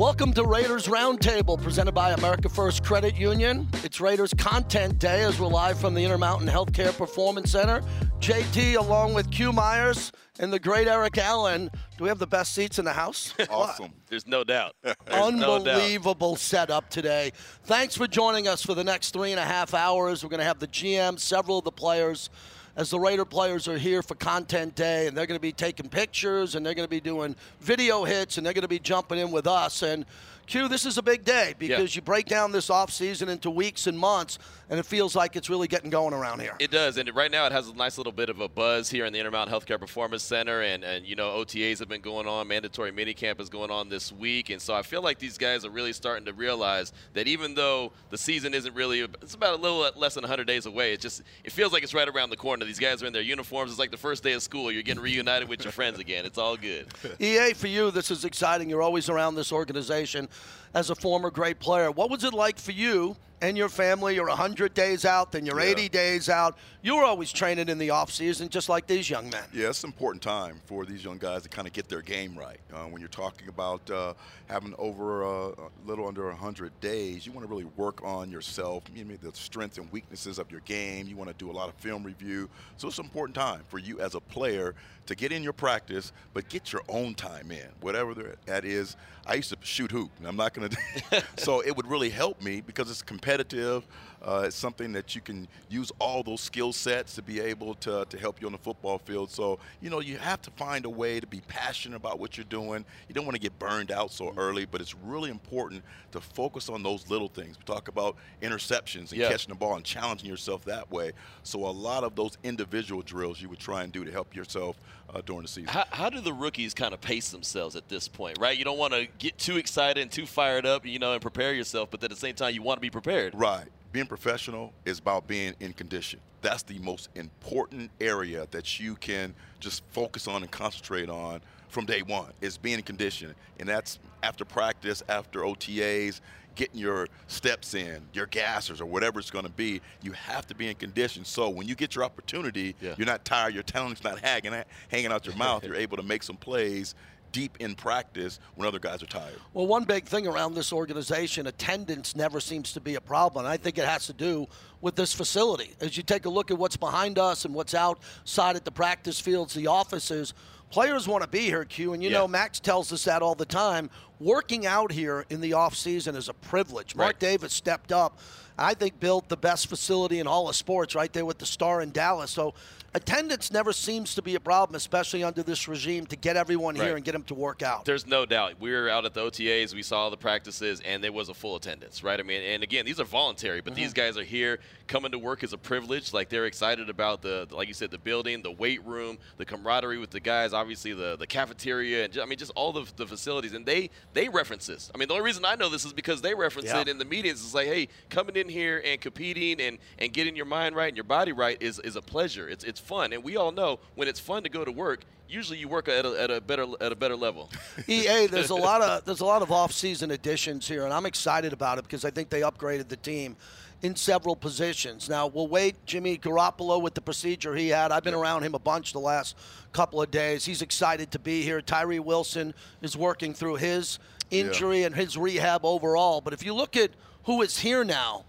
Welcome to Raiders Roundtable, presented by America First Credit Union. It's Raiders Content Day as we're live from the Intermountain Healthcare Performance Center. JT, along with Q Myers and the great Eric Allen. Do we have the best seats in the house? awesome. There's no doubt. There's Unbelievable no doubt. setup today. Thanks for joining us for the next three and a half hours. We're going to have the GM, several of the players as the Raider players are here for Content Day, and they're going to be taking pictures, and they're going to be doing video hits, and they're going to be jumping in with us. And Q, this is a big day because yeah. you break down this offseason into weeks and months, and it feels like it's really getting going around here. It does, and right now it has a nice little bit of a buzz here in the Intermountain Healthcare Performance Center, and, and you know OTAs have been going on, mandatory minicamp is going on this week, and so I feel like these guys are really starting to realize that even though the season isn't really, it's about a little less than 100 days away. It just it feels like it's right around the corner. These guys are in their uniforms. It's like the first day of school. You're getting reunited with your friends again. It's all good. EA for you, this is exciting. You're always around this organization as a former great player. What was it like for you and your family? You're 100 days out, then you're yeah. 80 days out. You were always training in the off season, just like these young men. Yeah, it's an important time for these young guys to kind of get their game right. Uh, when you're talking about uh, having over uh, a little under 100 days, you want to really work on yourself, you know, the strengths and weaknesses of your game. You want to do a lot of film review. So it's an important time for you as a player to get in your practice, but get your own time in, whatever that is. I used to shoot hoop, and I'm not going to. so it would really help me because it's competitive. Uh, it's something that you can use all those skill sets to be able to, to help you on the football field. So, you know, you have to find a way to be passionate about what you're doing. You don't want to get burned out so early, but it's really important to focus on those little things. We talk about interceptions and yeah. catching the ball and challenging yourself that way. So, a lot of those individual drills you would try and do to help yourself uh, during the season. How, how, do the rookies kind of pace themselves at this point, right? You don't want to get too excited and too fired up, you know, and prepare yourself, but at the same time, you want to be prepared. Right being professional is about being in condition. That's the most important area that you can just focus on and concentrate on from day one is being in condition. And that's after practice, after OTAs, getting your steps in, your gassers, or whatever it's going to be. You have to be in condition. So when you get your opportunity, yeah. you're not tired, your talent's not hanging, hanging out your mouth. You're able to make some plays deep in practice when other guys are tired. Well, one big thing around this organization, attendance never seems to be a problem. I think it has to do with this facility. As you take a look at what's behind us and what's outside at the practice fields, the offices, players want to be here, Q. And you yeah. know, Maxx tells us that all the time. Working out here in the offseason is a privilege. Mark right. Davis stepped up. I think built the best facility in all of sports right there with the star in Dallas. So attendance never seems to be a problem, especially under this regime, to get everyone right. here and get them to work out. There's no doubt. We were out at the OTAs, we saw the practices, and there was a full attendance, right? I mean, and again, these are voluntary, but mm-hmm. these guys are here. Coming to work is a privilege. Like they're excited about the, like you said, the building, the weight room, the camaraderie with the guys, obviously the, the cafeteria, and just, I mean, just all the, the facilities. And they they reference this. I mean, the only reason I know this is because they reference yeah. it in the meetings. It's like, hey, coming in here and competing and, and getting your mind right and your body right is, is a pleasure. It's it's fun, and we all know when it's fun to go to work, usually you work at a, at a better at a better level. EA, there's a lot of there's a lot of off-season additions here, and I'm excited about it because I think they upgraded the team in several positions. Now we'll wait Jimmy Garoppolo with the procedure he had. I've been around him a bunch the last couple of days. He's excited to be here. Tyree Wilson is working through his injury yeah. and his rehab overall. But if you look at who is here now,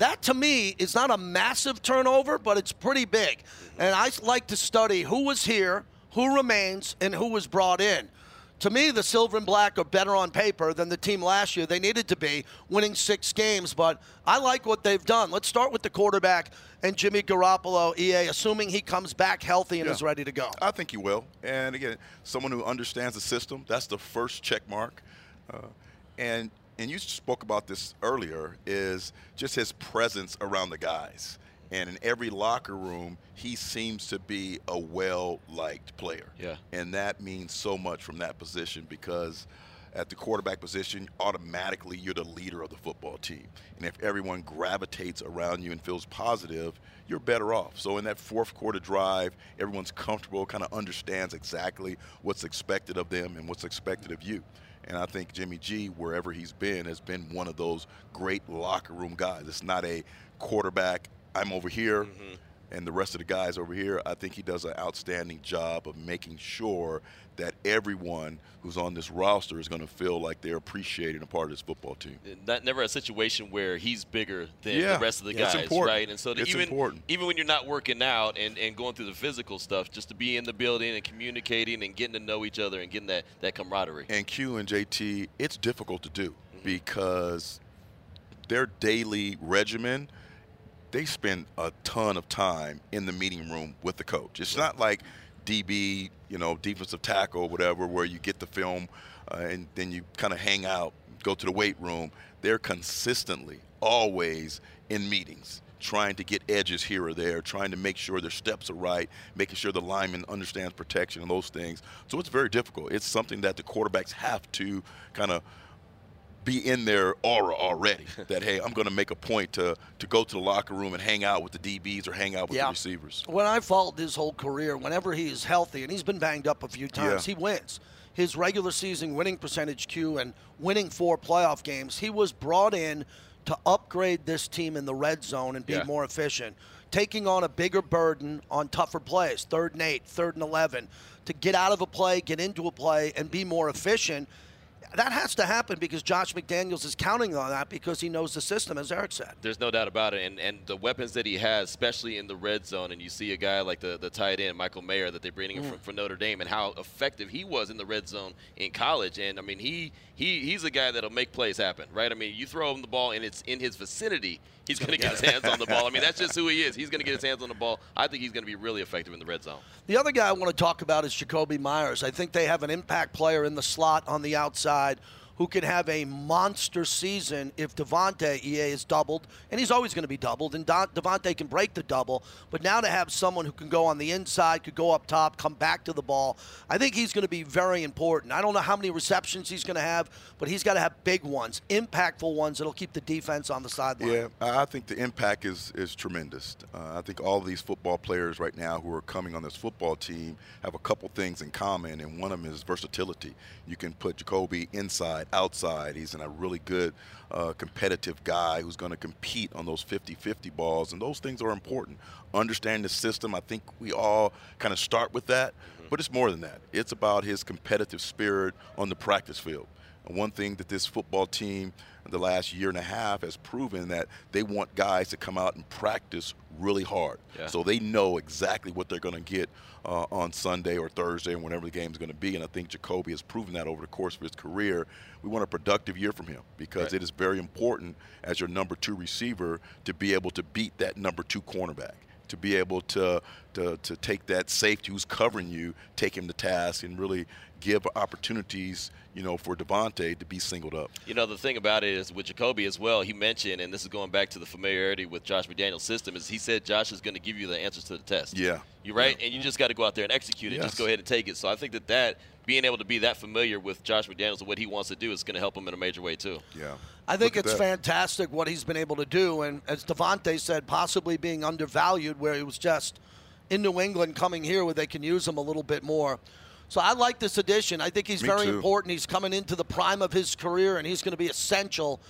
that to me is not a massive turnover, but it's pretty big. And I like to study who was here, who remains, and who was brought in. To me, the silver and black are better on paper than the team last year. They needed to be winning six games, but I like what they've done. Let's start with the quarterback and Jimmy Garoppolo, EA, assuming he comes back healthy and yeah. is ready to go. I think he will. And again, someone who understands the system, that's the first check mark. Uh, and and you spoke about this earlier, is just his presence around the guys. And in every locker room, he seems to be a well liked player. Yeah. And that means so much from that position because at the quarterback position, automatically you're the leader of the football team. And if everyone gravitates around you and feels positive, you're better off. So in that fourth quarter drive, everyone's comfortable, kind of understands exactly what's expected of them and what's expected of you. And I think Jimmy G, wherever he's been, has been one of those great locker room guys. It's not a quarterback, I'm over here. Mm-hmm and the rest of the guys over here, I think he does an outstanding job of making sure that everyone who's on this roster is going to feel like they're appreciated and a part of this football team. Not never a situation where he's bigger than yeah, the rest of the guys, right? And so it's even important. even when you're not working out and, and going through the physical stuff, just to be in the building and communicating and getting to know each other and getting that that camaraderie. And Q and JT, it's difficult to do mm-hmm. because their daily regimen – they spend a ton of time in the meeting room with the coach. It's not like DB, you know, defensive tackle, whatever, where you get the film uh, and then you kind of hang out, go to the weight room. They're consistently, always in meetings, trying to get edges here or there, trying to make sure their steps are right, making sure the lineman understands protection and those things. So it's very difficult. It's something that the quarterbacks have to kind of – be in their aura already. that hey, I'm going to make a point to to go to the locker room and hang out with the DBs or hang out with yeah. the receivers. When I followed his whole career, whenever he is healthy, and he's been banged up a few times, yeah. he wins. His regular season winning percentage Q and winning four playoff games, he was brought in to upgrade this team in the red zone and be yeah. more efficient, taking on a bigger burden on tougher plays, third and eight, third and eleven, to get out of a play, get into a play, and be more efficient that has to happen because Josh McDaniels is counting on that because he knows the system, as Eric said. There's no doubt about it. And, and the weapons that he has, especially in the red zone, and you see a guy like the, the tight end, Michael Mayer, that they're bringing mm. from, from Notre Dame, and how effective he was in the red zone in college. And, I mean, he, he he's a guy that'll make plays happen, right? I mean, you throw him the ball and it's in his vicinity, he's going to get his hands on the ball. I mean, that's just who he is. He's going to get his hands on the ball. I think he's going to be really effective in the red zone. The other guy I want to talk about is Jakobi Meyers. I think they have an impact player in the slot on the outside who can have a monster season if Davante EA is doubled, and he's always going to be doubled, and Don, Davante can break the double. But now to have someone who can go on the inside, could go up top, come back to the ball, I think he's going to be very important. I don't know how many receptions he's going to have, but he's got to have big ones, impactful ones that'll keep the defense on the sideline. Yeah, I think the impact is is tremendous. Uh, I think all these football players right now who are coming on this football team have a couple things in common, and one of them is versatility. You can put Jakobi inside outside. He's in a really good uh, competitive guy who's going to compete on those 50-50 balls, and those things are important. Understand the system. I think we all kind of start with that, mm-hmm. but it's more than that. It's about his competitive spirit on the practice field. One thing that this football team in the last year and a half has proven that they want guys to come out and practice really hard. Yeah. So they know exactly what they're going to get uh, on Sunday or Thursday or whenever the game is going to be. And I think Jakobi has proven that over the course of his career. We want a productive year from him because right. it is very important as your number two receiver to be able to beat that number two cornerback to be able to, to, to take that safety who's covering you, take him to task, and really give opportunities, you know, for Davante to be singled up. You know, the thing about it is with Jakobi as well, he mentioned, and this is going back to the familiarity with Josh McDaniel's system, is he said Josh is going to give you the answers to the test. Yeah. You're right, yeah. and you just got to go out there and execute it. Yes. Just go ahead and take it. So I think that that being able to be that familiar with Josh McDaniels and what he wants to do is going to help him in a major way too. Yeah. I think it's fantastic what he's been able to do, and as Davante said, possibly being undervalued, where he was just in New England coming here where they can use him a little bit more. So I like this addition. I think he's Me very too. important. He's coming into the prime of his career, and he's going to be essential.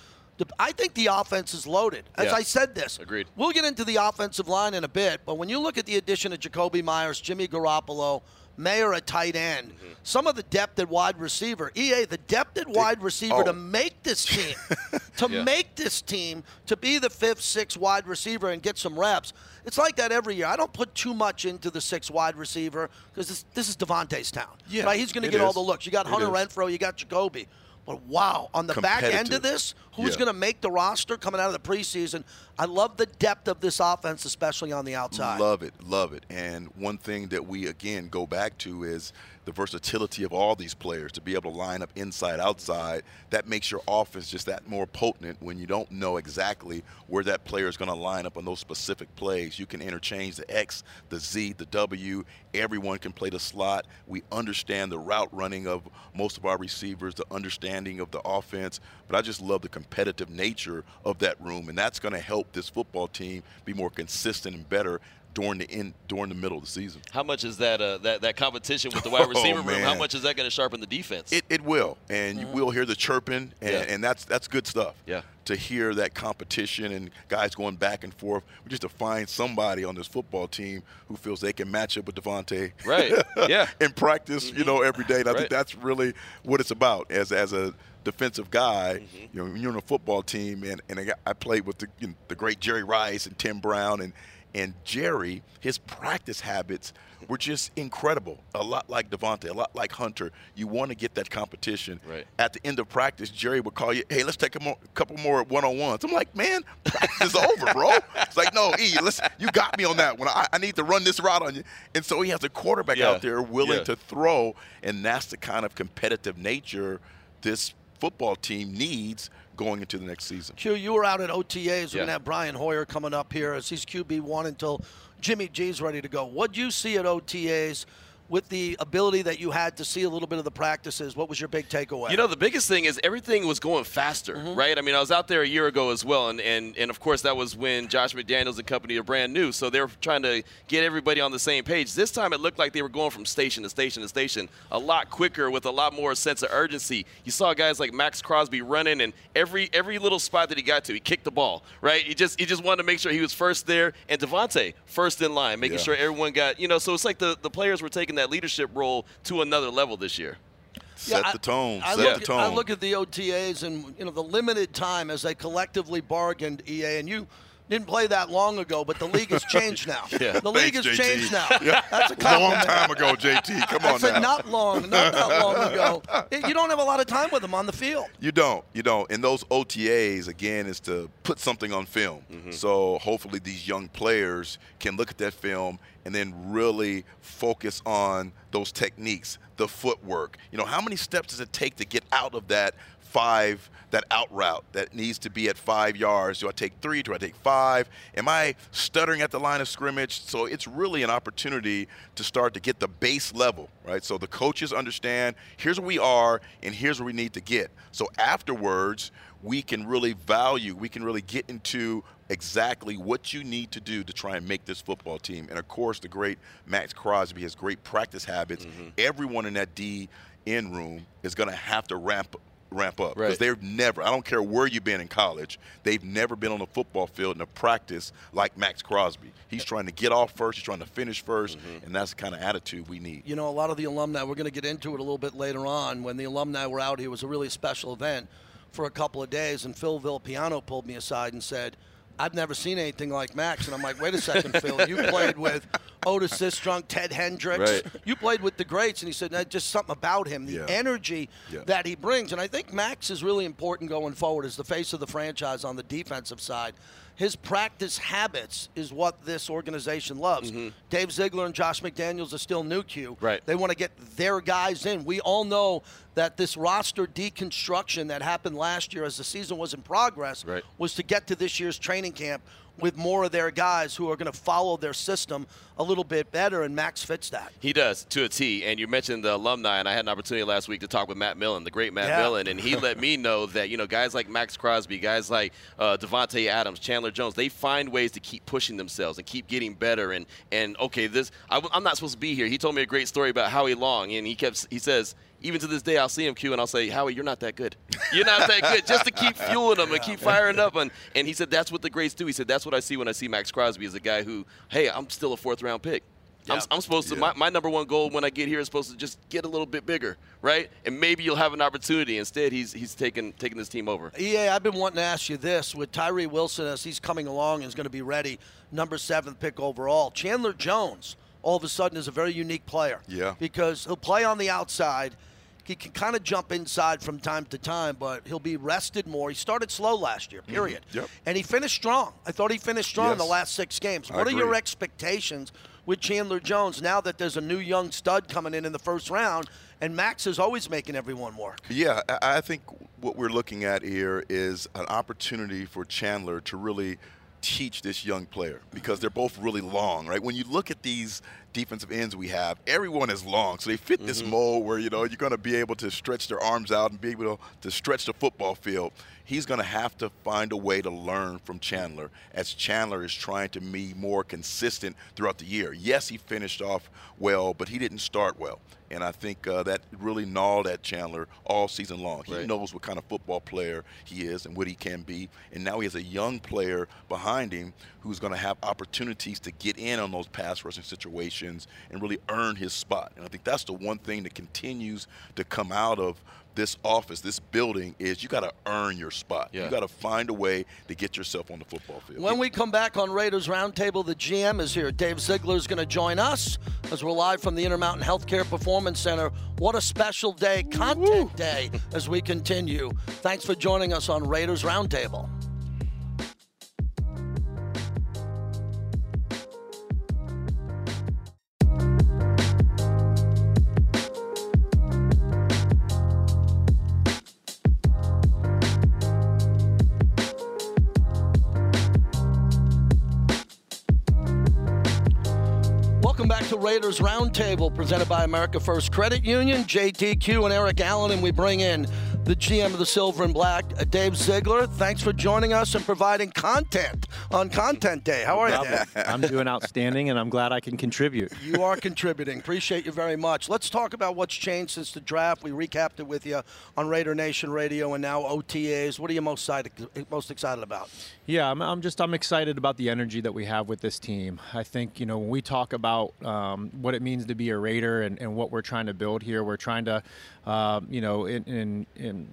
I think the offense is loaded. As yeah. I said this, agreed. We'll get into the offensive line in a bit, but when you look at the addition of Jakobi Meyers, Jimmy Garoppolo, Mayer a tight end. Mm-hmm. Some of the depth at wide receiver. EA, the depth at wide receiver oh. to make this team, to yeah. make this team, to be the fifth, sixth wide receiver and get some reps. It's like that every year. I don't put too much into the sixth wide receiver because this, this, is Davante's town. Yeah, right? He's going to get is. all the looks. You got Hunter Renfrow, you got Jakobi. But wow, on the back end of this, who's yeah. going to make the roster coming out of the preseason? I love the depth of this offense, especially on the outside. Love it, love it. And one thing that we again go back to is the versatility of all these players to be able to line up inside, outside. That makes your offense just that more potent when you don't know exactly where that player is going to line up on those specific plays. You can interchange the X, the Z, the W. Everyone can play the slot. We understand the route running of most of our receivers the understanding of the offense, but I just love the competitive nature of that room, and that's going to help this football team be more consistent and better during the end during the middle of the season. How much is that uh, that that competition with the wide receiver oh, room? How much is that going to sharpen the defense? It, it will, and mm-hmm. you will hear the chirping, and, yeah. and that's that's good stuff. Yeah. To hear that competition and guys going back and forth, just to find somebody on this football team who feels they can match up with Davante. Right. Yeah. in practice, mm-hmm. you know, every day. And I right. think that's really what it's about as as a defensive guy. Mm-hmm. You know, you're on a football team, and, and I played with the, you know, the great Jerry Rice and Tim Brown, and and Jerry, his practice habits were just incredible. A lot like Davante, a lot like Hunter. You want to get that competition. Right. At the end of practice, Jerry would call you, hey, let's take a more, couple more one-on-ones. I'm like, man, practice is over, bro. It's like, no, E, let's, you got me on that one. I, I, need to run this route on you. And so he has a quarterback yeah. out there willing yeah. to throw, and that's the kind of competitive nature this football team needs – going into the next season. Q, you were out at OTAs. We're yeah. going to have Brian Hoyer coming up here as he's QB1 until Jimmy G's ready to go. What do you see at OTAs with the ability that you had to see a little bit of the practices, what was your big takeaway? You know, the biggest thing is everything was going faster, mm-hmm. right? I mean, I was out there a year ago as well, and, and, and of course, that was when Josh McDaniels and company are brand new, so they were trying to get everybody on the same page. This time it looked like they were going from station to station to station a lot quicker with a lot more sense of urgency. You saw guys like Maxx Crosby running, and every every little spot that he got to, he kicked the ball, right? He just he just wanted to make sure he was first there, and Davante first in line, making yeah. sure everyone got, you know, so it's like the, the players were taking that that leadership role to another level this year. Set yeah, the tone. I, set look, the tone. I look at the OTAs and you know the limited time as they collectively bargained EA and you didn't play that long ago, but the league has changed now. yeah. The league Thanks, has JT. changed now. Yeah. That's a compliment. Long time ago, JT. Come on now. not long, not that long ago. You don't have a lot of time with them on the field. You don't. You don't. And those OTAs, again, is to put something on film. Mm-hmm. So hopefully these young players can look at that film and then really focus on those techniques, the footwork. You know, how many steps does it take to get out of that five, that out route that needs to be at five yards? Do I take three? Do I take five? Am I stuttering at the line of scrimmage? So it's really an opportunity to start to get the base level, right? So the coaches understand here's where we are and here's where we need to get. So afterwards, we can really value, we can really get into exactly what you need to do to try and make this football team. And of course, the great Maxx Crosby has great practice habits. Mm-hmm. Everyone in that D in room is going to have to ramp ramp up because right. they've never i don't care where you've been in college they've never been on a football field in a practice like Maxx crosby he's trying to get off first he's trying to finish 1st mm-hmm. and that's the kind of attitude we need you know a lot of the alumni we're going to get into it a little bit later on when the alumni were out here it was a really special event for a couple of days and phil Villapiano pulled me aside and said – I've never seen anything like Maxx. And I'm like, wait a second, Phil. You played with Otis Sistrunk, Ted Hendricks. Right. You played with the greats. And he said, just something about him, the yeah. energy yeah. that he brings. And I think Maxx is really important going forward as the face of the franchise on the defensive side his practice habits is what this organization loves. Mm-hmm. Dave Ziegler and Josh McDaniels are still new Q. Right. They want to get their guys in. We all know that this roster deconstruction that happened last year as the season was in progress right. was to get to this year's training camp with more of their guys who are going to follow their system a little bit better, and Maxx fits that. He does to a T. And you mentioned the alumni, and I had an opportunity last week to talk with Matt Millen, the great Matt yeah. Millen, and he let me know that you know guys like Maxx Crosby, guys like uh, Davante Adams, Chandler Jones, they find ways to keep pushing themselves and keep getting better. And and okay, this I, I'm not supposed to be here. He told me a great story about Howie Long, and he kept he says even to this day, I'll see him Q and I'll say, Howie, you're not that good. You're not that good. Just to keep fueling them and keep firing up. And, and he said, that's what the greats do. He said, that's what I see when I see Maxx Crosby as a guy who, hey, I'm still a fourth round pick. Yeah. I'm, I'm, supposed to, yeah. my, my number one goal when I get here is supposed to just get a little bit bigger, right? And maybe you'll have an opportunity. Instead, he's he's taking taking this team over. Yeah, I've been wanting to ask you this with Tyree Wilson as he's coming along and is going to be ready, number seven pick overall. Chandler Jones, all of a sudden, is a very unique player. Yeah. Because he'll play on the outside – he can kind of jump inside from time to time, but he'll be rested more. He started slow last year, mm-hmm. period. Mm-hmm. Yep. And he finished strong. I thought he finished strong yes. in the last six games. I what agree. are your expectations with Chandler Jones now that there's a new young stud coming in in the first round? And Maxx is always making everyone work. Yeah, I think what we're looking at here is an opportunity for Chandler to really teach this young player because they're both really long, right? When you look at these defensive ends we have, everyone is long, so they fit mm-hmm. this mold where you know you're going to be able to stretch their arms out and be able to, to stretch the football field. He's going to have to find a way to learn from Chandler as Chandler is trying to be more consistent throughout the year. Yes, he finished off well, but he didn't start well. And I think uh, that really gnawed at Chandler all season long. He right. knows what kind of football player he is and what he can be. And now he has a young player behind him who's going to have opportunities to get in on those pass rushing situations and really earn his spot. And I think that's the one thing that continues to come out of this office, this building, is you got to earn your spot. Yeah. You got to find a way to get yourself on the football field. When we come back on Raiders Roundtable, the GM is here. Dave Ziegler is going to join us as we're live from the Intermountain Healthcare Performance Center. What a special day, content Woo. day, as we continue. Thanks for joining us on Raiders Roundtable. Roundtable presented by America First Credit Union, JTQ, and Eric Allen. And we bring in the GM of the Silver and Black, uh, Dave Ziegler. Thanks for joining us and providing content on Content Day. How are you, I'm doing outstanding, and I'm glad I can contribute. You are contributing. Appreciate you very much. Let's talk about what's changed since the draft. We recapped it with you on Raider Nation Radio and now OTAs. What are you most excited, most excited about? Yeah, I'm, I'm just I'm excited about the energy that we have with this team. I think you know when we talk about um, what it means to be a Raider and, and, what we're trying to build here, we're trying to uh, you know in, in, in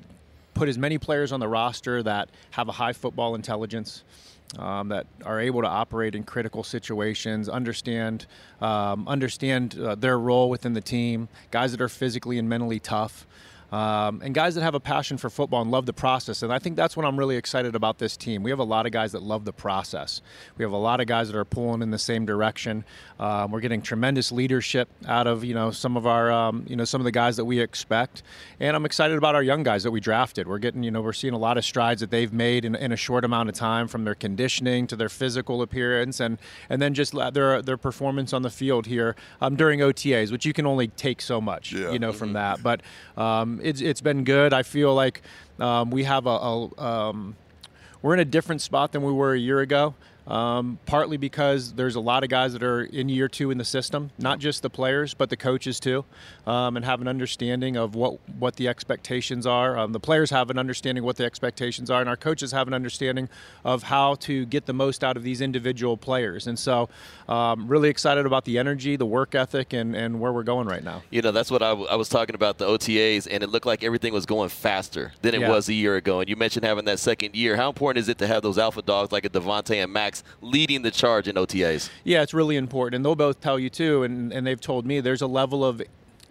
put as many players on the roster that have a high football intelligence. Um, that are able to operate in critical situations, understand um, understand uh, their role within the team, guys that are physically and mentally tough um, and guys that have a passion for football and love the process. And I think that's what I'm really excited about this team. We have a lot of guys that love the process. We have a lot of guys that are pulling in the same direction. Um, we're getting tremendous leadership out of you know some of our um, you know some of the guys that we expect, and I'm excited about our young guys that we drafted. We're getting you know we're seeing a lot of strides that they've made in, in a short amount of time, from their conditioning to their physical appearance, and and then just their their performance on the field here um, during OTAs, which you can only take so much yeah. you know from that. But it's it's been good. I feel like um, we have a, a um, we're in a different spot than we were a year ago. Um, partly because there's a lot of guys that are in year two in the system, not just the players, but the coaches too, um, and have an understanding of what, what the expectations are. Um, the players have an understanding what the expectations are, and our coaches have an understanding of how to get the most out of these individual players. And so, um, really excited about the energy, the work ethic, and, and where we're going right now. You know, that's what I, w- I was talking about the OTAs, and it looked like everything was going faster than it yeah. was a year ago. And you mentioned having that second year. How important is it to have those alpha dogs like a Davante and Maxx? Leading the charge in OTAs. Yeah, it's really important. And they'll both tell you, too, and, and they've told me there's a level of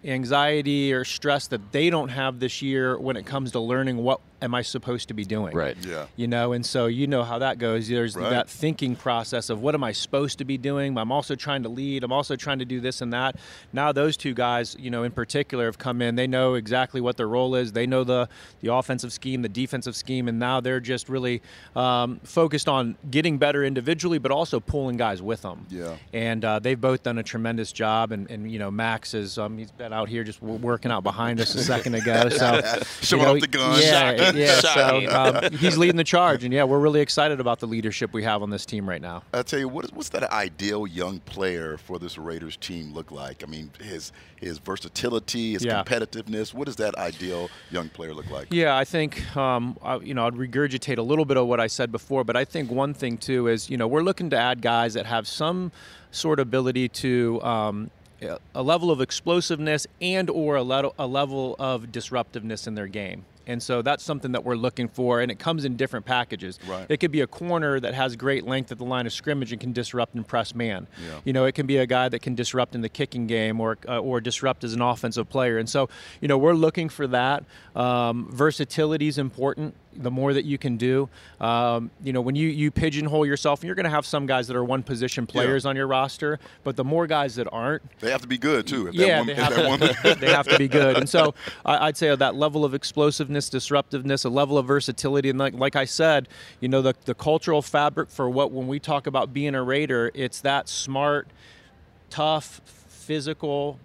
anxiety or stress that they don't have this year when it comes to learning what am I supposed to be doing? Right. Yeah. You know, and so you know how that goes. There's right. that thinking process of what am I supposed to be doing? I'm also trying to lead. I'm also trying to do this and that. Now those two guys, you know, in particular have come in. They know exactly what their role is. They know the the offensive scheme, the defensive scheme, and now they're just really um, focused on getting better individually, but also pulling guys with them. Yeah. And uh, they've both done a tremendous job. And, and you know, Maxx is um, he's been out here just working out behind us a second ago. So showing you know, off the gun. Yeah yeah, so um, he's leading the charge, and yeah, we're really excited about the leadership we have on this team right now. I tell you, what is, what's that ideal young player for this Raiders team look like? I mean, his his versatility, his yeah. competitiveness. What does that ideal young player look like? Yeah, I think um, I, you know I'd regurgitate a little bit of what I said before, but I think one thing too is you know we're looking to add guys that have some sort of ability to um, a level of explosiveness and or a, le- a level of disruptiveness in their game and so that's something that we're looking for, and it comes in different packages. Right. It could be a corner that has great length at the line of scrimmage and can disrupt and press man. Yeah. You know, it can be a guy that can disrupt in the kicking game or uh, or disrupt as an offensive player. And so, you know, we're looking for that. Um, versatility is important the more that you can do. Um, you know, when you, you pigeonhole yourself, and you're going to have some guys that are one position players yeah. on your roster, but the more guys that aren't, they have to be good too. yeah, one, they, have to, they have to be good. And so I, would say that level of explosiveness, disruptiveness, a level of versatility, and like, like I said, you know, the, the cultural fabric for what when we talk about being a Raider, it's that smart tough, physical,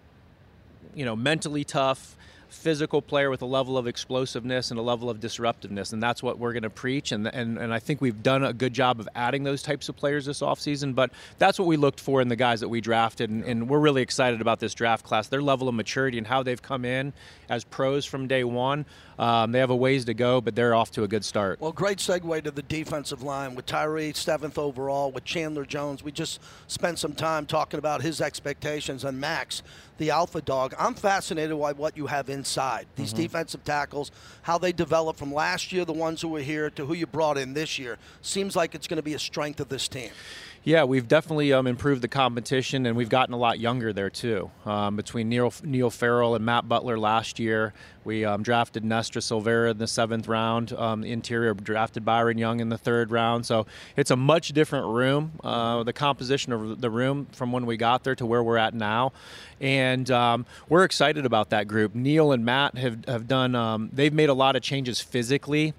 you know, mentally tough, physical player with a level of explosiveness and a level of disruptiveness, and that's what we're going to preach. And, and and I think we've done a good job of adding those types of players this offseason. But that's what we looked for in the guys that we drafted, and, and we're really excited about this draft class. Their level of maturity and how they've come in as pros from day one. Um, they have a ways to go, but they're off to a good start. Well, great segue to the defensive line with Tyree seventh overall, with Chandler Jones. We just spent some time talking about his expectations and Maxx, the alpha dog. I'm fascinated by what you have inside these mm-hmm. defensive tackles, how they develop from last year, the ones who were here, to who you brought in this year. Seems like it's going to be a strength of this team. Yeah, we've definitely um, improved the competition, and we've gotten a lot younger there too. Um, between Neil, Neil Farrell and Matt Butler last year, we um, drafted Nesta Silvera in the seventh round. Um, interior drafted Byron Young in the third round. So it's a much different room. Uh, the composition of the room from when we got there to where we're at now, and um, we're excited about that group. Neil and Matt have have done. Um, they've made a lot of changes physically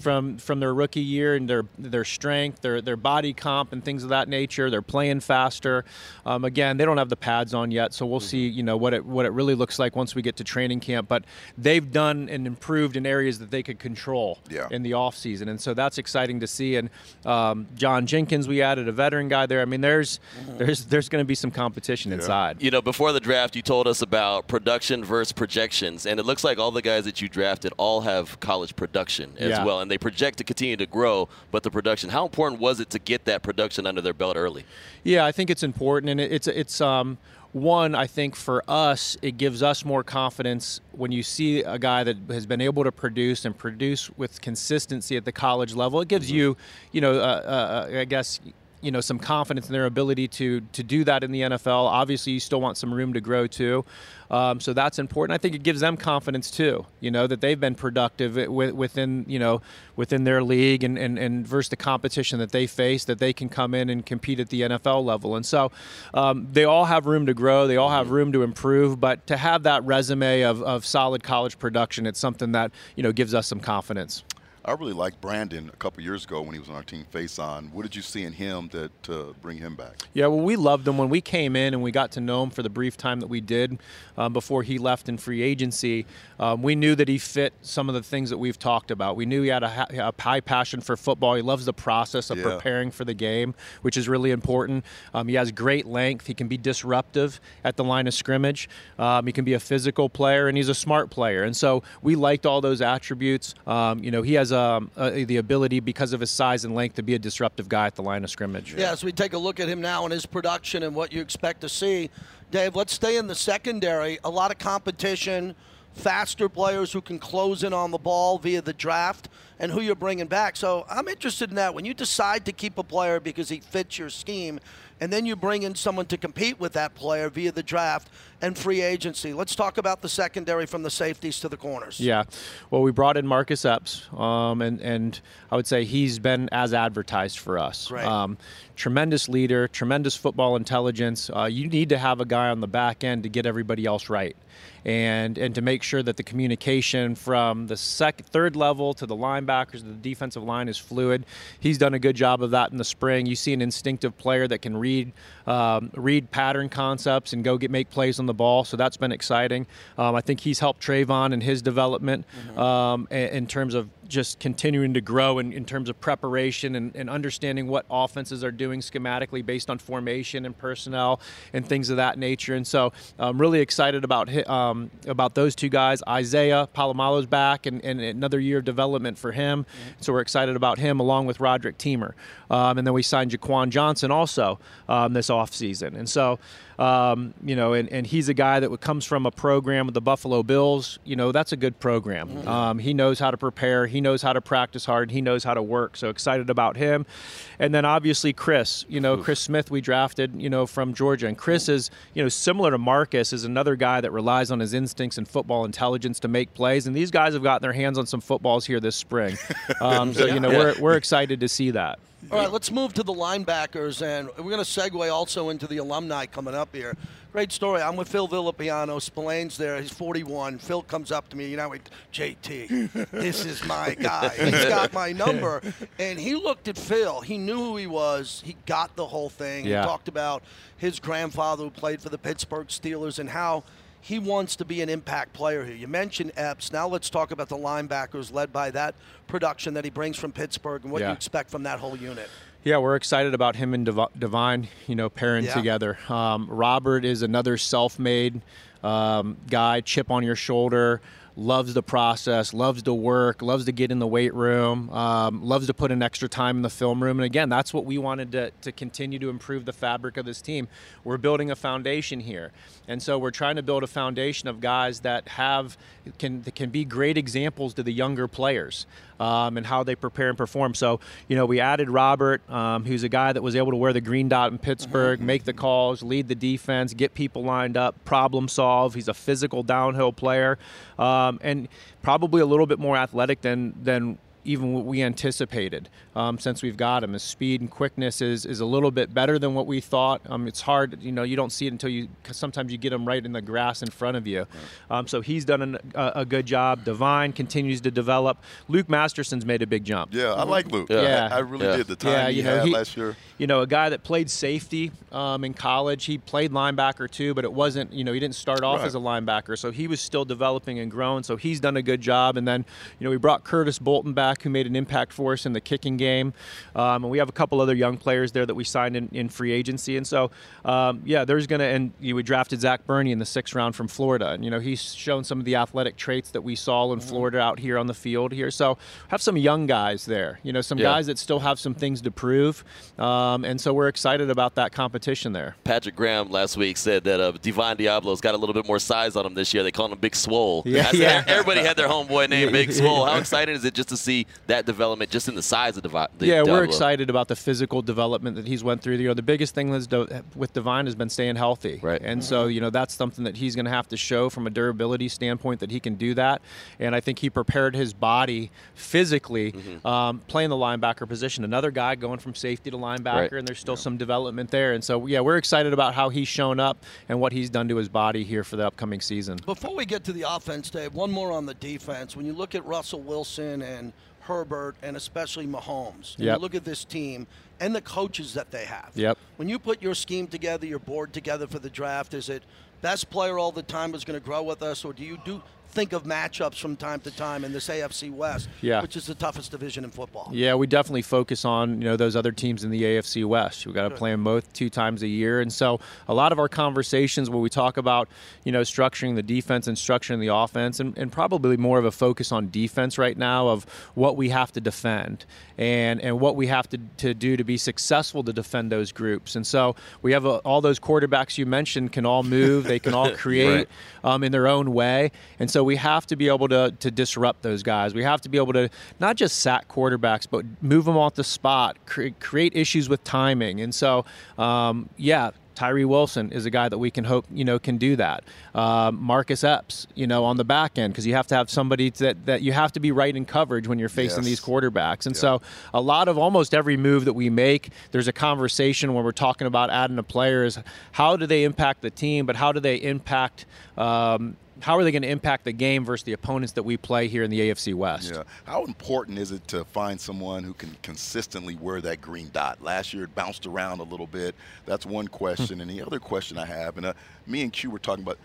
from from their rookie year and their their strength, their their body comp and things of that nature. They're playing faster. Um, again, they don't have the pads on yet, so we'll mm-hmm. see you know what it what it really looks like once we get to training camp. But they've done and improved in areas that they could control yeah. in the off season, and so that's exciting to see. And um, John Jenkins, we added a veteran guy there. I mean, there's mm-hmm. there's there's going to be some competition yeah. inside. You know, before the draft, you told us about production versus projections, and it looks like all the guys that you drafted all have college production as yeah. well and they project to continue to grow. But the production, how important was it to get that production under their belt early? Yeah, I think it's important, and it's it's um, one, I think for us, it gives us more confidence when you see a guy that has been able to produce and produce with consistency at the college level. It gives mm-hmm. you, you know, uh, uh, I guess you know some confidence in their ability to to do that in the NFL. Obviously, you still want some room to grow too, um, so that's important. I think it gives them confidence too. You know that they've been productive within you know within their league and, and, and versus the competition that they face, that they can come in and compete at the NFL level. And so um, they all have room to grow. They all have room to improve. But to have that resume of, of solid college production, it's something that you know gives us some confidence. I really liked Brandon a couple years ago when he was on our team face on. What did you see in him that to uh, bring him back? Yeah, well, we loved him when we came in and we got to know him for the brief time that we did um, before he left in free agency. Um, we knew that he fit some of the things that we've talked about. We knew he had a, a high passion for football. He loves the process of yeah. preparing for the game, which is really important. Um, he has great length. He can be disruptive at the line of scrimmage. Um, he can be a physical player, and he's a smart player. And so we liked all those attributes. Um, you know, he has um, uh, the ability because of his size and length to be a disruptive guy at the line of scrimmage. Yeah, as we take a look at him now and his production and what you expect to see, Dave, let's stay in the secondary. A lot of competition, faster players who can close in on the ball via the draft and who you're bringing back. So I'm interested in that. When you decide to keep a player because he fits your scheme, and then you bring in someone to compete with that player via the draft and free agency. Let's talk about the secondary from the safeties to the corners. Yeah, well, we brought in Marcus Epps, um, and and I would say he's been as advertised for us. Right. Um, tremendous leader, tremendous football intelligence. Uh, you need to have a guy on the back end to get everybody else right and and to make sure that the communication from the second, third level to the linebackers, the defensive line is fluid. He's done a good job of that in the spring. You see an instinctive player that can read um, read pattern concepts and go get make plays on the ball. So that's been exciting. Um, I think he's helped Tre'von in his development mm-hmm. um, in terms of just continuing to grow in, in terms of preparation and, and, understanding what offenses are doing schematically based on formation and personnel and things of that nature. And so I'm really excited about um, about those two guys. Isaiah Pola-Mao's back and, and, another year of development for him. Mm-hmm. So we're excited about him along with Roderic Teamer. Um, and then we signed Jaquan Johnson also um, this offseason. And so um, you know, and, and he's a guy that comes from a program with the Buffalo Bills. You know, that's a good program. Mm-hmm. Um, he knows how to prepare. He knows how to practice hard. He knows how to work. So excited about him. And then obviously Chris, you know, Chris Smith we drafted, you know, from Georgia. And Chris is, you know, similar to Marcus, is another guy that relies on his instincts and football intelligence to make plays. And these guys have gotten their hands on some footballs here this spring. Um, so, you know, we're, we're excited to see that. All right, let's move to the linebackers, and we're going to segue also into the alumni coming up here. Great story. I'm with Phil Villapiano. Spillane's there. He's 41. Phil comes up to me, you know, like, JT, this is my guy. He's got my number. And he looked at Phil. He knew who he was. He got the whole thing. Yeah. He talked about his grandfather who played for the Pittsburgh Steelers and how he wants to be an impact player here. You mentioned Epps. Now let's talk about the linebackers led by that production that he brings from Pittsburgh and what Yeah. you expect from that whole unit. Yeah, we're excited about him and Div- Divine, you know, pairing Yeah. together. Um, Robert is another self-made um, guy, chip on your shoulder, loves the process, loves to work, loves to get in the weight room, um, loves to put in extra time in the film room. And again, that's what we wanted to, to continue to improve the fabric of this team. We're building a foundation here, and so we're trying to build a foundation of guys that have can that can be great examples to the younger players um, and how they prepare and perform. So, you know, we added Robert, um, who's a guy that was able to wear the green dot in Pittsburgh, make the calls, lead the defense, get people lined up, problem solve. He's a physical downhill player, um, and probably a little bit more athletic than than even what we anticipated um, since we've got him. His speed and quickness is, is a little bit better than what we thought. Um, it's hard, you know, you don't see it until you, cause sometimes you get him right in the grass in front of you. Um, so he's done an, a, a good job. Divine continues to develop. Luke Masterson's made a big jump. Yeah, I like Luke. Yeah. I, I really Yeah. did. The time Yeah, he you know, had he- last year. You know, a guy that played safety um, in college. He played linebacker too, but it wasn't. You know, he didn't start off Right. as a linebacker, so he was still developing and growing. So he's done a good job. And then, you know, we brought Curtis Bolton back, who made an impact for us in the kicking game. Um, and we have a couple other young players there that we signed in, in free agency. And so, um, yeah, there's gonna. And you know, we drafted Zach Burney in the sixth round from Florida, and you know, he's shown some of the athletic traits that we saw in Florida out here on the field here. So have some young guys there. You know, some Yeah. guys that still have some things to prove. Um, and so we're excited about that competition there. Patrick Graham last week said that uh, Divine Deablo's got a little bit more size on him this year. They call him Big Swole. Yeah, yeah. Everybody had their homeboy named Big Swole. How exciting is it just to see that development just in the size of Divi- the yeah, we're excited about the physical development that he's went through. You know, the biggest thing that's do- with Divine has been staying healthy. Right. And so, you know, that's something that he's going to have to show from a durability standpoint that he can do that. And I think he prepared his body physically Mm-hmm. um, playing the linebacker position. Another guy going from safety to linebacker, Right. and there's still some development there. And so, yeah, we're excited about how he's shown up and what he's done to his body here for the upcoming season. Before we get to the offense, Dave, one more on the defense. When you look at Russell Wilson and Herbert, and especially Mahomes, and Yep. you look at this team and the coaches that they have. Yep. When you put your scheme together, your board together for the draft, is it best player all the time is going to grow with us, or do you do think of matchups from time to time in this AFC West, Yeah. which is the toughest division in football? Yeah, we definitely focus on you know those other teams in the AFC West. We got to play them both two times a year, and so a lot of our conversations where we talk about you know structuring the defense and structuring the offense, and, and probably more of a focus on defense right now of what we have to defend and and what we have to, to do to be successful to defend those groups. And so we have a, all those quarterbacks you mentioned can all move, they can all create um, in their own way, and so we have to be able to to disrupt those guys. We have to be able to not just sack quarterbacks, but move them off the spot, cre- create issues with timing. And so, um, yeah. Tyree Wilson is a guy that we can hope you know can do that. Um, Marcus Epps, you know, on the back end because you have to have somebody that that you have to be right in coverage when you're facing Yes. these quarterbacks. And so, a lot of almost every move that we make, there's a conversation when we're talking about adding a player is how do they impact the team, but how do they impact um, how are they going to impact the game versus the opponents that we play here in the AFC West? Yeah. How important is it to find someone who can consistently wear that green dot? Last year it bounced around a little bit. That's one question. and the other question I have, and uh, me and Q were talking about,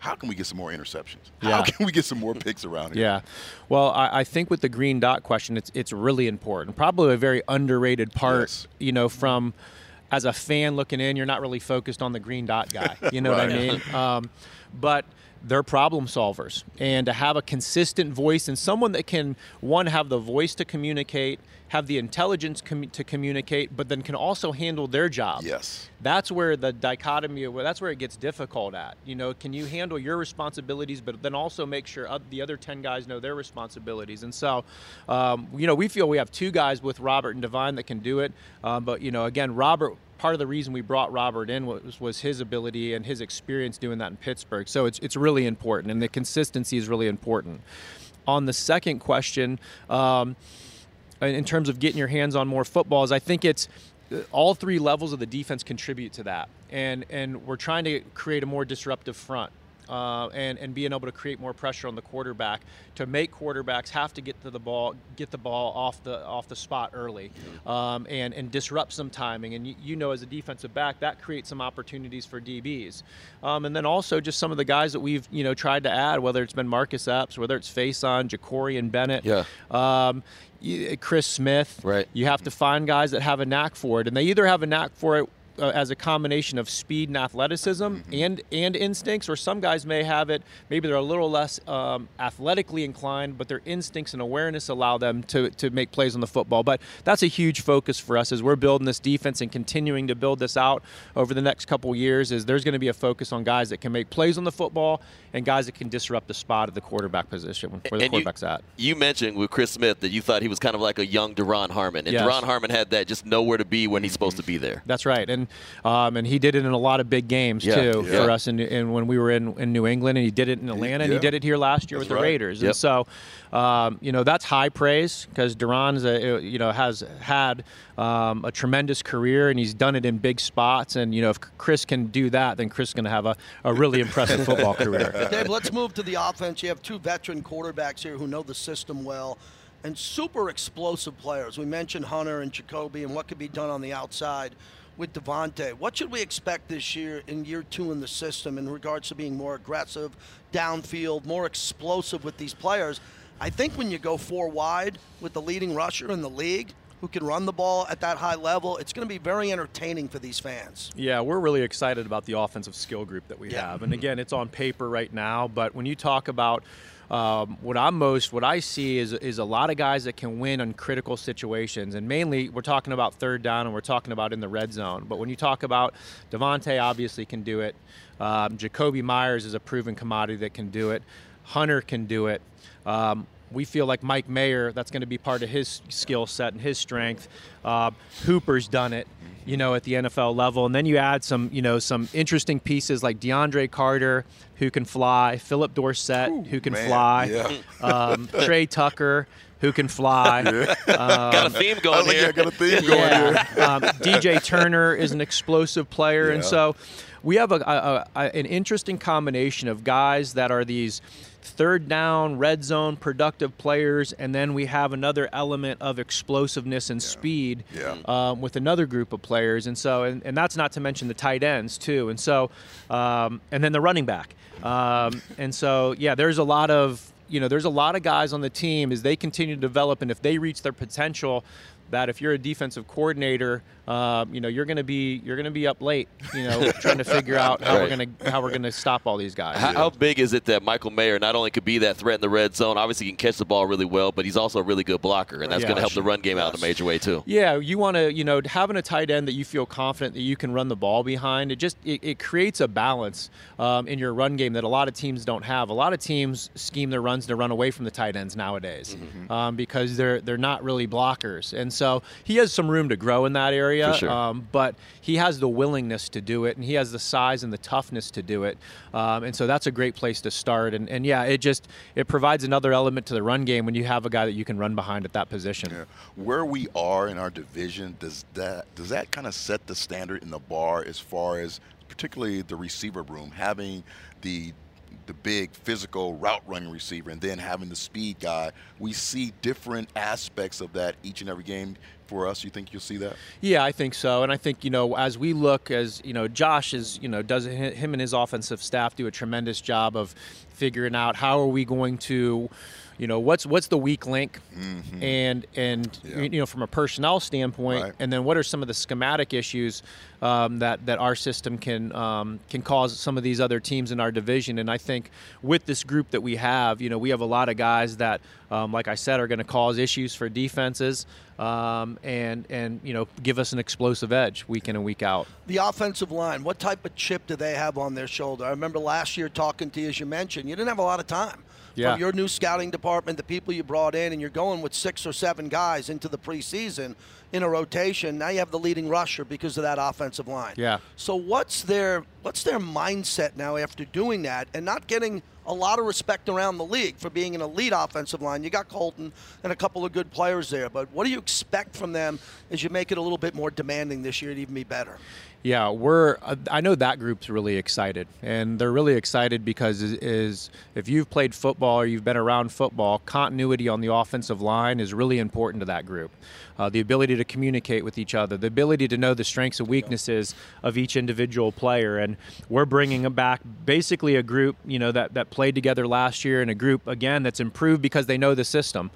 how can we get some more interceptions? How Yeah. can we get some more picks around here? Yeah. Well, I, I think with the green dot question, it's it's really important. Probably a very underrated part. Yes. You know, from as a fan looking in, you're not really focused on the green dot guy. You know what I Right. mean? Um, but they're problem solvers, and to have a consistent voice and someone that can one have the voice to communicate, have the intelligence commu- to communicate, but then can also handle their job. Yes. that's where the dichotomy of that's where it gets difficult at. You know can you handle your responsibilities but then also make sure the other 10 guys know their responsibilities? And so um, you know we feel we have two guys with robert and divine that can do it. Um, but you know again robert part of the reason we brought robert in was, was his ability and his experience doing that in pittsburgh. So it's, it's really important and the consistency is really important. On the second question um, in terms of getting your hands on more football is I think it's all three levels of the defense contribute to that, and and we're trying to create a more disruptive front uh, and and being able to create more pressure on the quarterback to make quarterbacks have to get to the ball, get the ball off the off the spot early, um, and and disrupt some timing. And you, you, know, as a defensive back, that creates some opportunities for DBs. Um, and then also just some of the guys that we've you know tried to add, whether it's been Marcus Epps, whether it's Facyson, Jakorian Bennett. Yeah. Um, Chris Smith. Right. You have to find guys that have a knack for it, and they either have a knack for it uh, as a combination of speed and athleticism mm-hmm. and and instincts, or some guys may have it. Maybe they're a little less um, athletically inclined, but their instincts and awareness allow them to to make plays on the football. But that's a huge focus for us as we're building this defense and continuing to build this out over the next couple years. Is there's going to be a focus on guys that can make plays on the football and guys that can disrupt the spot at the quarterback position where the and quarterback's you, at. You mentioned with Chris Smith that you thought he was kind of like a young Duron Harmon, and yes. Duron Harmon had that just nowhere to be when he's supposed to be there. That's right, and um, and he did it in a lot of big games yeah. too yeah. for us. In, in, when we were in, in New England, and he did it in Atlanta, and he did it here last year That's with right. the Raiders. Yep. And so, um, you know, that's high praise because Duron's a, you know has had um, a tremendous career, and he's done it in big spots. And you know, if Chris can do that, then Chris is going to have a, a really impressive football career. Dave, let's move to the offense. You have two veteran quarterbacks here who know the system well and super explosive players. We mentioned Hunter and Jakobi and what could be done on the outside with Davante. What should we expect this year in year two in the system in regards to being more aggressive, downfield, more explosive with these players? I think when you go four wide with the leading rusher in the league, who can run the ball at that high level, it's going to be very entertaining for these fans. Yeah, we're really excited about the offensive skill group that we Yeah. have. And again, it's on paper right now, but when you talk about um, what I'm most, what I see is, is a lot of guys that can win on critical situations. And mainly, we're talking about third down and we're talking about in the red zone. But when you talk about Davante, obviously can do it. Um, Jakobi Meyers is a proven commodity that can do it. Hunter can do it. Um, we feel like Mike Mayer, that's going to be part of his skill set and his strength. Uh, Hooper's done it, you know, at the NFL level. And then you add some, you know, some interesting pieces like DeAndre Carter, who can fly, Phillip Dorsett, Ooh, who can man, fly, yeah. um, Tre Tucker, who can fly. got a theme going like here. I got a theme going Yeah. here. um, DJ Turner is an explosive player, and so we have a, a, a, an interesting combination of guys that are these third down, red zone, productive players, and then we have another element of explosiveness and speed Yeah. Um, with another group of players, and so and, and that's not to mention the tight ends too, and so um, and then the running back, um, and so yeah, there's a lot of you know there's a lot of guys on the team as they continue to develop, and if they reach their potential. That if you're a defensive coordinator, um, you know you're going to be you're going to be up late, you know, trying to figure out how we're going to how we're going to stop all these guys. How, how big is it that Michael Mayer not only could be that threat in the red zone, obviously he can catch the ball really well, but he's also a really good blocker, and that's Yeah. going to help the run game out in a major way too. Yeah, you want to, you know, having a tight end that you feel confident that you can run the ball behind. It just it, it creates a balance um, in your run game that a lot of teams don't have. A lot of teams scheme their runs to run away from the tight ends nowadays um, because they're they're not really blockers, and so he has some room to grow in that area. For sure. um, but he has the willingness to do it, and he has the size and the toughness to do it, um, and so that's a great place to start. And, and yeah, it just it provides another element to the run game when you have a guy that you can run behind at that position. Yeah. Where we are in our division, does that does that kind of set the standard in the bar as far as particularly the receiver room, having the the big physical route running receiver and then having the speed guy. We see different aspects of that each and every game for us. You think you'll see that? Yeah, I think so, and I think you know as we look as you know Josh is you know does him and his offensive staff do a tremendous job of figuring out how are we going to you know what's what's the weak link and and Mm-hmm. Yeah. you know from a personnel standpoint Right. and then what are some of the schematic issues um, that that our system can um, can cause some of these other teams in our division and I think with this group that we have you know we have a lot of guys that um, like I said are going to cause issues for defenses um, and and you know give us an explosive edge week in and week out. The offensive line, what type of chip do they have on their shoulder? I remember last year talking to you, as you mentioned, you didn't have a lot of time. Yeah. From your new scouting department, the people you brought in, and you're going with six or seven guys into the preseason in a rotation. Now you have the leading rusher because of that offensive line. Yeah. So what's their what's their mindset now after doing that and not getting a lot of respect around the league for being an elite offensive line. You got Colton and a couple of good players there, but what do you expect from them as you make it a little bit more demanding this year to even be better? Yeah, we're. Uh, I know that group's really excited, and they're really excited because is, is, if you've played football or you've been around football, continuity on the offensive line is really important to that group. Uh, the ability to communicate with each other, the ability to know the strengths and weaknesses of each individual player, and we're bringing back basically a group, you know, that that played together last year, and a group again that's improved because they know the system.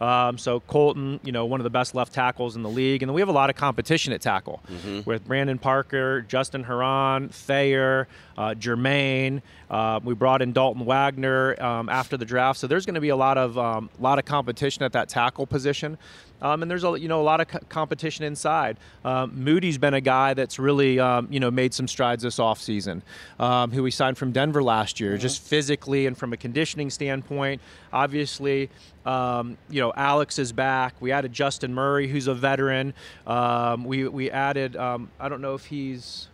Um, so Colton, you know, one of the best left tackles in the league, and then we have a lot of competition at tackle mm-hmm. with Brandon Parker, Justin Herron, Thayer, uh, Jermaine. Uh, we brought in Dalton Wagner um, after the draft, so there's going to be a lot of um, lot of competition at that tackle position. Um, and there's a you know a lot of co- competition inside. Um, Muti's been a guy that's really um, you know made some strides this offseason, um, who we signed from Denver last year, mm-hmm. just physically and from a conditioning standpoint. Obviously, um, you know Alex is back. We added Justin Murray, who's a veteran. Um, we we added I don't know if he's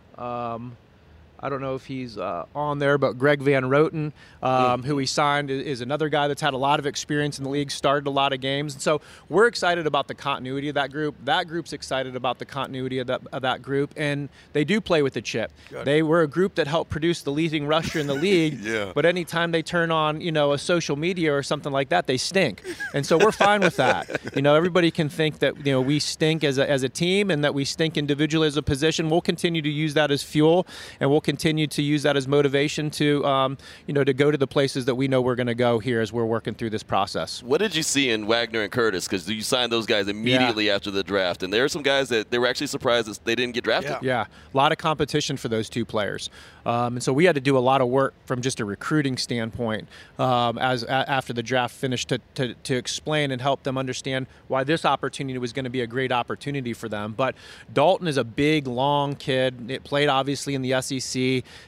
I don't know if he's uh, on there, but Greg Van Roten, um, who he signed, is another guy that's had a lot of experience in the league, started a lot of games. And so we're excited about the continuity of that group. That group's excited about the continuity of that, of that group, and they do play with the chip. They were a group that helped produce the leading rusher in the league, yeah. but anytime they turn on, you know, a social media or something like that, they stink. And so we're fine with that. You know, everybody can think that, you know, we stink as a, as a team and that we stink individually as a position. We'll continue to use that as fuel, and we'll continue to use that as motivation to, um, you know, to go to the places that we know we're going to go here as we're working through this process. What did you see in Wagner and Curtis? Because you signed those guys immediately yeah. after the draft, and there are some guys that they were actually surprised that they didn't get drafted. Yeah, yeah. a lot of competition for those two players, um, and so we had to do a lot of work from just a recruiting standpoint um, as a, after the draft finished to, to, to explain and help them understand why this opportunity was going to be a great opportunity for them. But Dalton is a big, long kid. It played obviously in the SEC.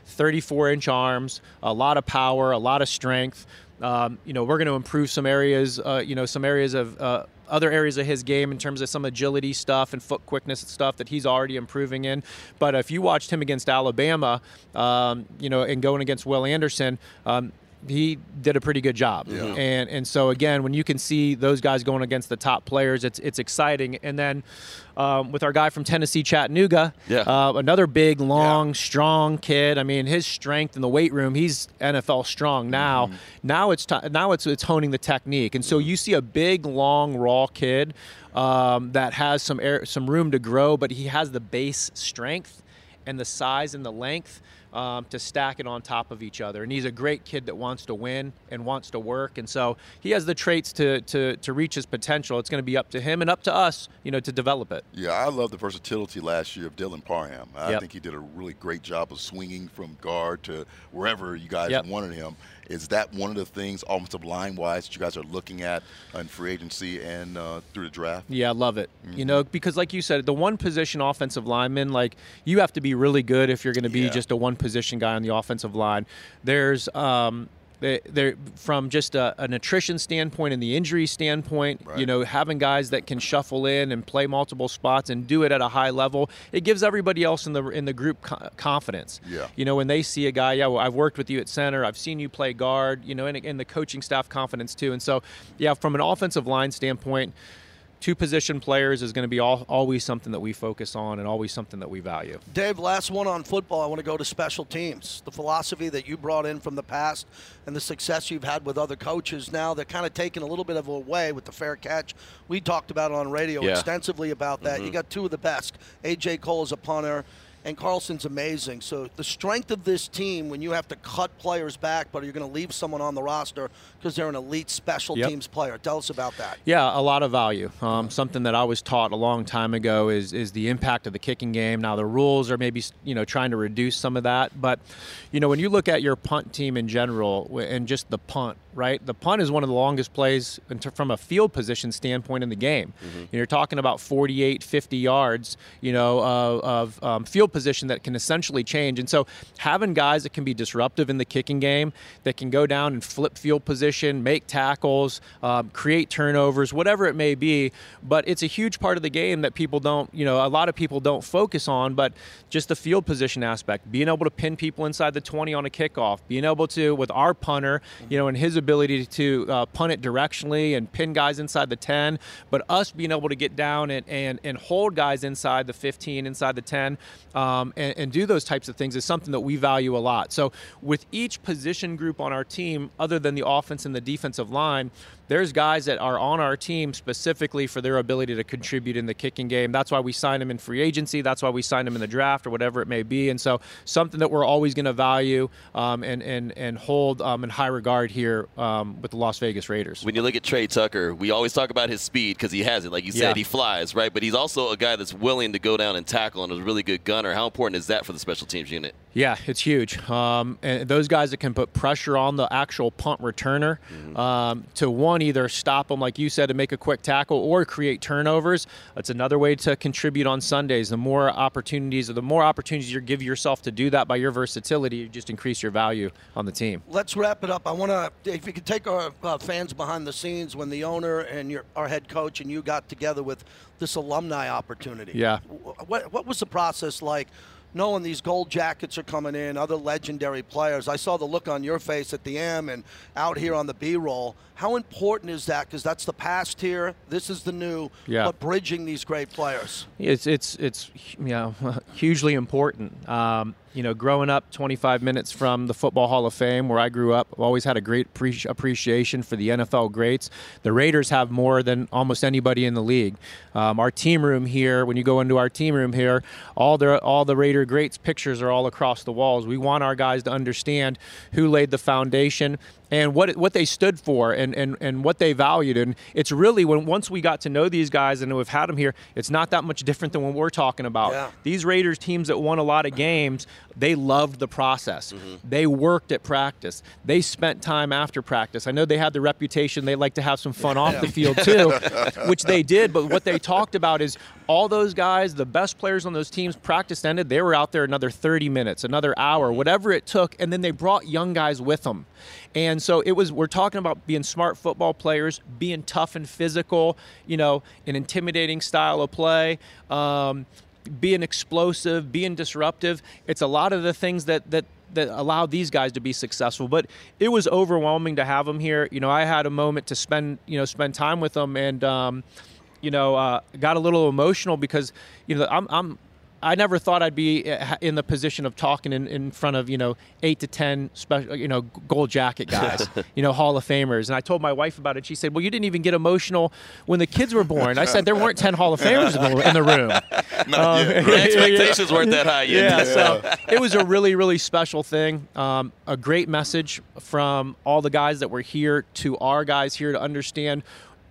34 inch arms, a lot of power, a lot of strength. Um, you know, we're going to improve some areas, uh, you know, some areas of uh, other areas of his game in terms of some agility stuff and foot quickness stuff that he's already improving in. But if you watched him against Alabama, um, you know, and going against Will Anderson, um, he did a pretty good job. Yeah. And and so again, when you can see those guys going against the top players, it's it's exciting. And then um, with our guy from Tennessee, Chattanooga, yeah. uh, another big, long, yeah. strong kid. I mean, his strength in the weight room, he's NFL strong now. Mm-hmm. Now it's t- now it's it's honing the technique. And so you see a big, long, raw kid um, that has some air, some room to grow, but he has the base strength and the size and the length um, to stack it on top of each other. And he's a great kid that wants to win and wants to work. And so he has the traits to, to, to reach his potential. It's going to be up to him and up to us, you know, to develop it. Yeah, I love the versatility last year of Dylan Parham. I yep. think he did a really great job of swinging from guard to wherever you guys yep. wanted him. Is that one of the things, offensive line wise, that you guys are looking at in free agency and uh, through the draft? Yeah, I love it. Mm-hmm. You know, because like you said, the one position offensive lineman, like you have to be really good if you're going to be yeah. just a one position guy on the offensive line. There's um, they, they're from just a, a, nutrition standpoint and the injury standpoint. Right. You know, having guys that can shuffle in and play multiple spots and do it at a high level, it gives everybody else in the in the group confidence. Yeah. You know, when they see a guy, yeah, well, I've worked with you at center, I've seen you play guard. You know, and, and the coaching staff confidence too. And so, yeah, from an offensive line standpoint two position players is going to be all, always something that we focus on and always something that we value. Dave, last one on football. I want to go to special teams. The philosophy that you brought in from the past and the success you've had with other coaches now, they're kind of taking a little bit of a way with the fair catch. We talked about it on radio yeah. extensively about that. Mm-hmm. You got two of the best. A.J. Cole is a punter and Carlson's amazing. So the strength of this team, when you have to cut players back, but you're going to leave someone on the roster because they're an elite special yep. teams player. Tell us about that. Yeah, a lot of value. Um, something that I was taught a long time ago is is the impact of the kicking game. Now the rules are maybe you know trying to reduce some of that, but you know when you look at your punt team in general and just the punt right? The punt is one of the longest plays from a field position standpoint in the game. Mm-hmm. You're talking about 48, 50 yards, you know, uh, of um, field position that can essentially change. And so having guys that can be disruptive in the kicking game, that can go down and flip field position, make tackles, um, create turnovers, whatever it may be. But it's a huge part of the game that people don't, you know, a lot of people don't focus on. But just the field position aspect, being able to pin people inside the 20 on a kickoff, being able to with our punter, you know, and his ability to uh, punt it directionally and pin guys inside the 10, but us being able to get down and, and, and hold guys inside the 15, inside the 10, um, and, and do those types of things is something that we value a lot. So with each position group on our team, other than the offense and the defensive line, there's guys that are on our team specifically for their ability to contribute in the kicking game. That's why we sign them in free agency. That's why we sign them in the draft or whatever it may be. And so something that we're always going to value um, and, and, and hold um, in high regard here um, with the Las Vegas Raiders. When you look at Tre Tucker, we always talk about his speed because he has it. Like you said, yeah. he flies, right? But he's also a guy that's willing to go down and tackle and is a really good gunner. How important is that for the special teams unit? Yeah, it's huge. Um, and those guys that can put pressure on the actual punt returner mm-hmm. um, to one either stop them, like you said, to make a quick tackle or create turnovers. That's another way to contribute on Sundays. The more opportunities, or the more opportunities you give yourself to do that by your versatility, you just increase your value on the team. Let's wrap it up. I want to, if you could take our uh, fans behind the scenes when the owner and your our head coach and you got together with this alumni opportunity. Yeah. What what was the process like? Knowing these gold jackets are coming in, other legendary players. I saw the look on your face at the M and out here on the B roll. How important is that? Because that's the past here. This is the new. Yeah. But bridging these great players. It's it's it's yeah hugely important. Um, you know, growing up 25 minutes from the Football Hall of Fame, where I grew up, I've always had a great pre- appreciation for the NFL greats. The Raiders have more than almost anybody in the league. Um, our team room here, when you go into our team room here, all the all the Raider greats pictures are all across the walls. We want our guys to understand who laid the foundation and what what they stood for and, and, and what they valued. And it's really when once we got to know these guys and we've had them here, it's not that much different than what we're talking about. Yeah. These Raiders teams that won a lot of games, they loved the process. Mm-hmm. They worked at practice. They spent time after practice. I know they had the reputation they like to have some fun off the field too, which they did. But what they talked about is all those guys, the best players on those teams, practice ended. They were out there another 30 minutes, another hour, whatever it took, and then they brought young guys with them. And so it was, we're talking about being smart football players, being tough and physical, you know, an intimidating style of play. Um, being explosive, being disruptive. It's a lot of the things that that that allowed these guys to be successful. But it was overwhelming to have them here. You know, I had a moment to spend you know spend time with them and. Um, you know, uh, got a little emotional because you know I'm, I'm I never thought I'd be uh, in the position of talking in, in front of you know eight to ten special you know gold jacket guys, you know Hall of Famers. And I told my wife about it. She said, "Well, you didn't even get emotional when the kids were born." I said, "There weren't ten Hall of Famers in the, in the room. Um, the expectations weren't that high yet." Yeah, so it was a really really special thing. Um, a great message from all the guys that were here to our guys here to understand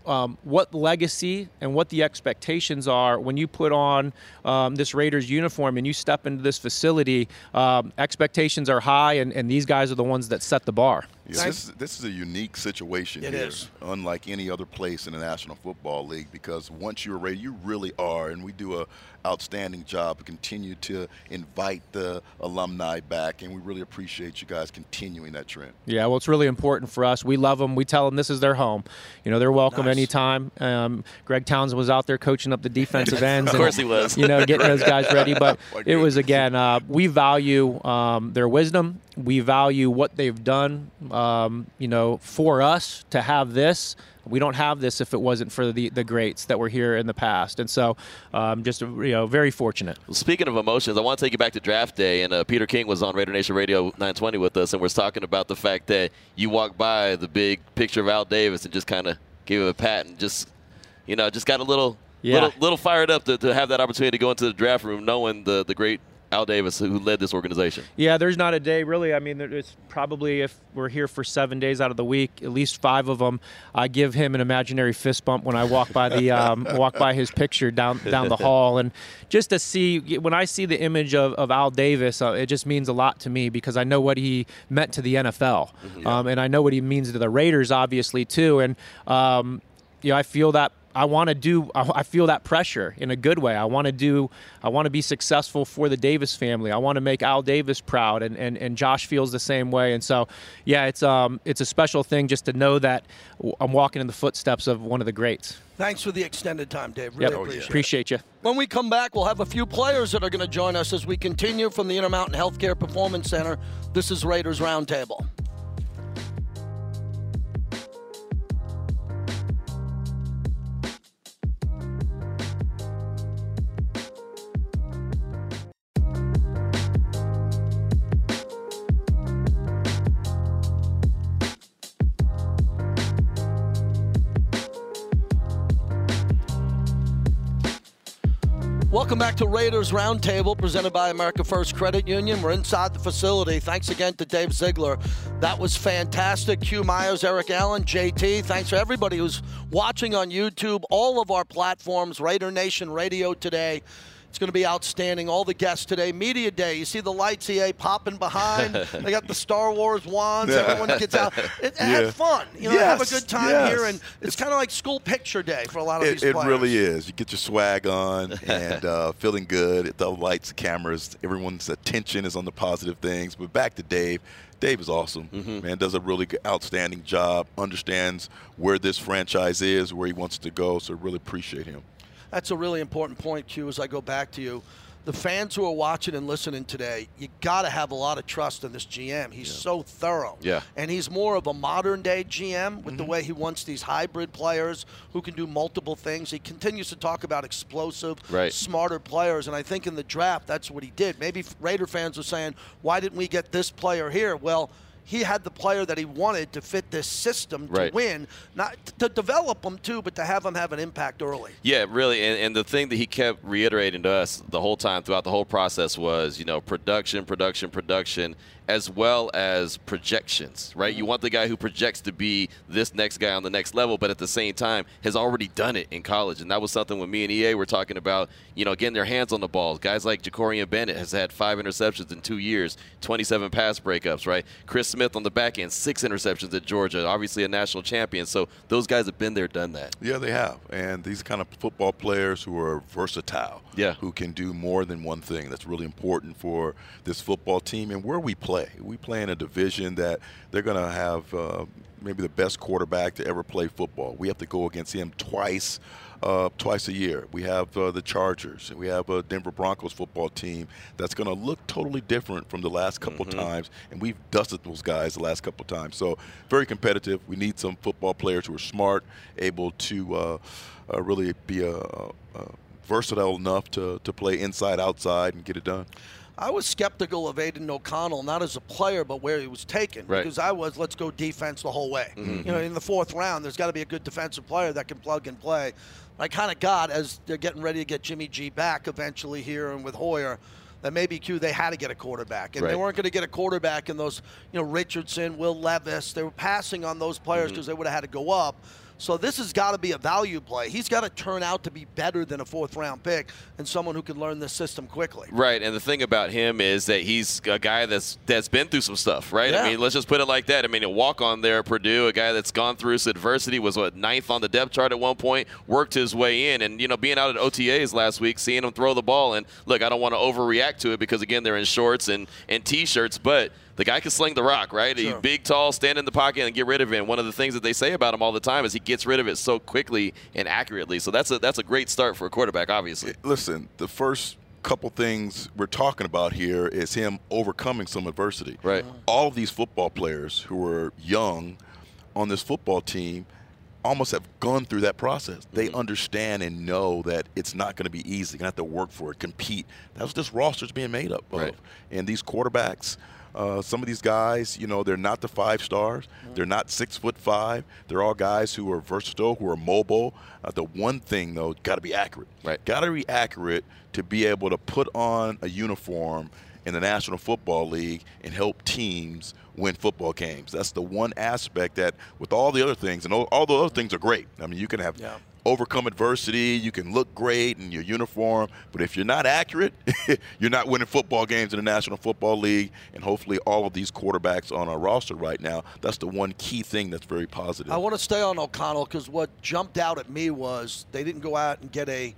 um, what legacy and what the expectations are when you put on um, this Raiders uniform and you step into this facility. Um, expectations are high, and, and these guys are the ones that set the bar. Yeah, this, this is a unique situation it here, is. unlike any other place in the National Football League, because once you're ready, you really are, and we do a outstanding job to continue to invite the alumni back, and we really appreciate you guys continuing that trend. Yeah, well, it's really important for us. We love them. We tell them this is their home. You know, they're welcome nice. anytime. Um, Greg Townsend was out there coaching up the defensive ends. of course, and, he was. You know, getting those guys ready. But it was again, uh, we value um, their wisdom. We value what they've done um, you know, for us to have this. We don't have this if it wasn't for the, the greats that were here in the past, and so um, just you know very fortunate. Speaking of emotions, I want to take you back to draft day, and uh, Peter King was on Raider Nation Radio 920 with us, and we're talking about the fact that you walked by the big picture of Al Davis and just kind of gave him a pat and just you know just got a little yeah. little, little fired up to, to have that opportunity to go into the draft room, knowing the the great Al Davis, who led this organization? Yeah, there's not a day really. I mean, it's probably if we're here for seven days out of the week, at least five of them, I give him an imaginary fist bump when I walk by the um, walk by his picture down down the hall, and just to see when I see the image of, of Al Davis, uh, it just means a lot to me because I know what he meant to the NFL, mm-hmm. um, and I know what he means to the Raiders, obviously too, and um, you know I feel that I want to do. I feel that pressure in a good way. I want to do. I want to be successful for the Davis family. I want to make Al Davis proud, and, and, and Josh feels the same way. And so, yeah, it's um it's a special thing just to know that I'm walking in the footsteps of one of the greats. Thanks for the extended time, Dave. Really yep. appreciate, appreciate you. When we come back, we'll have a few players that are going to join us as we continue from the Intermountain Healthcare Performance Center. This is Raiders Roundtable. Welcome back to Raiders Roundtable, presented by America First Credit Union. We're inside the facility. Thanks again to Dave Ziegler. That was fantastic. Q Myers, Eric Allen, JT. Thanks for everybody who's watching on YouTube, all of our platforms, Raider Nation Radio today. It's going to be outstanding. All the guests today, media day. You see the lights EA popping behind. they got the Star Wars wands. Everyone gets out. It, yeah. Have fun. You know, yes. have a good time yes. here, and it's, it's kind of like school picture day for a lot of it, these players. It really is. You get your swag on and uh, feeling good. The lights, the cameras, everyone's attention is on the positive things. But back to Dave. Dave is awesome. Mm-hmm. Man does a really good, outstanding job. Understands where this franchise is, where he wants to go. So really appreciate him that's a really important point, Q, as I go back to you. The fans who are watching and listening today, you got to have a lot of trust in this GM. He's yeah. so thorough. Yeah. And he's more of a modern day GM with mm-hmm. the way he wants these hybrid players who can do multiple things. He continues to talk about explosive, right. smarter players. And I think in the draft, that's what he did. Maybe Raider fans are saying, why didn't we get this player here? Well, he had the player that he wanted to fit this system to right. win, not to develop them too, but to have them have an impact early. Yeah, really. And, and, the thing that he kept reiterating to us the whole time throughout the whole process was, you know, production, production, production, as well as projections, right? You want the guy who projects to be this next guy on the next level, but at the same time has already done it in college. And that was something when me and EA were talking about, you know, getting their hands on the ball. Guys like Jakorian Bennett has had five interceptions in two years, 27 pass breakups, right? Chris Smith on the back end, six interceptions at Georgia, obviously a national champion. So those guys have been there, done that. Yeah, they have. And these kind of football players who are versatile, yeah. who can do more than one thing. That's really important for this football team and where we play play. We play in a division that they're going to have uh, maybe the best quarterback to ever play football. We have to go against him twice. Uh, twice a year. We have uh, the Chargers. We have a Denver Broncos football team that's going to look totally different from the last couple mm-hmm. times, and we've dusted those guys the last couple times. So very competitive. We need some football players who are smart, able to uh, uh really be a, a versatile enough to, to play inside, outside, and get it done. I was skeptical of Aidan O'Connell, not as a player, but where he was taken. Right. Because I was, let's go defense the whole way. Mm-hmm. You know, in the fourth round, there's got to be a good defensive player that can plug and play. I kind of got as they're getting ready to get Jimmy G back eventually here, and with Hoyer, that maybe Q they had to get a quarterback, and right. they weren't going to get a quarterback in those, you know, Richardson, Will Levis. They were passing on those players because mm-hmm. they would have had to go up. So this has got to be a value play. He's got to turn out to be better than a fourth round pick and someone who can learn this system quickly. Right, and the thing about him is that he's a guy that's that's been through some stuff, right? Yeah. I mean, let's just put it like that. I mean, a walk on there at Purdue, a guy that's gone through some adversity, was what ninth on the depth chart at one point, worked his way in, and you know, being out at OTAs last week, seeing him throw the ball, and look, I don't want to overreact to it because again, they're in shorts and and t-shirts, but the guy can sling the rock, right? Sure. He's big, tall, stand in the pocket and get rid of it. And one of the things that they say about him all the time is he gets rid of it so quickly and accurately. So that's a that's a great start for a quarterback, obviously. Listen, the first couple things we're talking about here is him overcoming some adversity. Right. All of these football players who are young on this football team almost have gone through that process. Mm-hmm. They understand and know that it's not going to be easy. You're going to have to work for it, compete. That's what this roster's being made up of. Right. And these quarterbacks – Uh, some of these guys, you know, they're not the five stars. Mm-hmm. They're not six foot five. They're all guys who are versatile, who are mobile. Uh, the one thing though, got to be accurate. Right. Got to be accurate to be able to put on a uniform in the National Football League and help teams win football games. That's the one aspect that, with all the other things, and all, all the other things are great. I mean, you can have yeah. Overcome adversity, you can look great in your uniform, but if you're not accurate, you're not winning football games in the National Football League. And hopefully, all of these quarterbacks on our roster right now, that's the one key thing that's very positive. I want to stay on O'Connell because what jumped out at me was they didn't go out and get a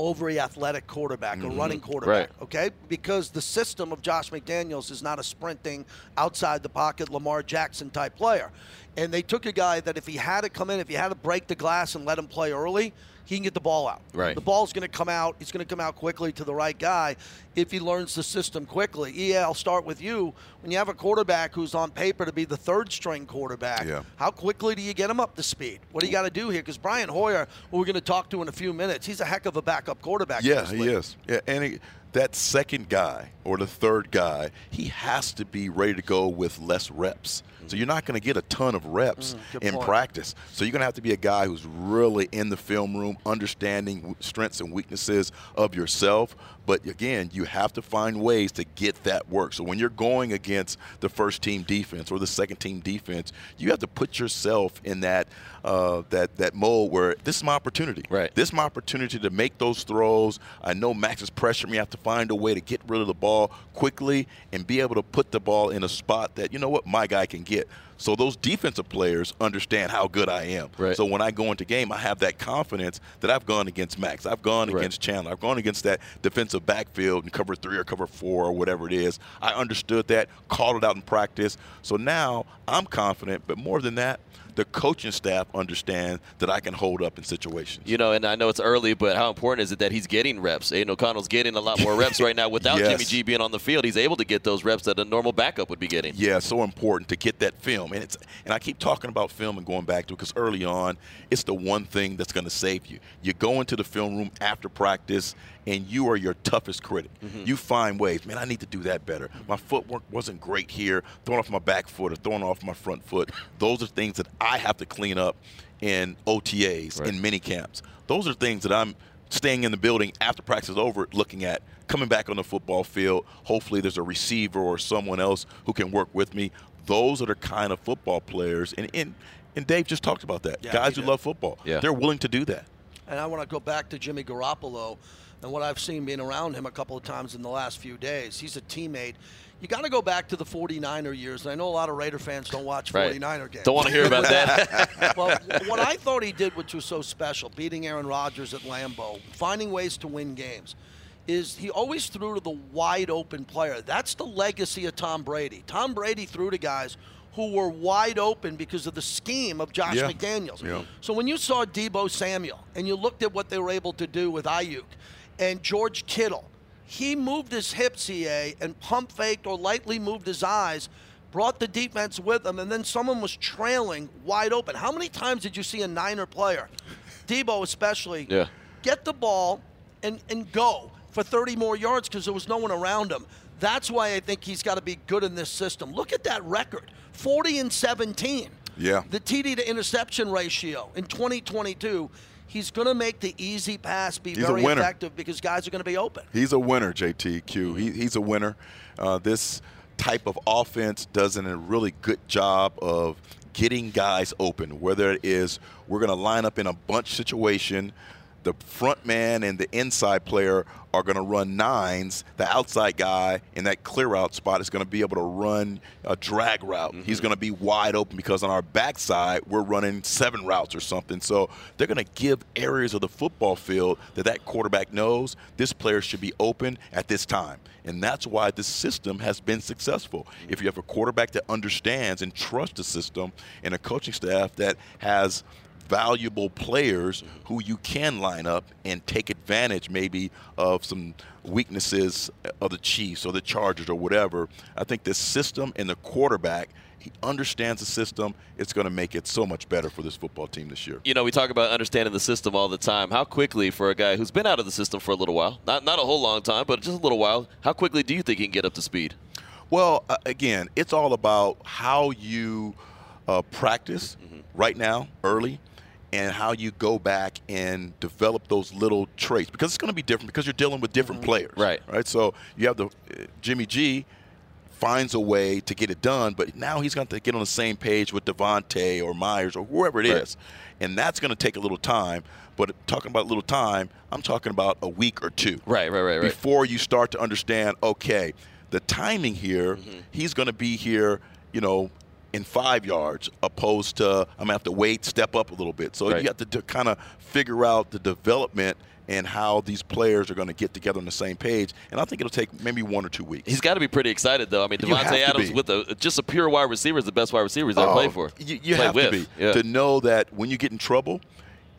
overly athletic quarterback, mm-hmm. a running quarterback, right. okay? Because the system of Josh McDaniels is not a sprinting, outside the pocket Lamar Jackson type player. And they took a guy that if he had to come in, if he had to break the glass and let him play early, he can get the ball out. Right. The ball's going to come out. He's going to come out quickly to the right guy if he learns the system quickly. Yeah, I'll start with you. When you have a quarterback who's on paper to be the third string quarterback, yeah. how quickly do you get him up to speed? What do you got to do here? Because Brian Hoyer, who we're going to talk to in a few minutes, he's a heck of a backup quarterback. Yeah, he is. Yeah, and he, that second guy or the third guy, he has to be ready to go with less reps. So you're not going to get a ton of reps mm, in point. practice. So you're going to have to be a guy who's really in the film room, understanding strengths and weaknesses of yourself. But again, you have to find ways to get that work. So when you're going against the first team defense or the second team defense, you have to put yourself in that uh, that that mode where this is my opportunity. Right. This is my opportunity to make those throws. I know Maxx is pressuring me. I have to find a way to get rid of the ball quickly and be able to put the ball in a spot that you know what my guy can get it. So those defensive players understand how good I am. Right. So when I go into game, I have that confidence that I've gone against Maxx. I've gone right. against Chandler. I've gone against that defensive backfield and cover three or cover four or whatever it is. I understood that, called it out in practice. So now I'm confident, but more than that, the coaching staff understand that I can hold up in situations. You know, and I know it's early, but how important is it that he's getting reps? Aidan O'Connell's getting a lot more reps right now without yes. Jimmy G being on the field. He's able to get those reps that a normal backup would be getting. Yeah, so important to get that film, and it's and I keep talking about film and going back to it because early on, it's the one thing that's going to save you. You go into the film room after practice and you are your toughest critic. Mm-hmm. You find ways, man, I need to do that better. My footwork wasn't great here, throwing off my back foot or throwing off my front foot. Those are things that I have to clean up in OTAs, right. in mini camps. Those are things that I'm staying in the building after practice is over looking at coming back on the football field. Hopefully, there's a receiver or someone else who can work with me. Those are the kind of football players, and and, and Dave just talked about that. Yeah, Guys who love football, yeah. they're willing to do that. And I want to go back to Jimmy Garoppolo and what I've seen being around him a couple of times in the last few days. He's a teammate. You got to go back to the 49er years. And I know a lot of Raider fans don't watch right. 49er games. Don't want to hear about that. well, what I thought he did, which was so special, beating Aaron Rodgers at Lambeau, finding ways to win games, is he always threw to the wide open player. That's the legacy of Tom Brady. Tom Brady threw to guys who were wide open because of the scheme of Josh yeah. McDaniels. Yeah. So when you saw Deebo Samuel and you looked at what they were able to do with Aiyuk and George Kittle. He moved his hips, CA, and pump faked or lightly moved his eyes, brought the defense with him, and then someone was trailing wide open. How many times did you see a Niner player, Deebo especially, yeah. get the ball and, and go for 30 more yards because there was no one around him? That's why I think he's got to be good in this system. Look at that record 40 and 17. Yeah. The TD to interception ratio in 2022 he's going to make the easy pass be he's very effective because guys are going to be open. He's a winner, JTQ. He, he's a winner. Uh, this type of offense does a really good job of getting guys open, whether it is we're going to line up in a bunch situation – the front man and the inside player are going to run nines. The outside guy in that clear out spot is going to be able to run a drag route. Mm-hmm. He's going to be wide open because on our backside, we're running seven routes or something. So they're going to give areas of the football field that that quarterback knows this player should be open at this time. And that's why this system has been successful. If you have a quarterback that understands and trusts the system and a coaching staff that has – valuable players who you can line up and take advantage maybe of some weaknesses of the Chiefs or the Chargers or whatever. I think the system and the quarterback he understands the system. It's going to make it so much better for this football team this year. You know, we talk about understanding the system all the time. How quickly, for a guy who's been out of the system for a little while, not not a whole long time, but just a little while, how quickly do you think he can get up to speed? Well, uh, again, it's all about how you uh, practice mm-hmm. right now, early, and how you go back and develop those little traits because it's going to be different because you're dealing with different mm-hmm. players. Right. Right. So you have the uh, Jimmy G finds a way to get it done, but now he's going to get on the same page with Davante or Meyers or whoever it right. is, and that's going to take a little time. But talking about a little time, I'm talking about a week or two. Right, right, right, right. Before you start to understand, okay, the timing here, mm-hmm. he's going to be here, you know, in five yards, opposed to I'm gonna have to wait, step up a little bit. So right. you have to, kind of figure out the development and how these players are going to get together on the same page. And I think it'll take maybe one or two weeks. He's got to be pretty excited, though. I mean, Davante Adams with a, just a pure wide receiver is the best wide receiver he's ever played for. You, you have with. to be yeah. to know that when you get in trouble,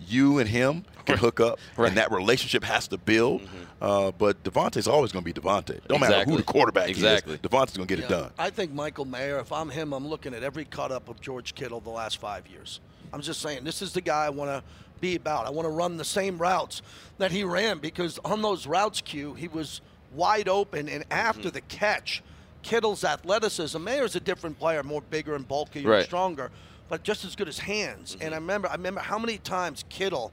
you and him can hook up, right. and that relationship has to build. Mm-hmm. Uh, but Davante's always going to be Davante. Don't exactly. matter who the quarterback exactly. is. Davante's going to get yeah, it done. I think Michael Mayer. If I'm him, I'm looking at every cut up of George Kittle the last five years. I'm just saying this is the guy I want to be about. I want to run the same routes that he ran because on those routes, Q, he was wide open, and after mm-hmm. the catch, Kittle's athleticism. Mayer's a different player, more bigger and bulkier right. and stronger, but just as good as hands. Mm-hmm. And I remember, I remember how many times Kittle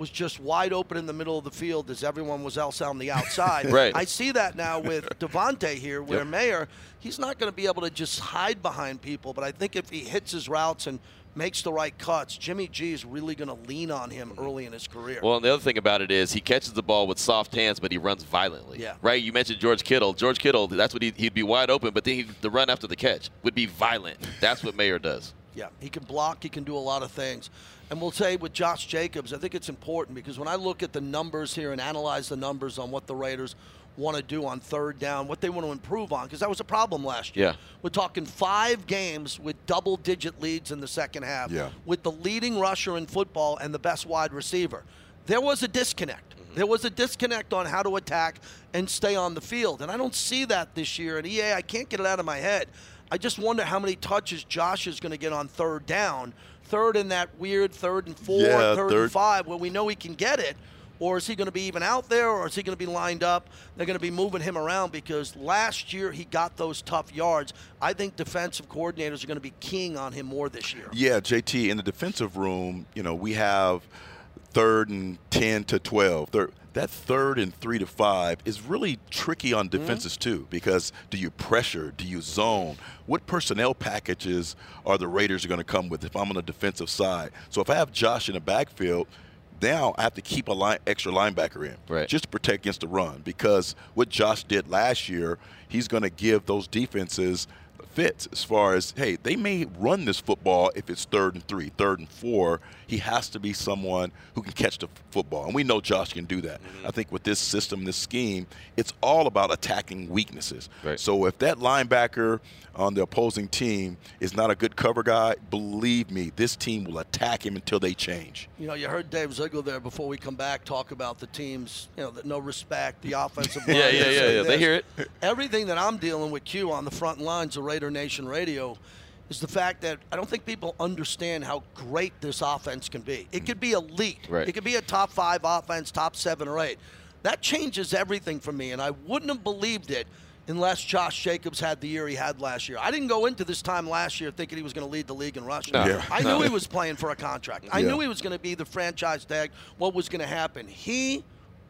was just wide open in the middle of the field as everyone was else on the outside. right. I see that now with Davante here, where yep. Mayer, he's not going to be able to just hide behind people. But I think if he hits his routes and makes the right cuts, Jimmy G is really going to lean on him mm-hmm. early in his career. Well, and the other thing about it is he catches the ball with soft hands, but he runs violently. Yeah. Right? You mentioned George Kittle. George Kittle, that's what he, would be wide open, but then he, the run after the catch would be violent. That's what Mayer does. Yeah, he can block. He can do a lot of things. And we'll say with Josh Jacobs, I think it's important because when I look at the numbers here and analyze the numbers on what the Raiders want to do on third down, what they want to improve on, because that was a problem last year. Yeah. We're talking five games with double digit leads in the second half, yeah. with the leading rusher in football and the best wide receiver. There was a disconnect. Mm-hmm. There was a disconnect on how to attack and stay on the field. And I don't see that this year. And EA, I can't get it out of my head. I just wonder how many touches Josh is going to get on third down third in that weird third and four, yeah, third, third and five, where we know he can get it? Or is he going to be even out there, or is he going to be lined up? They're going to be moving him around because last year he got those tough yards. I think defensive coordinators are going to be keying on him more this year. Yeah, JT, in the defensive room, you know, we have third and 10 to 12. Third, that third and three to five is really tricky on mm-hmm. defenses mm-hmm. too because do you pressure do you zone what personnel packages are the raiders going to come with if i'm on the defensive side so if i have josh in the backfield now I have to keep a line, extra linebacker in right. just to protect against the run because what Josh did last year, he's going to give those defenses fits as far as hey they may run this football if it's third and three third and four he has to be someone who can catch the football and we know josh can do that mm-hmm. i think with this system this scheme it's all about attacking weaknesses right. so if that linebacker on the opposing team is not a good cover guy believe me this team will attack him until they change you know you heard dave ziegler there before we come back talk about the teams you know that no respect the offensive line yeah yeah yeah, yeah. they hear it everything that i'm dealing with q on the front lines of Raider Nation Radio is the fact that I don't think people understand how great this offense can be. It mm. could be elite. Right. It could be a top five offense, top seven or eight. That changes everything for me, and I wouldn't have believed it unless Josh Jacobs had the year he had last year. I didn't go into this time last year thinking he was going to lead the league in rushing. No. Yeah. I no. knew he was playing for a contract. I yeah. knew he was going to be the franchise tag. What was going to happen? He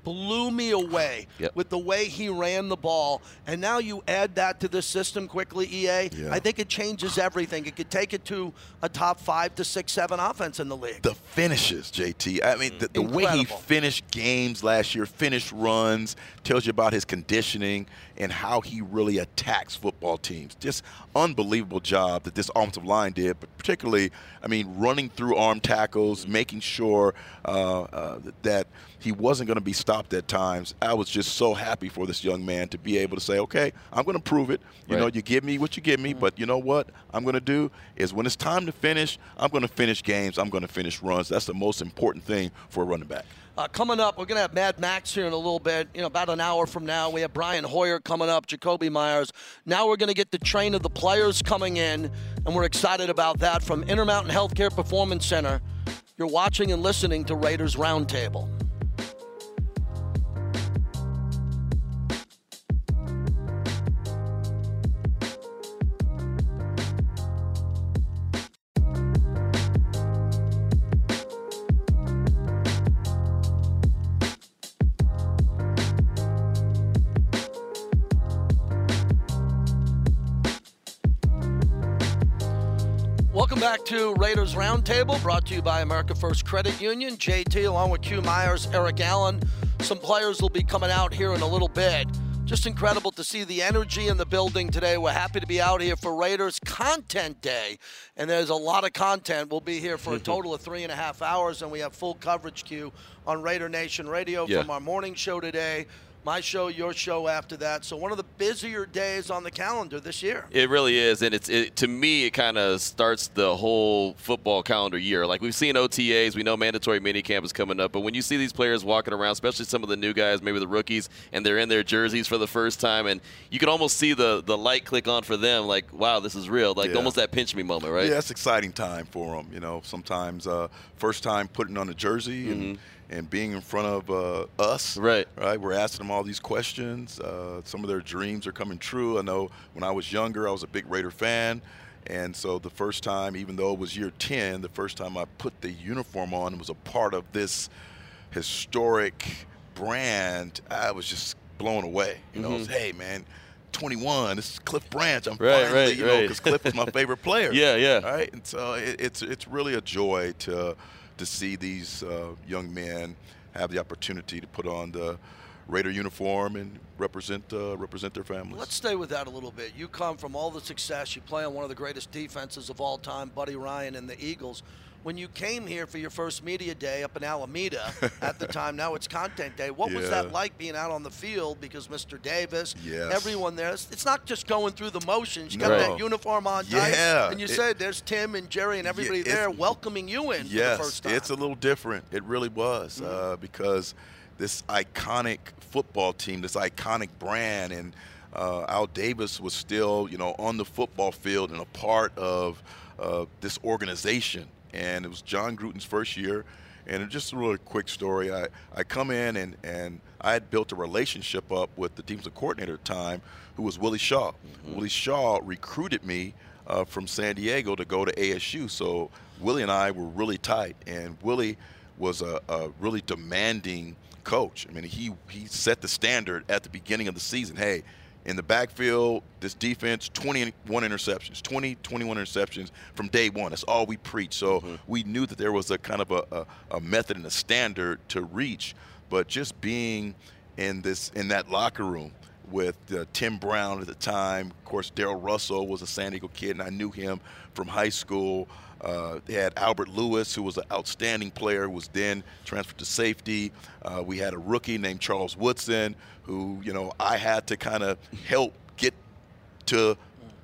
blew me away yep. with the way he ran the ball. And now you add that to the system quickly, EA. Yeah. I think it changes everything. It could take it to a top five to six, seven offense in the league. The finishes, JT. I mean, the, the way he finished games last year, finished runs, tells you about his conditioning and how he really attacks football teams. Just unbelievable job that this offensive line did, but particularly, I mean, running through arm tackles, making sure uh, uh, that he wasn't going to be stopped at times. I was just so happy for this young man to be able to say, okay, I'm going to prove it. You right. know, you give me what you give me, but you know what I'm going to do is when it's time to finish, I'm going to finish games. I'm going to finish runs. That's the most important thing for a running back. Uh, coming up, we're going to have Mad Maxx here in a little bit. You know, about an hour from now, we have Brian Hoyer coming up, Jakobi Meyers. Now we're going to get the train of the players coming in, and we're excited about that from Intermountain Healthcare Performance Center. You're watching and listening to Raiders Roundtable. Back to Raiders Roundtable, brought to you by America First Credit Union. JT, along with Q Myers, Eric Allen. Some players will be coming out here in a little bit. Just incredible to see the energy in the building today. We're happy to be out here for Raiders Content Day, and there's a lot of content. We'll be here for a mm-hmm. total of three and a half hours, and we have full coverage Q on Raider Nation Radio Yeah. from our morning show today, my show, your show after that. So one of the busier days on the calendar this year. It really is, and it's it, to me it kind of starts the whole football calendar year. Like we've seen OTAs, we know mandatory minicamp is coming up, but when you see these players walking around, especially some of the new guys, maybe the rookies, and they're in their jerseys for the first time, and you can almost see the the light click on for them, like wow, this is real, like Yeah. almost that pinch me moment, right? Yeah, it's exciting time for them. You know, sometimes uh, first time putting on a jersey and, and being in front of uh, us. Mm-hmm. Right. Right. We're asking them all these questions. Uh, some of their dreams are coming true. I know when I was younger, I was a big Raider fan. And so the first time, even though it was year 10, the first time I put the uniform on and was a part of this historic brand, I was just blown away. You know, it's, hey, man, 21, this is Cliff Branch. I'm Mm-hmm. Right, finally, right, you know, right. because Cliff is my favorite player. Yeah, yeah. Right, and so it, it's it's really a joy to to see these uh, young men have the opportunity to put on the Raider uniform and represent uh, represent their families. Let's stay with that a little bit. You come from all the success. You play on one of the greatest defenses of all time, Buddy Ryan and the Eagles. When you came here for your first media day up in Alameda at the time, now it's content day. What was that like being out on the field? Because Mr. Davis, Yes. everyone there, it's not just going through the motions. You got No. that uniform on tight, and you it- said there's Tim and Jerry and everybody it's- there welcoming you in yes, for the first time. Mm-hmm. it's a little different. It really was uh, because this iconic football team, this iconic brand, and uh, Al Davis was still, you know, on the football field and a part of uh, this organization. And it was Jon Gruden's first year. And just a really quick story. I, I come in and, and I had built a relationship up with the defensive coordinator at the time, who was Willie Shaw. Willie Shaw recruited me uh, from San Diego to go to ASU. So Willie and I were really tight, and Willie was a, a really demanding coach. I mean, he he set the standard at the beginning of the season. Hey, in the backfield, this defense, 21 interceptions, 20, 21 interceptions from day one. That's all we preach. So we knew that there was a kind of a, a, a method and a standard to reach. But just being in this in that locker room with uh, Tim Brown at the time. Of course, Darrell Russell was a San Diego kid, and I knew him from high school. Uh, they had Albert Lewis, who was an outstanding player, who was then transferred to safety. Uh, we had a rookie named Charles Woodson, who you know I had to kind of help get to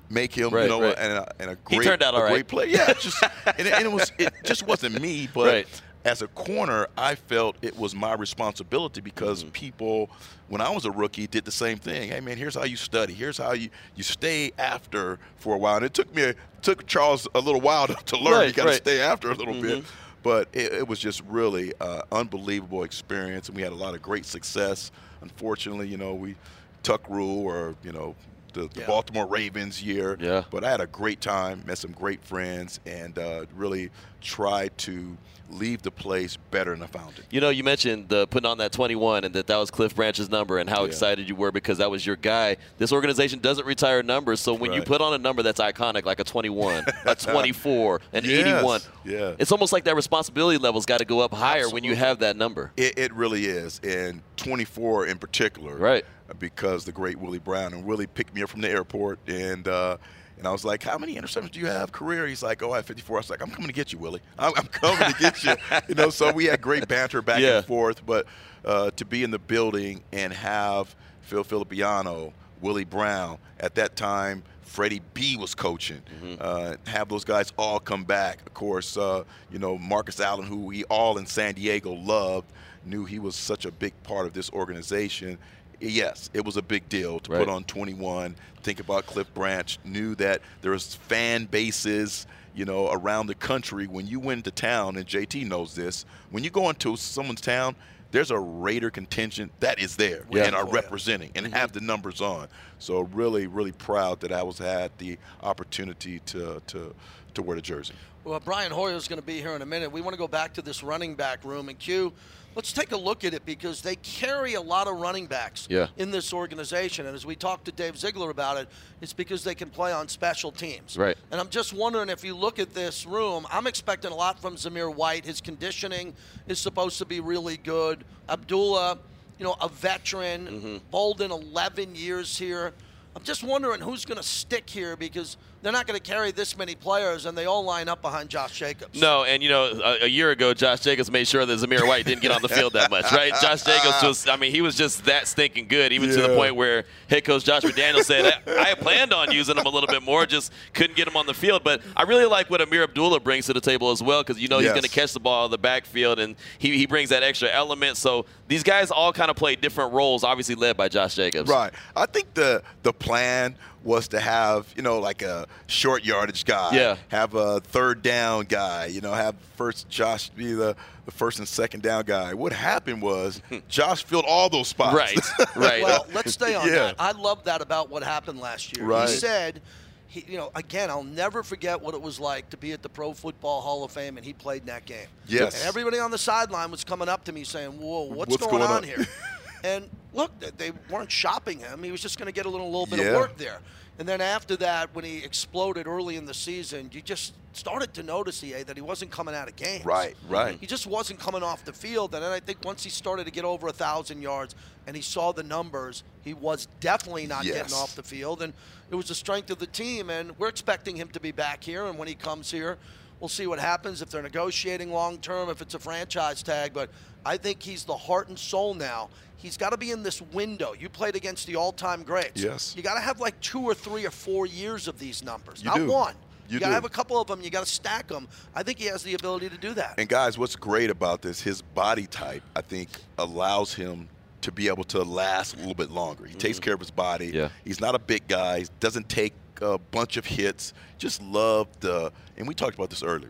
make him, Right, you know, right. and, a, and a He great, turned out a all right. great player. Yeah, just and, it, and it was it just wasn't me, but Right. As a corner, I felt it was my responsibility because Mm-hmm. people, when I was a rookie, did the same thing. Hey, man, here's how you study. Here's how you, you stay after for a while. And it took me, took Charles a little while to, to learn. Right, you got to right. stay after a little bit. Mhm. But it, it was just really uh, unbelievable experience, and we had a lot of great success. Unfortunately, you know, we tuck rule or you know the, the Yeah. Baltimore Ravens year. Yeah. But I had a great time, met some great friends, and uh, really tried to leave the place better than I found it. You know, you mentioned the putting on that 21 and that that was Cliff Branch's number and how Yeah. excited you were because that was your guy. This organization doesn't retire numbers, so when you put on a number that's iconic, like a 21, a 24, an Yes, 81, yeah. it's almost like that responsibility level's got to go up higher when you have that number. It, it really is, and 24 in particular, Right. Because the great Willie Brown and Willie picked me up from the airport, and uh, and I was like, "How many interceptions do you have career?" He's like, "Oh, I have 54." I was like, "I'm coming to get you, Willie. I'm, I'm coming to get you." you know, so we had great banter back Yeah. and forth, but uh, to be in the building and have Phil Villapiano, Willie Brown at that time. Freddie B was coaching. Uh, have those guys all come back. Of course, uh, you know Marcus Allen, who we all in San Diego loved, knew he was such a big part of this organization. Yes, it was a big deal to Right. put on 21. Think about Cliff Branch. Knew that there was fan bases, you know, around the country. When you went to town, and JT knows this, when you go into someone's town, there's a Raider contingent that is there Yeah. and are Oh, yeah. representing and have mm-hmm. the numbers on. So really, really proud that I was had the opportunity to to to wear the jersey. Well, Brian Hoyer is going to be here in a minute. We want to go back to this running back room and Q. Let's take a look at it because they carry a lot of running backs Yeah. in this organization. And as we talked to Dave Ziegler about it, it's because they can play on special teams. Right. And I'm just wondering if you look at this room, I'm expecting a lot from Zamir White. His conditioning is supposed to be really good. Abdullah, you know, a veteran. Mm-hmm. Bolden, 11 years here. I'm just wondering who's going to stick here because they're not going to carry this many players, and they all line up behind Josh Jacobs. No, and you know, a, a year ago, Josh Jacobs made sure that Zamir White didn't get on the field that much, right? Josh Jacobs was, I mean, he was just that stinking good, even to the point where head coach Josh McDaniel said, I, I planned on using him a little bit more, just couldn't get him on the field. But I really like what Ameer Abdullah brings to the table as well, because you know he's Yes. going to catch the ball in the backfield, and he, he brings that extra element. So these guys all kind of play different roles, obviously led by Josh Jacobs. Right. I think the the plan was to have you know like a short yardage guy. Yeah. Have a third down guy. You know, have first Josh be the, the first and second down guy. What happened was hmm. Josh filled all those spots. Right, right. Well, let's stay on Yeah. that. I love that about what happened last year. Right. He said, he, you know, again, I'll never forget what it was like to be at the Pro Football Hall of Fame, and he played in that game. Yes. And everybody on the sideline was coming up to me saying, "Whoa, what's, What's going, going on on?" here?" and look, th- they weren't shopping him. He was just going to get a little, little bit Yeah. of work there. And then after that, when he exploded early in the season, you just started to notice, EA, that he wasn't coming out of games. Right, right. He just wasn't coming off the field. And then I think once he started to get over a thousand yards and he saw the numbers, he was definitely not Yes. getting off the field. And it was the strength of the team. And we're expecting him to be back here. And when he comes here, we'll see what happens if they're negotiating long term, if it's a franchise tag. But I think he's the heart and soul now. He's got to be in this window. You played against the all-time greats. Yes. You got to have like two or three or four years of these numbers, You not do. one. You you got to have a couple of them. You got to stack them. I think he has the ability to do that. And guys, what's great about this, his body type, I think, allows him to be able to last a little bit longer. He takes mm-hmm. care of his body. Yeah. He's not a big guy. He Doesn't take a bunch of hits. Just love the, and we talked about this earlier,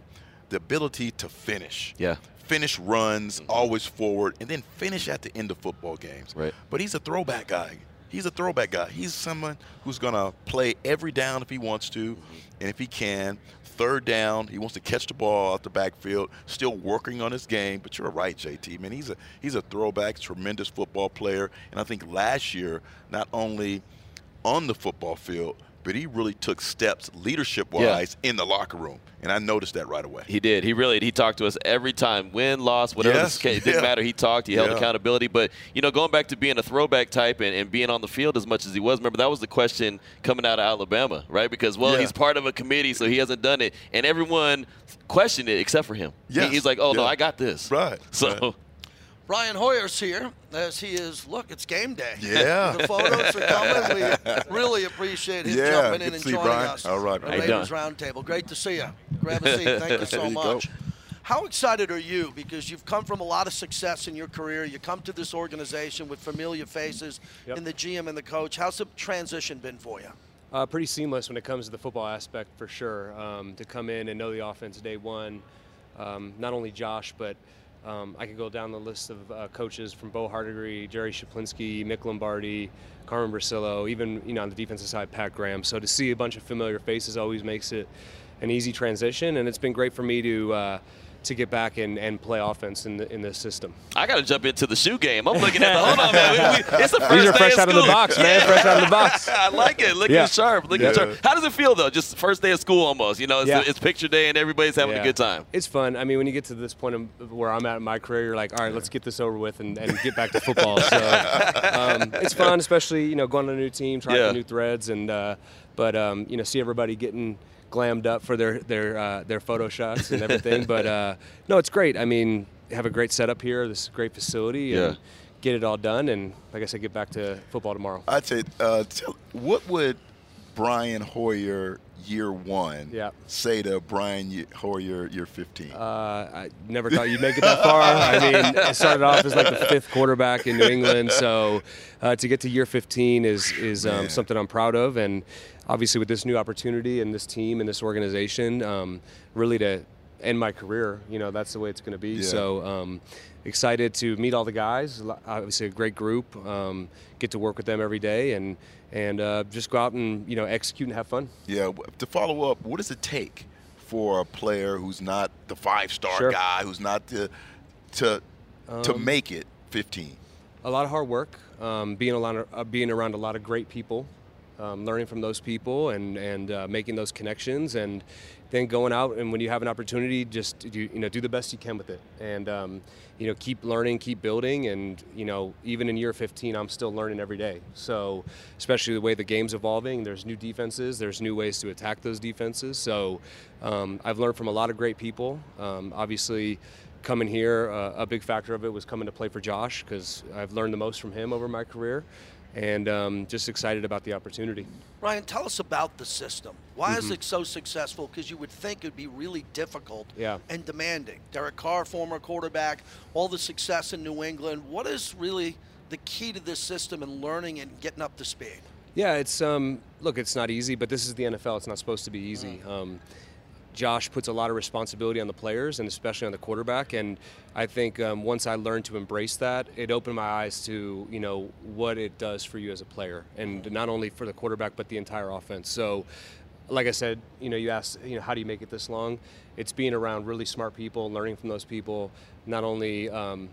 the ability to finish. Yeah. Finish runs, mm-hmm. always forward, and then finish at the end of football games. Right. But he's a throwback guy. He's a throwback guy. He's someone who's going to play every down if he wants to, mm-hmm. and if he can. Third down, he wants to catch the ball out the backfield. Still working on his game, but you're right, JT. Man, he's a he's a throwback, tremendous football player, and I think last year, not only on the football field, but he really took steps leadership-wise in the locker room, and I noticed that right away. He did. He really he talked to us every time, win, loss, whatever. Yes. It didn't yeah. matter. He talked. He held Yeah. accountability. But you know, going back to being a throwback type and, and being on the field as much as he was. Remember that was the question coming out of Alabama, right? Because well, Yeah. he's part of a committee, so he hasn't done it, and everyone questioned it except for him. He- he's like, oh no, I got this. Right, So. right. Brian Hoyer's here, as he is. Look, it's game day. Yeah. the photos are coming. We really appreciate his Yeah, jumping in to and see you, joining Brian. us. All right, The man. How Raiders? Roundtable. Great to see you. Grab a seat. Thank you so you much. go. How excited are you? Because you've come from a lot of success in your career. You come to this organization with familiar faces Yep. in the GM and the coach. How's the transition been for you? Uh, pretty seamless when it comes to the football aspect, for sure. Um, to come in and know the offense day one, um, not only Josh, but um, I could go down the list of uh, coaches from Bo Hardegree, Jerry Schuplinski, Mick Lombardi, Carmen Bricillo, even you know on the defensive side, Pat Graham. So to see a bunch of familiar faces always makes it an easy transition, and it's been great for me to. Uh, to get back and, and play offense in the in this system. I got to jump into the shoe game. I'm looking at the hold on, man. We- we- it's the first These are day fresh of out of the box, man. Fresh out of the box. I like it. Looking Yeah. sharp. Looking Yeah. sharp. How does it feel though? Just first day of school almost. You know, it's, Yeah. it's picture day and everybody's having a good time. It's fun. I mean, when you get to this point of where I'm at in my career, you're like, all right, let's get this over with and, and get back to football. So um, it's fun, especially you know going to a new team, trying Yeah. new threads, and uh, but um, you know see everybody getting glammed up for their their uh, their photo shots and everything. but uh, no, it's great. I mean, have a great setup here. This great facility. And Yeah. Get it all done, and like I said, get back to football tomorrow. I'd say, uh, tell, what would Brian Hoyer year one Yeah. say to Brian Ye- you're 15? Uh, I never thought you'd make it that far. I mean, I started off as like the fifth quarterback in New England, so uh, to get to year 15 is is um, something I'm proud of, and obviously with this new opportunity and this team and this organization, um, really to end my career, you know, that's the way it's going to be. Yeah. So um, excited to meet all the guys. Obviously, a great group. Um, get to work with them every day, and and uh, just go out and you know execute and have fun. yeah, to follow up, what does it take for a player who's not the five-star Sure. guy, who's not the to to Um, make it 15? a lot of hard work, um, being a lot of, uh, being around a lot of great people, um, learning from those people, and and uh, making those connections, and then going out and when you have an opportunity, just do you know do the best you can with it, and um, you know keep learning, keep building, and you know even in year 15, I'm still learning every day. So especially the way the game's evolving, there's new defenses, there's new ways to attack those defenses. So um, I've learned from a lot of great people. Um, obviously coming here, uh, a big factor of it was coming to play for Josh because I've learned the most from him over my career, and um, just excited about the opportunity. Ryan, tell us about the system. Why Mm-hmm. is it so successful? Because you would think it'd be really difficult Yeah. and demanding. Derek Carr, former quarterback, all the success in New England. What is really the key to this system and learning and getting up to speed? Yeah, it's um, look, it's not easy, but this is the NFL. It's not supposed to be easy. Um, Josh puts a lot of responsibility on the players and especially on the quarterback. And I think um, once I learned to embrace that, it opened my eyes to you know what it does for you as a player, and not only for the quarterback but the entire offense. So, like I said, you know, you asked, you know, how do you make it this long? It's being around really smart people, learning from those people, not only. Um,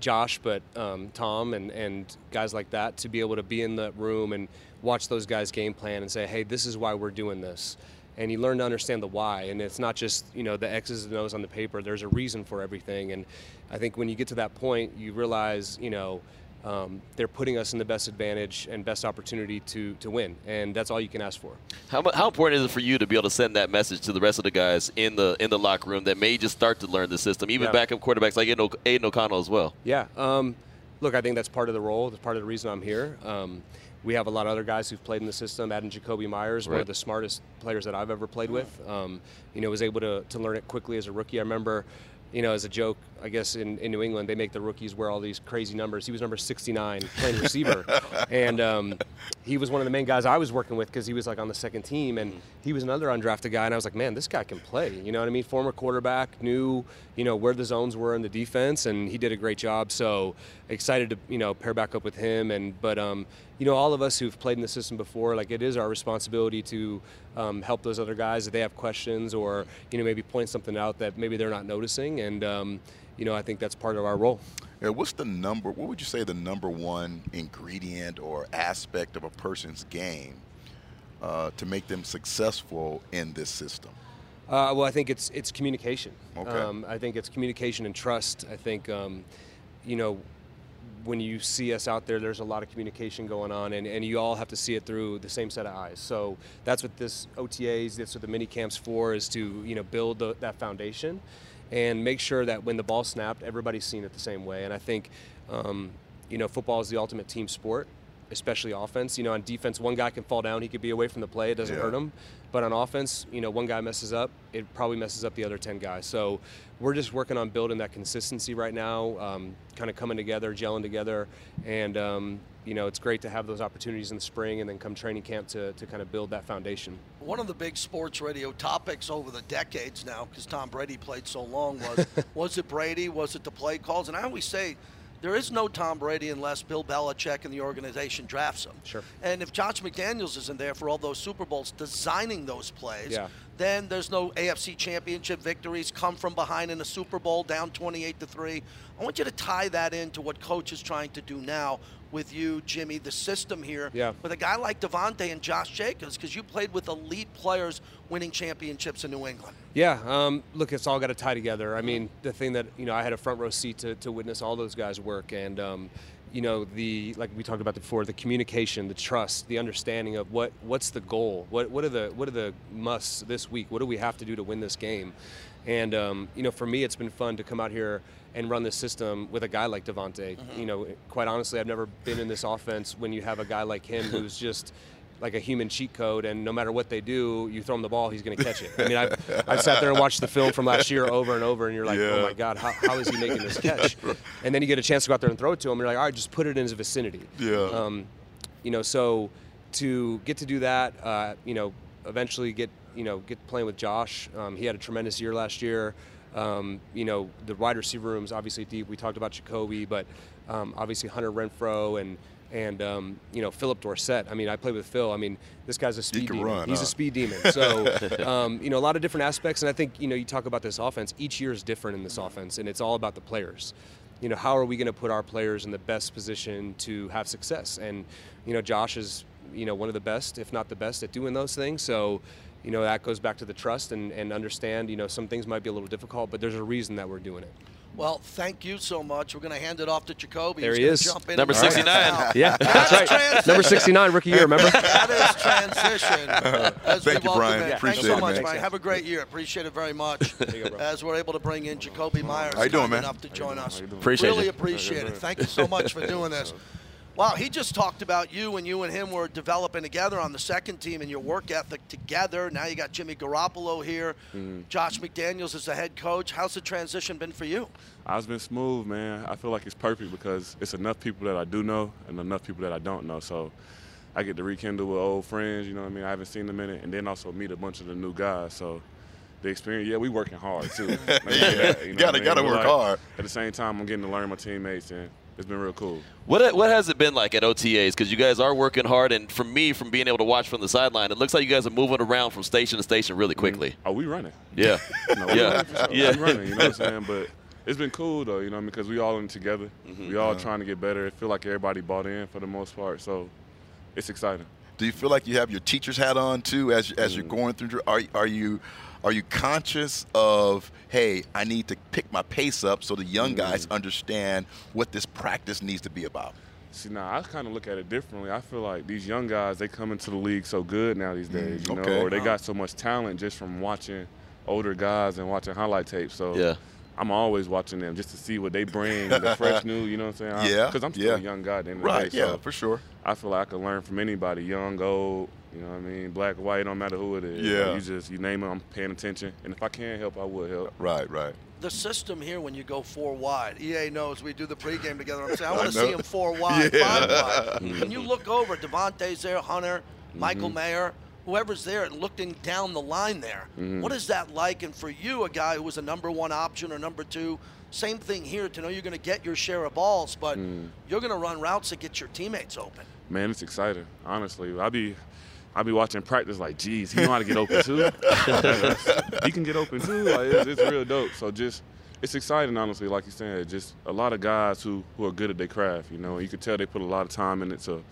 Josh, but um, Tom and, and guys like that to be able to be in the room and watch those guys game plan and say, hey, this is why we're doing this. And you learn to understand the why. And it's not just, you know, the X's and O's on the paper. There's a reason for everything. And I think when you get to that point, you realize, you know, um, they're putting us in the best advantage and best opportunity to, to win. And that's all you can ask for. How, how important is it for you to be able to send that message to the rest of the guys in the in the locker room that may just start to learn the system, even Yeah. backup quarterbacks like Aidan, O'Connell as well? Yeah. Um, look, I think that's part of the role. That's part of the reason I'm here. Um, we have a lot of other guys who've played in the system. Adam Jakobi Meyers, one of the smartest players that I've ever played with. Um, you know, was able to, to learn it quickly as a rookie. I remember, you know, as a joke, I guess in, in New England they make the rookies wear all these crazy numbers. He was number 69 playing receiver, and um, he was one of the main guys I was working with because he was like on the second team, and he was another undrafted guy. And I was like, man, this guy can play. You know what I mean? Former quarterback, knew you know where the zones were in the defense, and he did a great job. So excited to you know pair back up with him. And but um, you know all of us who've played in the system before, like it is our responsibility to um, help those other guys if they have questions or you know maybe point something out that maybe they're not noticing. And um, you know I think that's part of our role. Yeah, what's the number? What would you say the number one ingredient or aspect of a person's game uh, to make them successful in this system? Uh, well, I think it's it's communication. Okay. Um, I think it's communication and trust. I think, um, you know, when you see us out there, there's a lot of communication going on, and, and you all have to see it through the same set of eyes. So that's what this OTAs, that's what the mini camps for, is to you know build the, that foundation, and make sure that when the ball snapped, everybody's seeing it the same way. And I think, um, you know, football is the ultimate team sport, especially offense. You know, on defense, one guy can fall down, he could be away from the play, it doesn't Yeah. hurt him. But on offense, you know, one guy messes up, it probably messes up the other 10 guys. So we're just working on building that consistency right now, um, kind of coming together, gelling together. And, um, you know, it's great to have those opportunities in the spring and then come training camp to, to kind of build that foundation. One of the big sports radio topics over the decades now, because Tom Brady played so long, was was it Brady? Was it the play calls? And I always say there is no Tom Brady unless Bill Belichick and the organization drafts him. Sure. And if Josh McDaniels isn't there for all those Super Bowls designing those plays, Yeah. then there's no AFC championship victories come from behind in a Super Bowl down 28 to 3. I want you to tie that into what coach is trying to do now with you, Jimmy, the system here Yeah. with a guy like Davante and Josh Jacobs because you played with elite players winning championships in New England. Yeah, um, look, it's all got to tie together. I mean, the thing that you know, I had a front row seat to, to witness all those guys work, and um, you know, the like we talked about before, the communication, the trust, the understanding of what what's the goal, what what are the what are the musts this week, what do we have to do to win this game, and um, you know, for me, it's been fun to come out here and run this system with a guy like Davante. You know, quite honestly, I've never been in this offense when you have a guy like him who's just like a human cheat code, and no matter what they do, you throw him the ball, he's going to catch it. I mean, I've, I've sat there and watched the film from last year over and over, and you're like, Yeah. oh my God, how, how is he making this catch? And then you get a chance to go out there and throw it to him, and you're like, all right, just put it in his vicinity. Yeah. Um, you know, so to get to do that, uh, you know, eventually get, you know, get playing with Josh. Um, he had a tremendous year last year. Um, you know, the wide receiver room is obviously deep. We talked about Jakobi, but um, obviously Hunter Renfrow and And um, you know, Phillip Dorsett. I mean, I played with Phil. I mean, this guy's a speed can demon. run, He's huh? a speed demon. So, um, you know, a lot of different aspects. And I think you know, you talk about this offense. Each year is different in this offense, and it's all about the players. You know, how are we going to put our players in the best position to have success? And you know, Josh is you know one of the best, if not the best, at doing those things. So. You know that goes back to the trust and, and understand. You know some things might be a little difficult, but there's a reason that we're doing it. Well, thank you so much. We're going to hand it off to Jakobi. There He's he is. Jump in Number and take us 69. out. Yeah, that's right. Number 69, rookie year. Remember? That is transition. As Thank you, welcome Brian. in. Thanks Appreciate so it, much, man. Brian. Have a great year. Appreciate it very much. you go. As we're able to bring in Jakobi Meyers. How you doing, kind man? Enough to join us. Appreciate really you. appreciate it. Thank you so much for doing this. Wow, he just talked about you and you and him were developing together on the second team and your work ethic together. Now you got Jimmy Garoppolo here. Mm-hmm. Josh McDaniels is the head coach. How's the transition been for you? It's been smooth, man. I feel like it's perfect because it's enough people that I do know and enough people that I don't know. So I get to rekindle with old friends, you know what I mean? I haven't seen them in it, and then also meet a bunch of the new guys. So the experience, yeah, we working hard too. Let me that, you know Gotta- what I mean? gotta But, work like, hard. At the same time, I'm getting to learn my teammates, and it's been real cool. What what has it been like at OTAs? Because you guys are working hard, and for me, from being able to watch from the sideline, it looks like you guys are moving around from station to station really quickly. Are we running. Yeah, No, we Yeah. running for sure. Yeah. We running, you know what I'm saying? But it's been cool though, you know, because we all in together. Mm-hmm. We all trying to get better. It feel like everybody bought in for the most part, so it's exciting. Do you feel like you have your teacher's hat on too as as you're going through? Are are you are you conscious of hey, I need to pick my pace up so the young guys mm. understand what this practice needs to be about? See, now I kind of look at it differently. I feel like these young guys, they come into the league so good now these days, mm, you okay. know, or they uh-huh. got so much talent just from watching older guys and watching highlight tapes. So Yeah. I'm always watching them just to see what they bring, the fresh new, you know what I'm saying? Yeah, Because I'm still yeah. a young guy at the end of Right, the day. yeah, for sure. I feel like I can learn from anybody, young, old, you know what I mean, black, white, don't matter who it is. Yeah. You just, you name it, I'm paying attention. And if I can help, I will help. Right, right. the system here when you go four wide. EA knows we do the pregame together. I'm saying I I want to see him four wide, Yeah. five wide. Mm-hmm. when you look over, Davante's there, Hunter, mm-hmm. Michael Mayer, whoever's there, and looking down the line there. Mm-hmm. What is that like? And for you, a guy who was a number one option or number two, same thing here. To know you're going to get your share of balls, but mm. you're going to run routes to get your teammates open. Man, it's exciting. Honestly, I'll be, I be watching practice like, geez, he know how to get open too. he can get open too. Like, it's, it's real dope. So just, it's exciting, honestly. Like you said, just a lot of guys who who are good at their craft. You know, you can tell they put a lot of time in it. So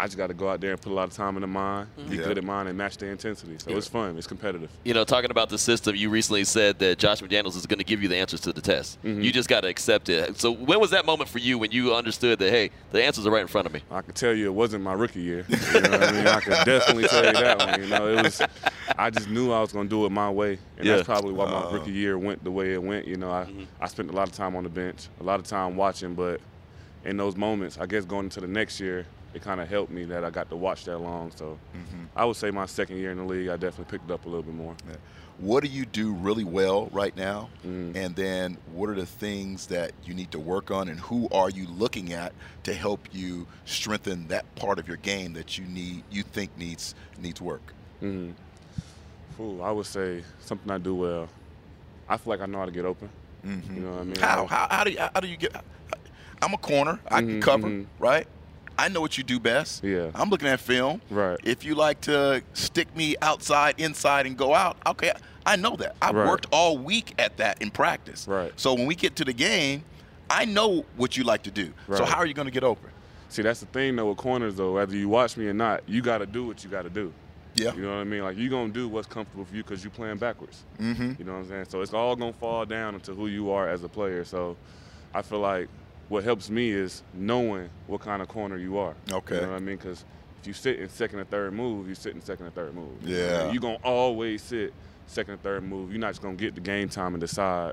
I just got to go out there and put a lot of time into mine, mm-hmm. be Yeah. good at mine, and match the intensity. So it's fun. It's competitive. You know, talking about the system, you recently said that Josh McDaniels is going to give you the answers to the test. Mm-hmm. You just got to accept it. So when was that moment for you when you understood that hey, the answers are right in front of me? I can tell you it wasn't my rookie year. You know what I mean? I can definitely tell you that one. You know, it was. I just knew I was going to do it my way, and Yeah. that's probably why my oh. rookie year went the way it went. You know, I mm-hmm. I spent a lot of time on the bench, a lot of time watching, but in those moments, I guess going into the next year, it kind of helped me that I got to watch that long. So I would say my second year in the league, I definitely picked it up a little bit more. What do you do really well right now? And then what are the things that you need to work on and who are you looking at to help you strengthen that part of your game that you need you think needs needs work? Ooh, I would say something I do well. I feel like I know how to get open. You know what I mean? How, how, how do you how do you get I'm a corner. I can Mhm, cover, mhm. right? I know what you do best. Yeah. I'm looking at film. Right. If you like to stick me outside, inside, and go out, okay, I know that. I've Right. worked all week at that in practice. Right. So when we get to the game, I know what you like to do. Right. So how are you going to get open? See, that's the thing though with corners though. Whether you watch me or not, you got to do what you got to do. Yeah. You know what I mean? Like you gonna do what's comfortable for you because you're playing backwards. Mm-hmm. You know what I'm saying? So it's all gonna fall down into who you are as a player. So I feel like what helps me is knowing what kind of corner you are. Okay. You know what I mean? Because if you sit in second or third move, you sit in second or third move. You know what I Yeah. mean? You gonna always sit second or third move. You're not just gonna get the game time and decide.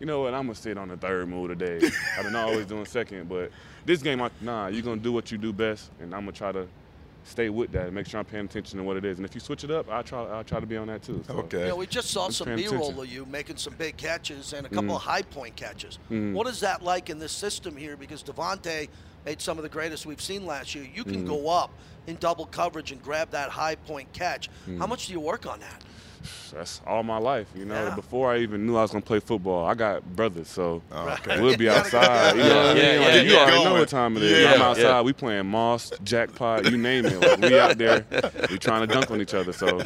You know what? I'm gonna sit on the third move today. I've been always doing second, but this game, I, nah, you're gonna do what you do best, and I'm gonna try to stay with that and make sure I'm paying attention to what it is. And if you switch it up, I try, I'll try to be on that too. So. Okay. You know, we just saw Just some B-roll attention. of you making some big catches and a couple mm. of high point catches. Mhm. What is that like in this system here? Because Davante made some of the greatest we've seen last year. You can mm. go up in double coverage and grab that high point catch. How mm. much do you work on that? That's all my life, you know. Yeah. Before I even knew I was gonna play football, I got brothers, so okay. we'll be outside. You know what I mean? Yeah, yeah, Like, yeah, you yeah. already know what time it is. Yeah, I'm outside. yeah. We playing Moss, Jackpot, you name it. Like, we out there, we trying to dunk on each other. So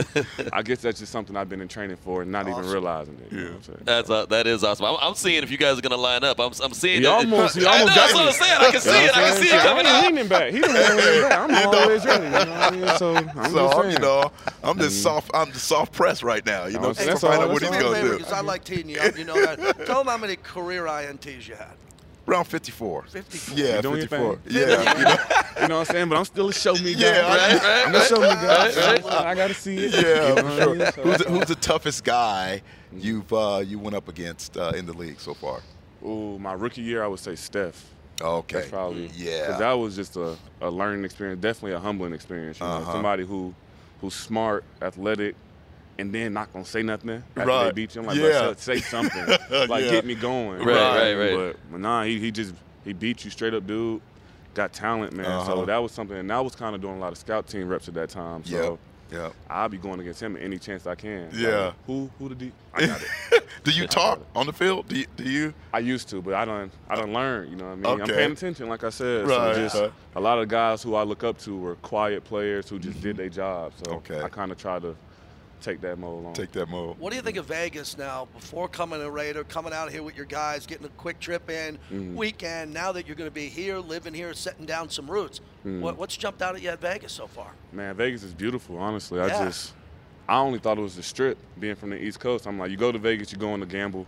I guess that's just something I've been in training for, and not even realizing it. You know what I'm saying? That's uh, that is awesome. I'm, I'm seeing if you guys are gonna line up. I'm, I'm seeing. He that- almost, he I know, almost that's got what. I'm saying. I can see You know it. what I can see it coming I ain't up. leaning back. He the one leaning back. I'm always running. You know what I mean? So I'm So just saying. you know, I'm just soft. I'm just soft press right now. You know, that's find out what that's he's all. gonna do. Because I like teeing you up. You know that. Tell them how many career INTs you had. Around 54. 54. Yeah, You doing your 54. thing. Yeah, you know, You know what I'm saying? But I'm still a show me guy. Yeah, I- Right, right, I'm a show me guy. Right, right. I gotta see it. yeah, You know for sure. mean? So- Who's the, who's the toughest guy you've uh, you went up against uh, in the league so far? Ooh, my rookie year, I would say Steph. Okay. That's probably Yeah. Because that was just a, a learning experience, definitely a humbling experience. You know, Uh-huh. somebody who who's smart, athletic, and then not gonna say nothing after they Right. beat you. I'm like, Yeah. bro, say something, like Yeah. get me going. Right, right, right. But, but nah, he, he just he beat you straight up, dude. Got talent, man. Uh-huh. So that was something, and I was kind of doing a lot of scout team reps at that time. So Yeah. I'll be going against him any chance I can. Yeah. Like, who who the D? I got it. do you talk on the field? Do you? Do you? I used to, but I don't. I don't learn. You know what I mean? Okay. I'm paying attention, like I said. Right, So just right. a lot of guys who I look up to were quiet players who just did their job. So Mm-hmm. Okay. I kind of try to take that mode on. Take that move. What do you think of Vegas now? Before coming to Raider, coming out here with your guys, getting a quick trip in, Mm-hmm. weekend. Now that you're going to be here, living here, setting down some roots. Mm-hmm. What, what's jumped out at you at Vegas so far? Man, Vegas is beautiful. Honestly, Yeah. I just I only thought it was the strip. Being from the East Coast, I'm like, you go to Vegas, you're going to gamble.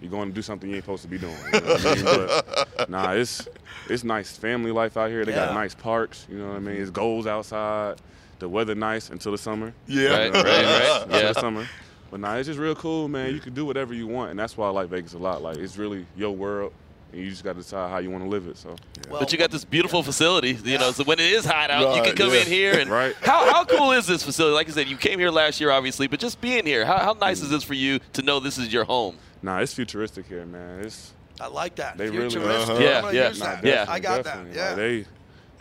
You're going to do something you ain't supposed to be doing. You know what I mean? But, nah, it's it's nice family life out here. They Yeah. got nice parks. You know what I mean? It's goals outside. The weather nice until the summer. Yeah. Right, right, right. Until Yeah. the summer. But nah, it's just real cool, man. You can do whatever you want, and that's why I like Vegas a lot. Like it's really your world, and you just got to decide how you want to live it. So Well, But you got this beautiful facility, you know. So when it is hot out, you can come yeah. in here and. Right. How, how cool is this facility? Like I said, you came here last year, obviously, but just being here, how, how nice is this for you to know this is your home? nah, it's futuristic here, man. It's I like that. They really- Uh-huh. Yeah, yeah. Nah. Yeah. I got definitely. that. Yeah. Like, they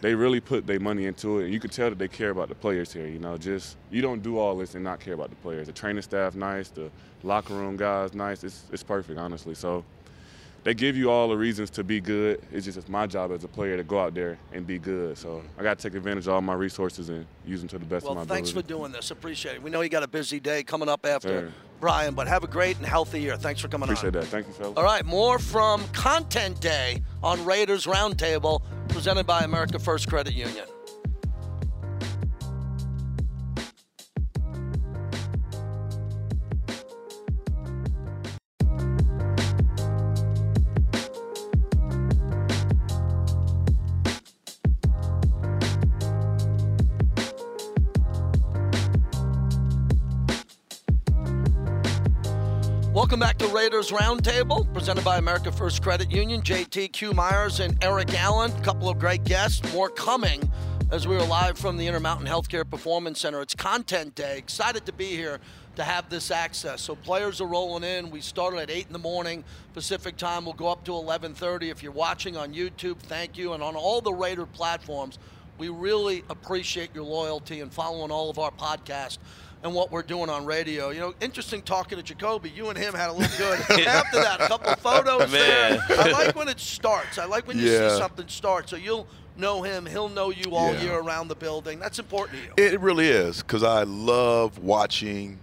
they really put their money into it, and you can tell that they care about the players here. You know, just you don't do all this and not care about the players. The training staff nice, the locker room guys nice. It's it's perfect, honestly. So they give you all the reasons to be good. It's just it's my job as a player to go out there and be good. So I got to take advantage of all my resources and use them to the best Well, of my ability. Well, thanks for doing this. Appreciate it. We know you got a busy day coming up after Sure. Brian, but have a great and healthy year. Thanks for coming Appreciate on. that. Thank you, fellas. All right, more from Content Day on Raiders Roundtable, presented by America First Credit Union. Back to Raiders Roundtable, presented by America First Credit Union. JT Q Myers and Eric Allen, a couple of great guests. More coming as we are live from the Intermountain Healthcare Performance Center. It's Content Day. Excited to be here to have this access. So players are rolling in. We started at 8 in the morning Pacific time. We'll go up to 11:30. If you're watching on YouTube, thank you, and on all the Raider platforms. We really appreciate your loyalty and following all of our podcasts and what we're doing on radio. You know, interesting talking to Jakobi. You and him had a little good after that. A couple photos Man. there. I like when it starts. I like when you Yeah. see something start. So you'll know him. He'll know you all Yeah. year around the building. That's important to you. It really is because I love watching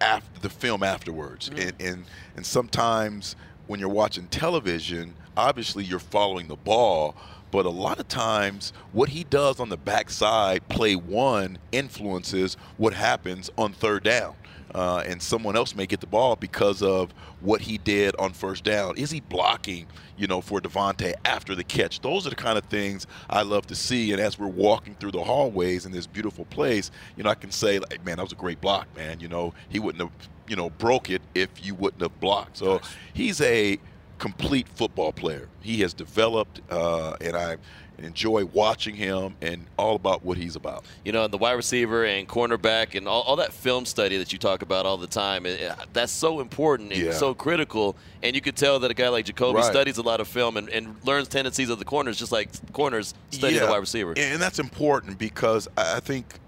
after the film afterwards, mm-hmm. and, and and sometimes when you're watching television, obviously you're following the ball, but a lot of times what he does on the backside, play one, influences what happens on third down. Uh, and someone else may get the ball because of what he did on first down. Is he blocking, you know, for Davante after the catch? Those are the kind of things I love to see. And as we're walking through the hallways in this beautiful place, you know, I can say, like, man, that was a great block, man. You know, he wouldn't have, you know, broke it if you wouldn't have blocked. So he's a complete football player. He has developed, uh, and I enjoy watching him and all about what he's about. You know, and the wide receiver and cornerback and all, all that film study that you talk about all the time, it, it- that's so important and Yeah. so critical. And you could tell that a guy like Jakobi Right. studies a lot of film and, and learns tendencies of the corners, just like corners study the wide receiver. And that's important because I I think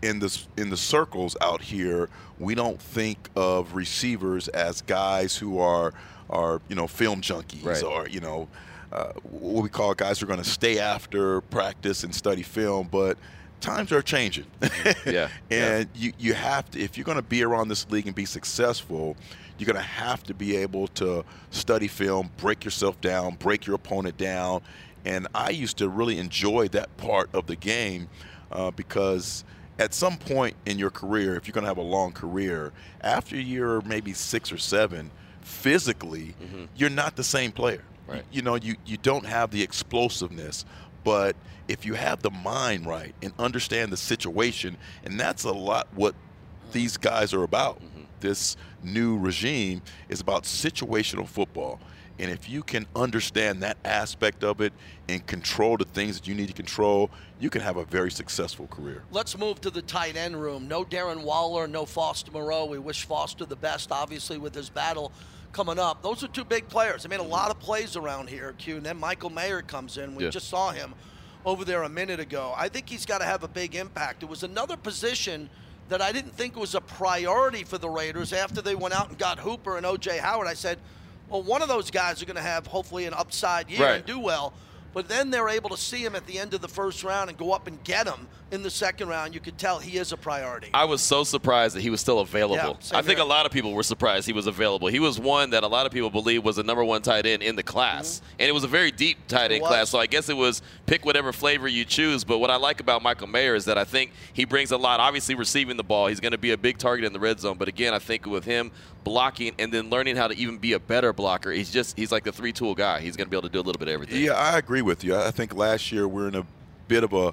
in the in the circles out here, we don't think of receivers as guys who are are you know film junkies Right. or you know uh, what we call guys who are going to stay after practice and study film, but times are changing. Yeah. and you you have to if you're going to be around this league and be successful, you're going to have to be able to study film, break yourself down, break your opponent down, and I used to really enjoy that part of the game uh, because at some point in your career, if you're going to have a long career, after you're maybe six or seven, physically, mm-hmm. you're not the same player. Right. You, you know, you, you don't have the explosiveness, but if you have the mind right and understand the situation, and that's a lot what these guys are about. Mm-hmm. This new regime is about situational football. And if you can understand that aspect of it and control the things that you need to control, you can have a very successful career. Let's move to the tight end room. No Darren Waller, no Foster Moreau. We wish Foster the best, obviously, with his battle coming up. Those are two big players. They made a lot of plays around here, Q. And then Michael Mayer comes in. We Yeah. just saw him over there a minute ago. I think he's got to have a big impact. It was another position that I didn't think was a priority for the Raiders after they went out and got Hooper and O.J. Howard. I said, well, one of those guys are going to have hopefully an upside year Right. and do well. But then they're able to see him at the end of the first round and go up and get him in the second round. You could tell he is a priority. I was so surprised that he was still available. Yeah, I think here. a lot of people were surprised he was available. He was one that a lot of people believe was the number one tight end in the class. Mm-hmm. And it was a very deep tight end class. So I guess it was pick whatever flavor you choose. But what I like about Michael Mayer is that I think he brings a lot, obviously receiving the ball. He's going to be a big target in the red zone. But again, I think with him blocking and then learning how to even be a better blocker, he's just, he's like the three tool guy. He's going to be able to do a little bit of everything. Yeah, I agree with you. I think last year we're in a bit of a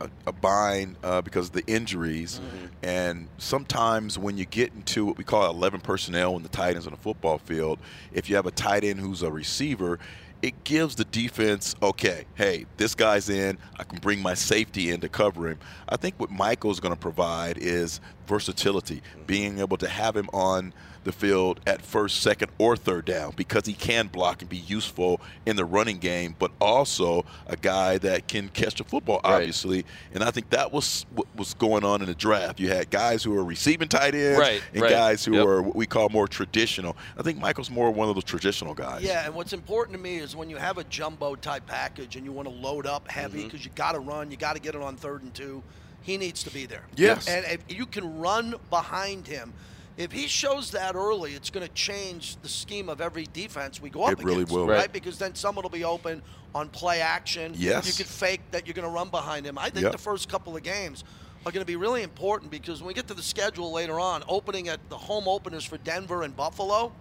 a, a- bind uh, because of the injuries, and sometimes when you get into what we call 11 personnel when the tight ends on the football field, if you have a tight end who's a receiver, it gives the defense, okay, hey, this guy's in, I can bring my safety in to cover him. I think what Michael's going to provide is versatility, mm-hmm. being able to have him on the field at first, second, or third down because he can block and be useful in the running game, but also a guy that can catch the football, Right. obviously. And I think that was what was going on in the draft. You had guys who are receiving tight ends Right, and right. guys who Yep. are what we call more traditional. I think Michael's more one of those traditional guys. Yeah, and what's important to me is when you have a jumbo type package and you want to load up heavy mm-hmm. because you got to run, you got to get it on third and two. He needs to be there. Yes. And if you can run behind him, if he shows that early, it's going to change the scheme of every defense we go up It really against, will. right? Right. Because then someone will be open on play action. Yes. You could fake that you're going to run behind him. I think Yep. the first couple of games are going to be really important because when we get to the schedule later on, opening at the home openers for Denver and Buffalo,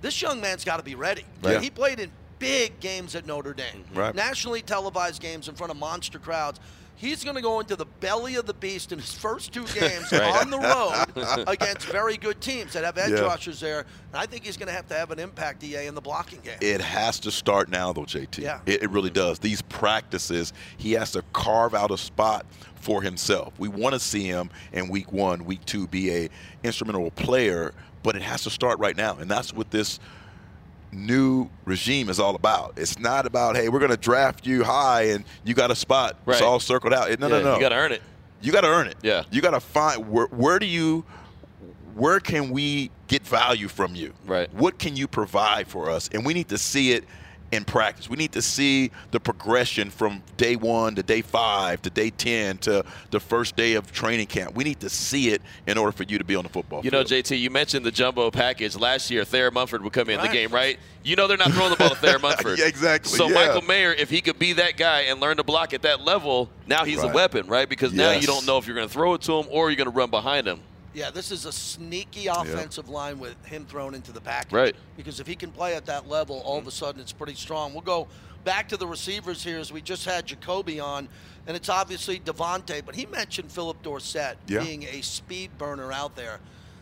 this young man's got to be ready. Right. He played in big games at Notre Dame, Right. nationally televised games in front of monster crowds. He's going to go into the belly of the beast in his first two games Right. on the road against very good teams that have edge Yeah. rushers there. And I think he's going to have to have an impact, EA, in the blocking game. It has to start now, though, JT. Yeah. It, it really does. These practices, he has to carve out a spot for himself. We want to see him in week one, week two, be a instrumental player, but it has to start right now, and that's what this new regime is all about. It's not about hey, we're going to draft you high and you got a spot. It's all circled out. No, Yeah, no, no. You got to earn it. You got to earn it. Yeah. You got to find where, where do you where can we get value from you? Right. What can you provide for us? And we need to see it in practice. We need to see the progression from day 1 to day 5 to day 10 to the first day of training camp. We need to see it in order for you to be on the football You know. JT, you mentioned the jumbo package. Last year, Thayer Munford would come in Right. the game, right? You know they're not throwing the ball to Thayer Munford. Yeah, exactly, So yeah. Michael Mayer, if he could be that guy and learn to block at that level, now he's a weapon, right? Because now you don't know if you're going to throw it to him or you're going to run behind him. Yeah, this is a sneaky offensive line with him thrown into the package. Right. Because if he can play at that level, all of a mm-hmm. sudden it's pretty strong. We'll go back to the receivers here as we just had Jakobi on, and it's obviously Davante, but he mentioned Phillip Dorsett Yeah. being a speed burner out there.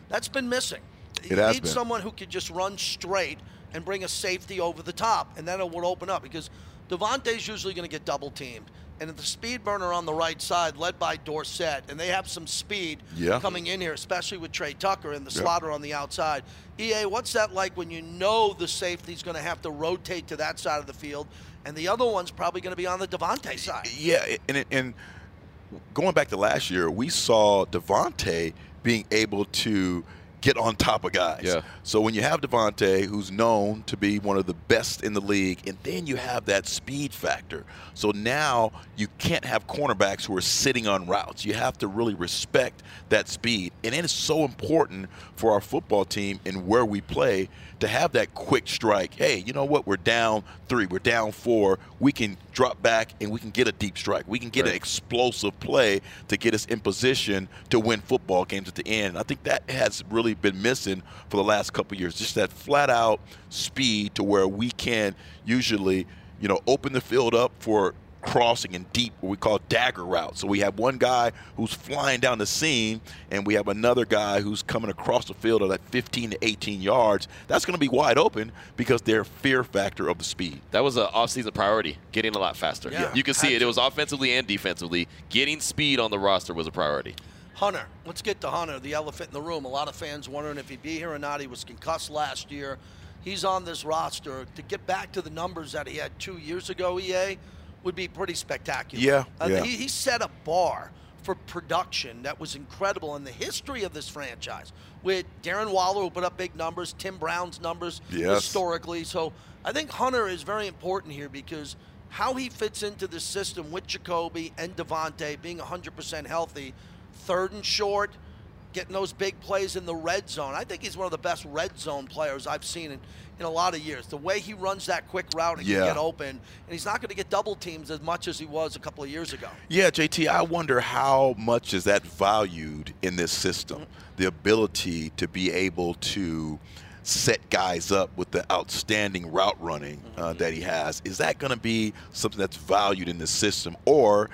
That's been missing. It you has need been. someone who could just run straight and bring a safety over the top, and then it would open up because Davante's usually going to get double teamed. And the speed burner on the right side, led by Dorsett, and they have some speed Yeah. coming in here, especially with Tre Tucker and the Yep. slaughter on the outside. EA, what's that like when you know the safety's going to have to rotate to that side of the field, and the other one's probably going to be on the Davante side? Yeah, and and going back to last year, we saw Davante being able to get on top of guys. Yeah. So when you have Davante, who's known to be one of the best in the league, and then you have that speed factor. So now you can't have cornerbacks who are sitting on routes. You have to really respect that speed. And it is so important for our football team and where we play to have that quick strike. Hey, you know what? We're down three, we're down four. We can drop back and we can get a deep strike. We can get Right. an explosive play to get us in position to win football games at the end. I think that has really been missing for the last couple of years. Just that flat out speed to where we can usually, you know, open the field up for crossing and deep what we call dagger routes. So we have one guy who's flying down the seam and we have another guy who's coming across the field at like 15 to 18 yards. That's going to be wide open because their fear factor of the speed. That was an offseason priority, getting a lot faster. Yeah. You can see it. It was offensively and defensively. Getting speed on the roster was a priority. Hunter, let's get to Hunter, the elephant in the room. A lot of fans wondering if he'd be here or not. He was concussed last year. He's on this roster. To get back to the numbers that he had two years ago, EA, would be pretty spectacular. Yeah, Uh, yeah. He, he set a bar for production that was incredible in the history of this franchise with Darren Waller, who put up big numbers, Tim Brown's numbers Yes. historically. So I think Hunter is very important here because how he fits into the system with Jakobi and Davante being 100% healthy, third and short, getting those big plays in the red zone. I think he's one of the best red zone players I've seen in, in a lot of years. The way he runs that quick route and Yeah. can get open, and he's not going to get double teams as much as he was a couple of years ago. Yeah, JT, I wonder how much is that valued in this system? The ability to be able to set guys up with the outstanding route running uh, that he has. Is that going to be something that's valued in the system? Or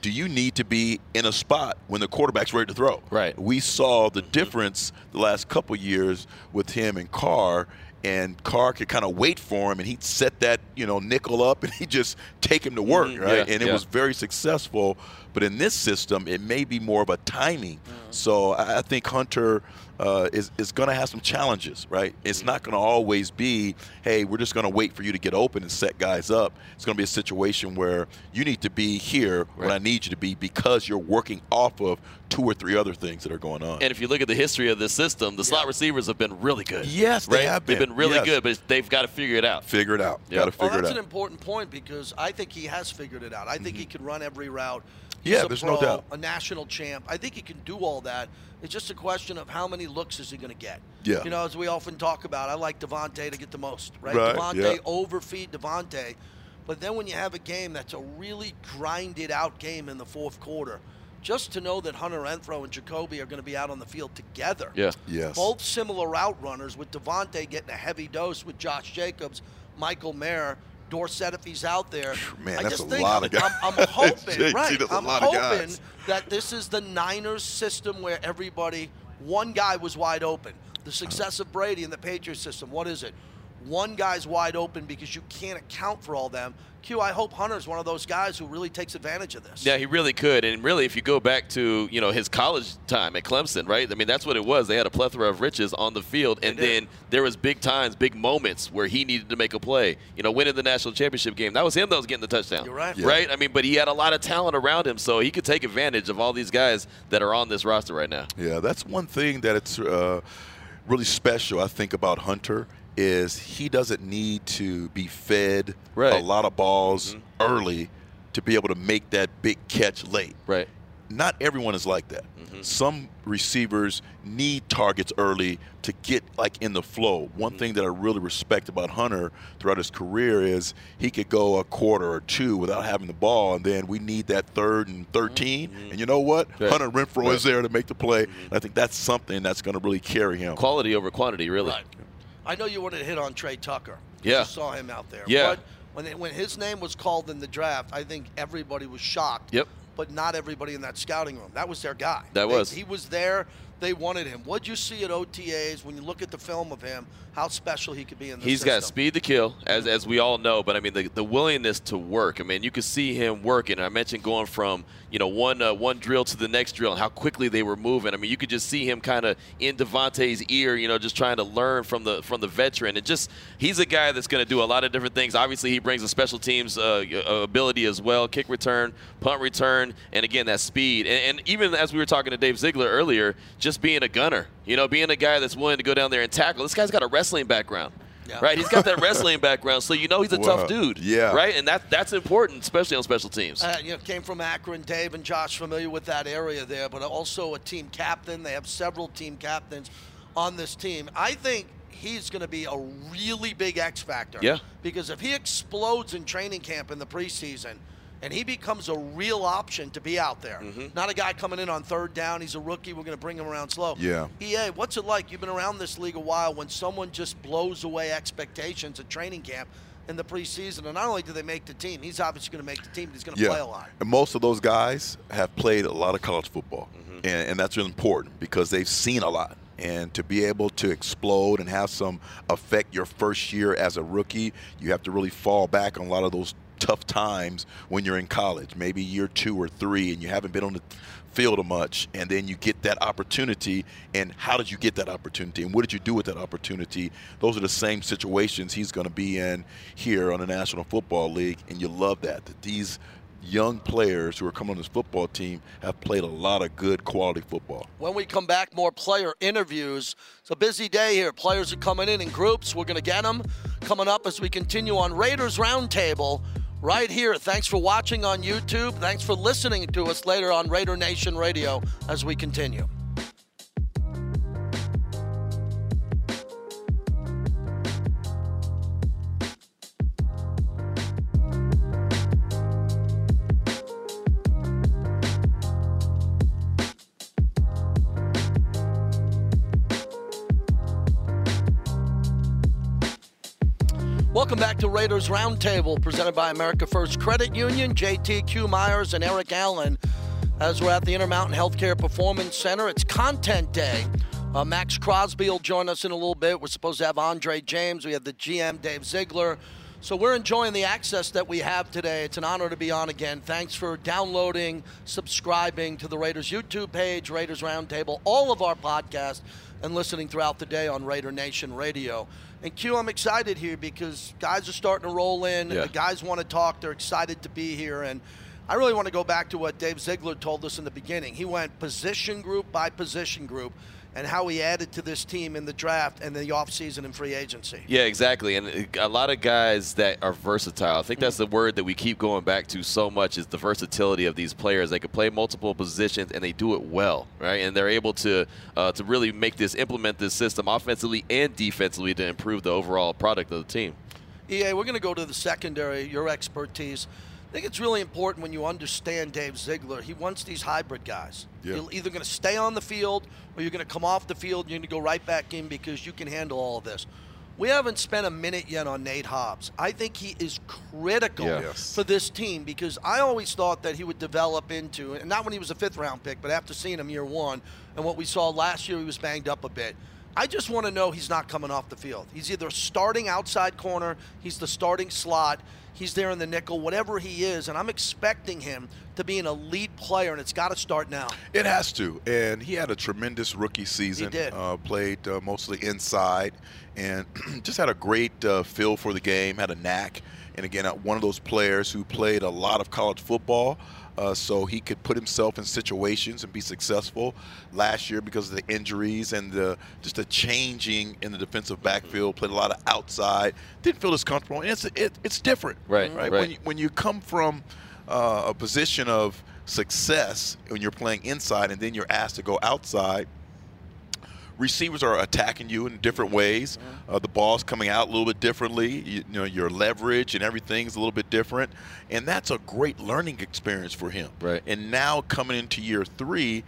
do you need to be in a spot when the quarterback's ready to throw? Right. We saw the difference the last couple years with him and Carr. And Carr could kind of wait for him, and he'd set that you know nickel up, and he'd just take him to work, Mhm, right? yeah, and it yeah. was very successful. But in this system, it may be more of a timing. So I I think Hunter uh, is is going to have some challenges, right? It's not going to always be, hey, we're just going to wait for you to get open and set guys up. It's going to be a situation where you need to be here when I need you to be because you're working off of two or three other things that are going on. And if you look at the history of this system, the slot receivers have been really good. Yes, they right? have They've been. been really Yes. good, but they've got to figure it out. figure it out. Yeah. Got to figure Well, figure that's an important point because I think he has figured it out. I think he can run every route. He's Yeah, a there's pro, no doubt. A national champ. I think he can do all that. It's just a question of how many looks is he going to get. Yeah. You know, as we often talk about, I like Davante to get the most, right? Right, Davante yeah. overfeed Davante. But then when you have a game that's a really grinded out game in the fourth quarter, just to know that Hunter Renfrow and Jakobi are going to be out on the field together. Yeah. Yes. Both similar route runners with Davante getting a heavy dose with Josh Jacobs, Michael Mayer, Dorsett if he's out there. Man, I that's a lot of guys. I'm, I'm hoping, right? I'm hoping that this is the Niners system where everybody, one guy was wide open. The success of Brady in the Patriots system, what is it? One guy's wide open because you can't account for all them. Q, I hope Hunter's one of those guys who really takes advantage of this. Yeah, he really could. And really, if you go back to you know his college time at Clemson, right? I mean, that's what it was. They had a plethora of riches on the field, and then there was big times, big moments where he needed to make a play. You know, winning the national championship game. That was him that was getting the touchdown. You're right. Yeah. Right? I mean, but he had a lot of talent around him, so he could take advantage of all these guys that are on this roster right now. Yeah, that's one thing that it's uh, really special. I think about Hunter is he doesn't need to be fed Right. a lot of balls mm-hmm. early to be able to make that big catch late. Right. Not everyone is like that. Mm-hmm. Some receivers need targets early to get like in the flow. One mm-hmm. thing that I really respect about Hunter throughout his career is he could go a quarter or two without having the ball, and then we need that third and 13. And you know what? Right. Hunter Renfrow is there to make the play. And I think that's something that's going to really carry him. Quality over quantity, really. Right. I know you wanted to hit on Tre Tucker. Yeah. You saw him out there. Yeah. But when, it, when his name was called in the draft, I think everybody was shocked. Yep. But not everybody in that scouting room. That was their guy. That They- was. He was there. They wanted him. What'd you see at OTAs when you look at the film of him? How special he could be in the He's system? got speed to kill, as, as we all know. But I mean, the, the willingness to work. I mean, you could see him working. I mentioned going from you know one uh, one drill to the next drill and how quickly they were moving. I mean, you could just see him kind of in Davante's ear, you know, just trying to learn from the from the veteran. And just he's a guy that's going to do a lot of different things. Obviously, he brings a special teams uh, ability as well, kick return, punt return, and again that speed. And, and even as we were talking to Dave Ziegler earlier, just being a gunner, you know, being a guy that's willing to go down there and tackle. This guy's got a wrestling background. Yeah. Right, he's got that wrestling background, so you know he's a well, tough dude. Yeah. Right, and that that's important, especially on special teams. Uh, you know, came from Akron, Dave and Josh familiar with that area there, but also a team captain. They have several team captains on this team. I think he's going to be a really big X factor. Yeah. Because if he explodes in training camp in the preseason, and he becomes a real option to be out there. Mm-hmm. Not a guy coming in on third down. He's a rookie. We're going to bring him around slow. Yeah. EA, what's it like? You've been around this league a while when someone just blows away expectations at training camp in the preseason. And not only do they make the team, he's obviously going to make the team, he's going to yeah. play a lot. And most of those guys have played a lot of college football. Mm-hmm. And, and that's really important because they've seen a lot and to be able to explode and have some affect your first year as a rookie, you have to really fall back on a lot of those tough times when you're in college, maybe year two or three, and you haven't been on the field much, and then you get that opportunity. And how did you get that opportunity? And what did you do with that opportunity? Those are the same situations he's going to be in here on the National Football League, and you love that. That these young players who are coming on this football team have played a lot of good quality football. When we come back, more player interviews. It's a busy day here. Players are coming in in groups. We're going to get them coming up as we continue on Raiders Roundtable right here. Thanks for watching on YouTube. Thanks for listening to us later on Raider Nation Radio as we continue. Welcome back to Raiders Roundtable, presented by America First Credit Union, JTQ Myers, and Eric Allen. As we're at the Intermountain Healthcare Performance Center, it's Content Day. Uh, Maxx Crosby will join us in a little bit. We're supposed to have Andre James. We have the GM, Dave Ziegler. So we're enjoying the access that we have today. It's an honor to be on again. Thanks for downloading, subscribing to the Raiders YouTube page, Raiders Roundtable, all of our podcasts, and listening throughout the day on Raider Nation Radio. And Q, I'm excited here because guys are starting to roll in. Yeah. The guys want to talk. They're excited to be here. And I really want to go back to what Dave Ziegler told us in the beginning. He went position group by position group and how he added to this team in the draft and the offseason and free agency. Yeah, exactly. And a lot of guys that are versatile. I think that's the word that we keep going back to so much is the versatility of these players. They can play multiple positions and they do it well, right? And they're able to uh, to really make this implement this system offensively and defensively to improve the overall product of the team. EA, we're going to go to the secondary, your expertise. I think it's really important when you understand Dave Ziegler. He wants these hybrid guys. Yeah. You're either going to stay on the field or you're going to come off the field and you're going to go right back in because you can handle all of this. We haven't spent a minute yet on Nate Hobbs. I think he is critical yes. for this team because I always thought that he would develop into, and not when he was a fifth round pick, but after seeing him year one and what we saw last year, he was banged up a bit. I just want to know he's not coming off the field. He's either starting outside corner, he's the starting slot, he's there in the nickel, whatever he is, and I'm expecting him to be an elite player, and it's got to start now. It has to, and he had a tremendous rookie season. He did. Uh, played uh, mostly inside, and just had a great uh, feel for the game, had a knack. And again, uh, one of those players who played a lot of college football, uh, so he could put himself in situations and be successful. Last year, because of the injuries and the just the changing in the defensive backfield, played a lot of outside. Didn't feel as comfortable, and it's it, it's different, right? Right. right. When you, when you come from uh, a position of success when you're playing inside, and then you're asked to go outside receivers are attacking you in different ways. Uh, the ball's coming out a little bit differently. You, you, know, your leverage and everything's a little bit different, and that's a great learning experience for him. Right. And now coming into year three,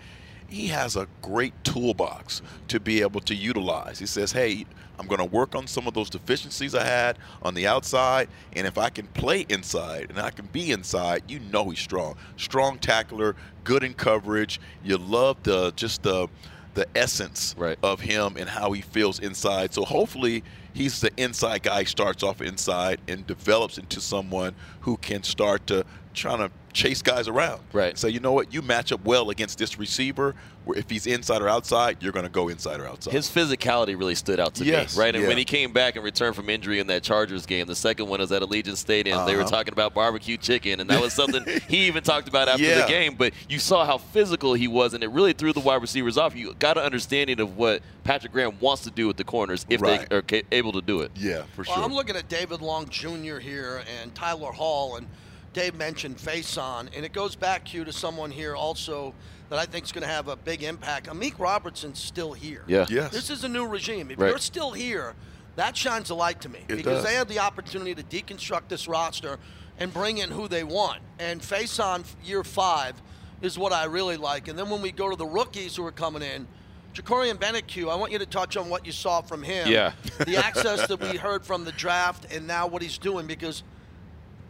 he has a great toolbox to be able to utilize. He says, "Hey, I'm going to work on some of those deficiencies I had on the outside, and if I can play inside and I can be inside, you know he's strong. Strong tackler, good in coverage. You love the just the the essence Right. of him and how he feels inside. So hopefully he's the inside guy, starts off inside and develops into someone who can start to trying to chase guys around. Right. So you know what? You match up well against this receiver. Where if he's inside or outside, you're going to go inside or outside. His physicality really stood out to Yes, me, right? And yeah. when he came back and returned from injury in that Chargers game, the second one was at Allegiant Stadium. They were Uh-huh. talking about barbecue chicken, and that was something he even talked about after Yeah. the game. But you saw how physical he was, and it really threw the wide receivers off. You got an understanding of what Patrick Graham wants to do with the corners if Right. they are ca- able to do it. yeah, for Well, sure. I'm looking at David Long Jr. here and Tyler Hall, and Dave mentioned Facyson, and it goes back Q to someone here also that I think is going to have a big impact. Amik Robertson's still here. Yeah. Yes. This is a new regime. If Right. you're still here, that shines a light to me It because does. they had the opportunity to deconstruct this roster and bring in who they want. And Facyson year five is what I really like. And then when we go to the rookies who are coming in, Jakorian Bennett Q, I want you to touch on what you saw from him Yeah. the access that we heard from the draft and now what he's doing because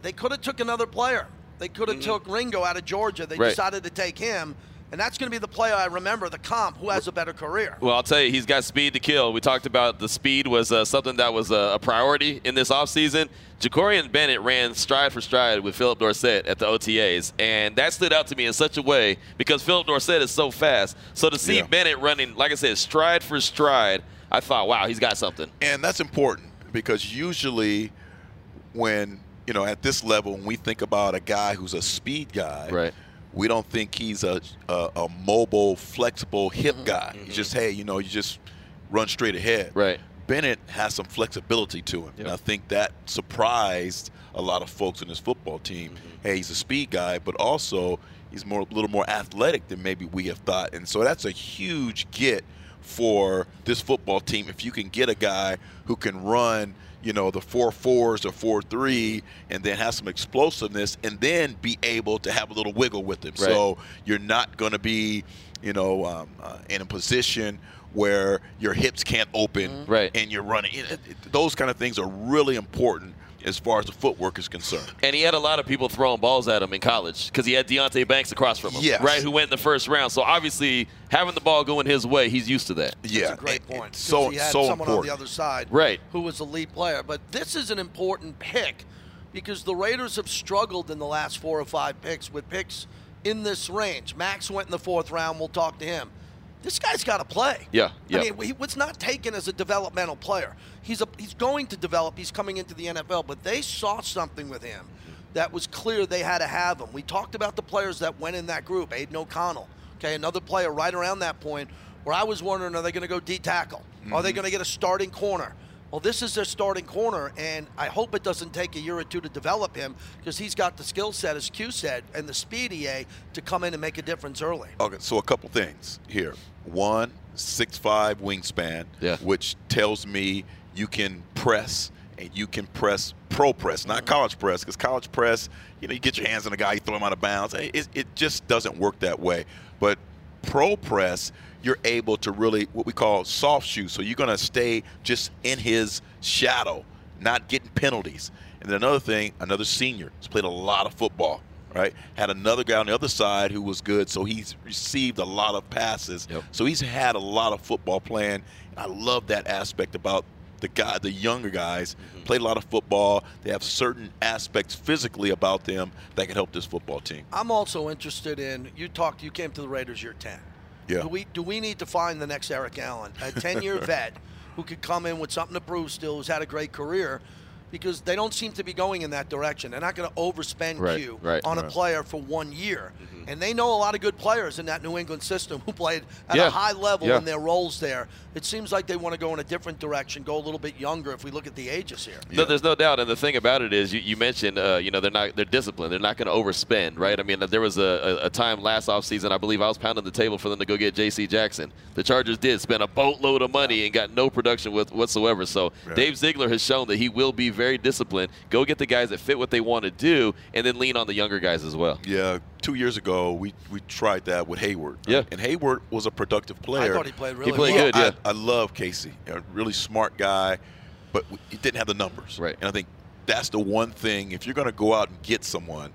they could have took another player. They could have mm-hmm. took Ringo out of Georgia. They. Right. decided to take him, and that's going to be the player I remember, the comp, who has a better career. Well, I'll tell you, he's got speed to kill. We talked about the speed was uh, something that was uh, a priority in this offseason. Jakorian Bennett ran stride for stride with Phillip Dorsett at the OTAs, and that stood out to me in such a way because Phillip Dorsett is so fast. So to see Yeah. Bennett running, like I said, stride for stride, I thought, wow, he's got something. And that's important because usually when, you know, at this level, when we think about a guy who's a speed guy, Right. We don't think he's a, a, a mobile, flexible, hip Mm-hmm. guy. He's just, hey, you know, you just run straight ahead. Right. Bennett has some flexibility to him. And I think that surprised a lot of folks in this football team. Mm-hmm. Hey, he's a speed guy, but also he's more a little more athletic than maybe we have thought. And so that's a huge get for this football team if you can get a guy who can run you know the four fours or four three and then have some explosiveness and then be able to have a little wiggle with him Right. so you're not going to be you know um, uh, in a position where your hips can't open Right. and you're running It- it- those kind of things are really important as far as the footwork is concerned And he had a lot of people throwing balls at him in college because he had Deonte Banks across from him, Yes. right, who went in the first round. So obviously, having the ball going his way, he's used to that. yeah That's a great point. it's 'cause so he had so someone important on the other side, Right. who was a lead player. But this is an important pick because the Raiders have struggled in the last four or five picks with picks in this range. Maxx went in the fourth round. We'll talk to him. This guy's got to play. Yeah, yeah. I mean, he was not taken as a developmental player. He's a he's going to develop. He's coming into the NFL, but they saw something with him that was clear they had to have him. We talked about the players that went in that group. Aidan O'Connell, okay, another player right around that point where I was wondering, are they going to go D tackle? Are they mm-hmm. going to get a starting corner? Well, this is their starting corner, and I hope it doesn't take a year or two to develop him because he's got the skill set, as Q said, and the speed EA to come in and make a difference early. Okay, so a couple things here. One, six five wingspan, Yeah. which tells me you can press and you can press pro press, not college press, because college press, you know, you get your hands on a guy, you throw him out of bounds. It, it just doesn't work that way. But pro press, you're able to really what we call soft shoe. So you're going to stay just in his shadow, not getting penalties. And then another thing, another senior, has played a lot of football right? Had another guy on the other side who was good, so he's received a lot of passes. Yep. So he's had a lot of football playing. I love that aspect about the guy, the younger guys Mm-hmm. played a lot of football. They have certain aspects physically about them that can help this football team. I'm also interested in you talked. You came to the Raiders year ten. Yeah. Do we do we need to find the next Eric Allen, a 10 year vet who could come in with something to prove still, who's had a great career? Because they don't seem to be going in that direction. They're not going to overspend Right, Q right, on a player for one year. Mm-hmm. And they know a lot of good players in that New England system who played at Yeah, a high level yeah. in their roles there. It seems like they want to go in a different direction, go a little bit younger if we look at the ages here. No, there's no doubt. And the thing about it is, you, you mentioned, uh, you know, they're not they're disciplined. They're not going to overspend, right? I mean, there was a, a, a time last offseason, I believe I was pounding the table for them to go get J.C. Jackson. The Chargers did spend a boatload of money and got no production with whatsoever. So Dave Ziegler has shown that he will be very disciplined. Go get the guys that fit what they want to do, and then lean on the younger guys as well. Yeah, two years ago we, we tried that with Hayward. Yeah. and Hayward was a productive player. I thought he played really he played well. good, yeah. I, I love Casey, a really smart guy, but he didn't have the numbers. Right. And I think that's the one thing. If you're going to go out and get someone,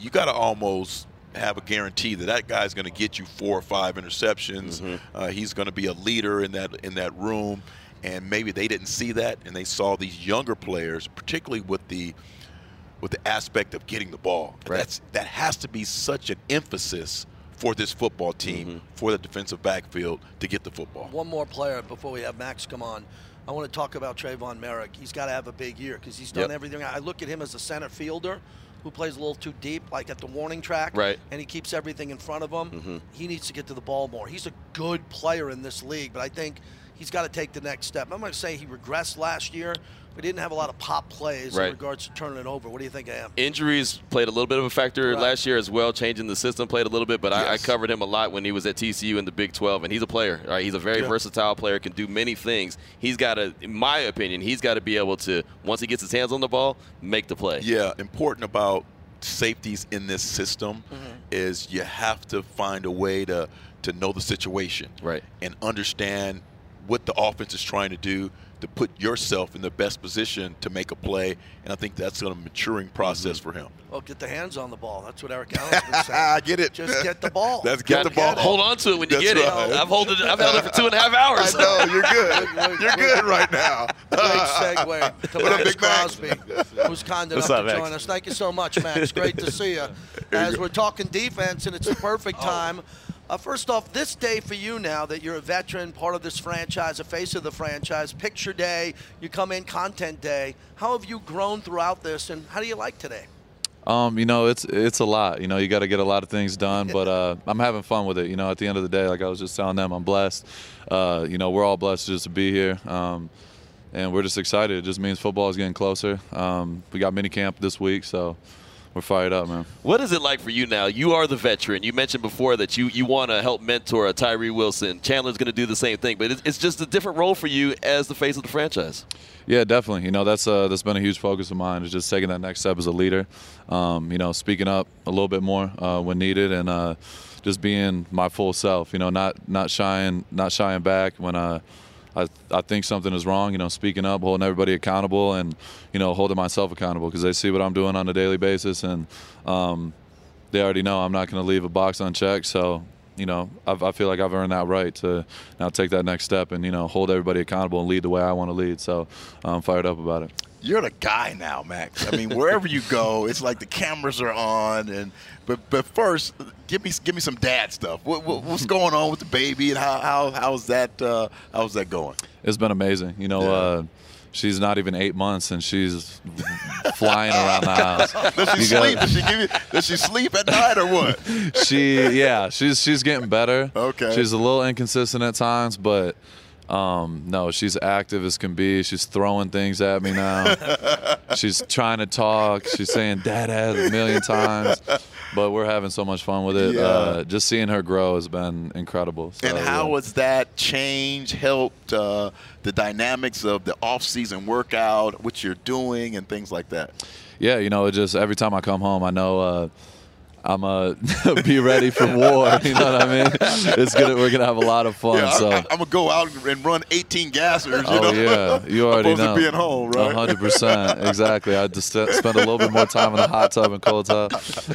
you got to almost have a guarantee that that guy's going to get you four or five interceptions. Mm-hmm. Uh, he's going to be a leader in that in that room, and maybe they didn't see that, and they saw these younger players, particularly with the with the aspect of getting the ball. Right. That's that has to be such an emphasis for this football team, Mm-hmm. for the defensive backfield to get the football. One more player before we have Maxx come on. I want to talk about Tre'von Moehrig. He's got to have a big year because he's done Yep. everything. I look at him as a center fielder who plays a little too deep, like at the warning track. Right. And he keeps everything in front of him. Mm-hmm. He needs to get to the ball more. He's a good player in this league, but I think he's got to take the next step. I'm going to say he regressed last year. We didn't have a lot of pop plays Right. in regards to turning it over. What do you think, I Am? Injuries played a little bit of a factor Right. last year as well. Changing the system played a little bit, but I, I covered him a lot when he was at TCU in the Big 12, and he's a player. Right? He's a very Yeah. versatile player, can do many things. He's got to, in my opinion, he's got to be able to once he gets his hands on the ball, make the play. Yeah, important about safeties in this system Mm-hmm. is you have to find a way to to know the situation, Right. and understand what the offense is trying to do to put yourself in the best position to make a play. And I think that's a maturing process Mm-hmm. for him. Well, get the hands on the ball. That's what Eric Allen's been saying. I get it. Just get the ball. That's get the ball. Hold on to it when you That's get it. I've, hold it. I've held it for two and a half I hours. know you're good. You're good right now. Great segue to What Maxx Big Crosby, who's kind enough What's up, to join us. Thank you so much, Maxx. Great to see you. As we're talking defense, and it's the perfect Oh. Uh, first off, this day for you now that you're a veteran, part of this franchise, a face of the franchise, picture day, you come in content day. How have you grown throughout this, and how do you like today? Um, you know, it's it's a lot. You know, you got to get a lot of things done, but uh, I'm having fun with it. You know, at the end of the day, like I was just telling them, I'm blessed. Uh, you know, we're all blessed just to be here, um, and we're just excited. It just means football is getting closer. Um, we got mini camp this week, so we're fired up, man. What is it like for you now? You are the veteran. You mentioned before that you, you want to help mentor a Tyree Wilson. Chandler's going to do the same thing, but it's, it's just a different role for you as the face of the franchise. Yeah, definitely. You know, that's uh, that's been a huge focus of mine. Is just taking that next step as a leader. Um, you know, speaking up a little bit more uh, when needed, and uh, just being my full self. You know, not not shying not shying back when uh, I I think something is wrong. You know, speaking up, holding everybody accountable, and you know, holding myself accountable because they see what I'm doing on a daily basis, and um, they already know I'm not going to leave a box unchecked. So, you know, I've, I feel like I've earned that right to now take that next step and you know hold everybody accountable and lead the way I want to lead. So, I'm fired up about it. You're the guy now, Maxx. I mean, wherever you go, it's like the cameras are on. And but but first, give me give me some dad stuff. What, what, what's going on with the baby, and how how how's that uh, how's that going? It's been amazing. You know, Yeah. uh, she's not even eight months and she's flying around the house. Does she You sleep? Does she give you? Does she sleep at night or what? she yeah she's she's getting better Okay. she's a little inconsistent at times but um, no she's active as can be she's throwing things at me now she's trying to talk she's saying dad a million times but we're having so much fun with it Yeah. uh, just seeing her grow has been incredible So, And how yeah. has that change helped uh, the dynamics of the off-season workout, what you're doing, and things like that? yeah you know it just every time i come home i know uh, I'm uh be ready for war. You know what I mean? It's gonna we're gonna have a lot of fun. Yeah, I, so am gonna go out and run 18 gassers. You Oh know? yeah, you already Opposed know. to being home, right? hundred percent, exactly. I just spend a little bit more time in the hot tub and cold tub.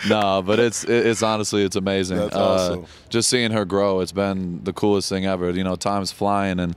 No, but it's it- it's honestly it's amazing. That's Uh, awesome. just seeing her grow, it's been the coolest thing ever. You know, time's flying, and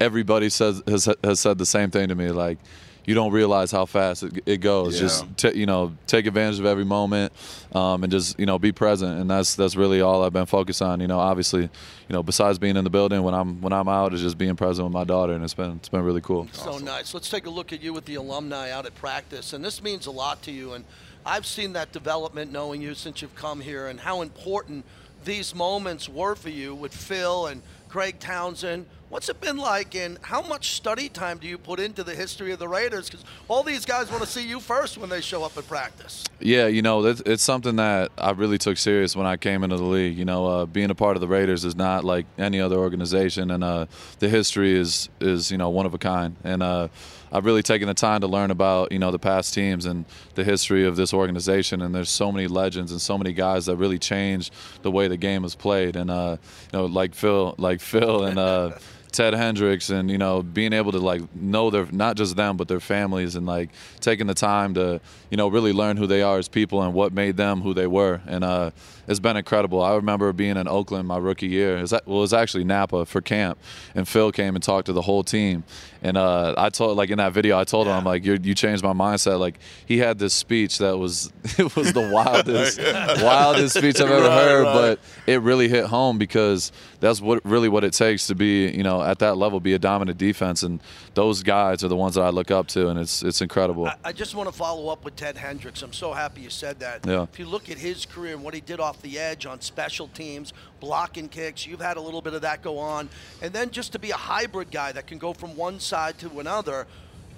everybody says has has said the same thing to me. Like, you don't realize how fast it, it goes. Yeah. Just t- you know, take advantage of every moment, um, and just you know, be present. And that's that's really all I've been focused on. You know, obviously, you know, besides being in the building when I'm when I'm out, is just being present with my daughter, and it's been it's been really cool. So nice. Let's take a look at you with the alumni out at practice. And this means a lot to you. And I've seen that development knowing you since you've come here and how important these moments were for you with Phil and Greg Townsend. What's it been like, and how much study time do you put into the history of the Raiders? Because all these guys want to see you first when they show up at practice. Yeah, you know, it's, it's something that I really took serious when I came into the league. You know, uh, being a part of the Raiders is not like any other organization, and uh, the history is is you know one of a kind. And uh, I've really taken the time to learn about you know the past teams and the history of this organization. And there's so many legends and so many guys that really changed the way the game is played. And uh, you know, like Phil, like Phil and. Ted Hendricks and you know being able to like know their not just them but their families and like taking the time to you know really learn who they are as people and what made them who they were. And uh, it's been incredible. I remember being in Oakland my rookie year. It was, well, it was actually Napa for camp, and Phil came and talked to the whole team. And uh, I told like in that video, I told yeah. him I'm like you changed my mindset. Like he had this speech that was it was the wildest wildest speech I've ever right, heard, right. but it really hit home because that's what really what it takes to be you know at that level, be a dominant defense, and those guys are the ones that I look up to, and it's it's incredible. I, I just want to follow up with Ted Hendricks. I'm so happy you said that. Yeah. If you look at his career and what he did off the edge on special teams, blocking kicks, you've had a little bit of that go on, and then just to be a hybrid guy that can go from one side to another.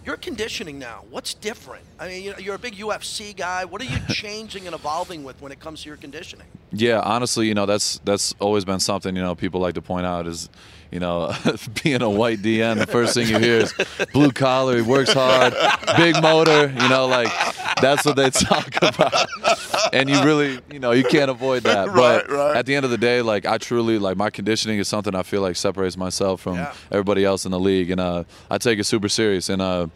Your conditioning now, what's different? I mean, you're a big UFC guy. What are you changing and evolving with when it comes to your conditioning? Yeah, honestly, you know, that's that's always been something, you know, people like to point out is you know, being a white DN, the first thing you hear is blue collar, he works hard, big motor, you know, like that's what they talk about. And you really, you know, you can't avoid that. But right, right. at the end of the day, like I truly like my conditioning is something I feel like separates myself from yeah. everybody else in the league, and uh, I take it super serious. And uh,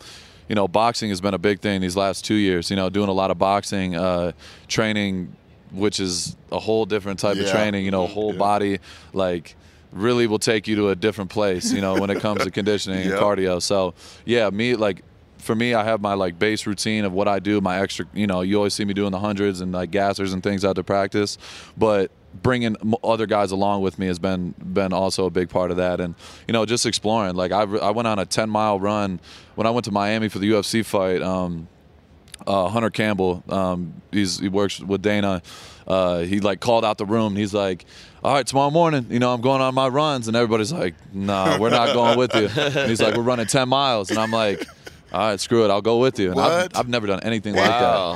you know, boxing has been a big thing these last two years. You know, doing a lot of boxing, uh, training, which is a whole different type yeah. of training. You know, whole yeah. body, like really will take you to a different place, you know, when it comes to conditioning yep. and cardio. So, yeah, me like for me, I have my like base routine of what I do, my extra, you know, you always see me doing the hundreds and like gassers and things out to practice, but bringing other guys along with me has been been also a big part of that and you know just exploring like I, I went on a 10 mile run when I went to Miami for the UFC fight um, uh, Hunter Campbell um, he's he works with Dana uh, he like called out the room he's like all right, tomorrow morning, you know, I'm going on my runs. And everybody's like, nah, we're not going with you. And he's like, we're running 10 miles. And I'm like, all right, screw it, I'll go with you. And I've, I've, never done anything wow. like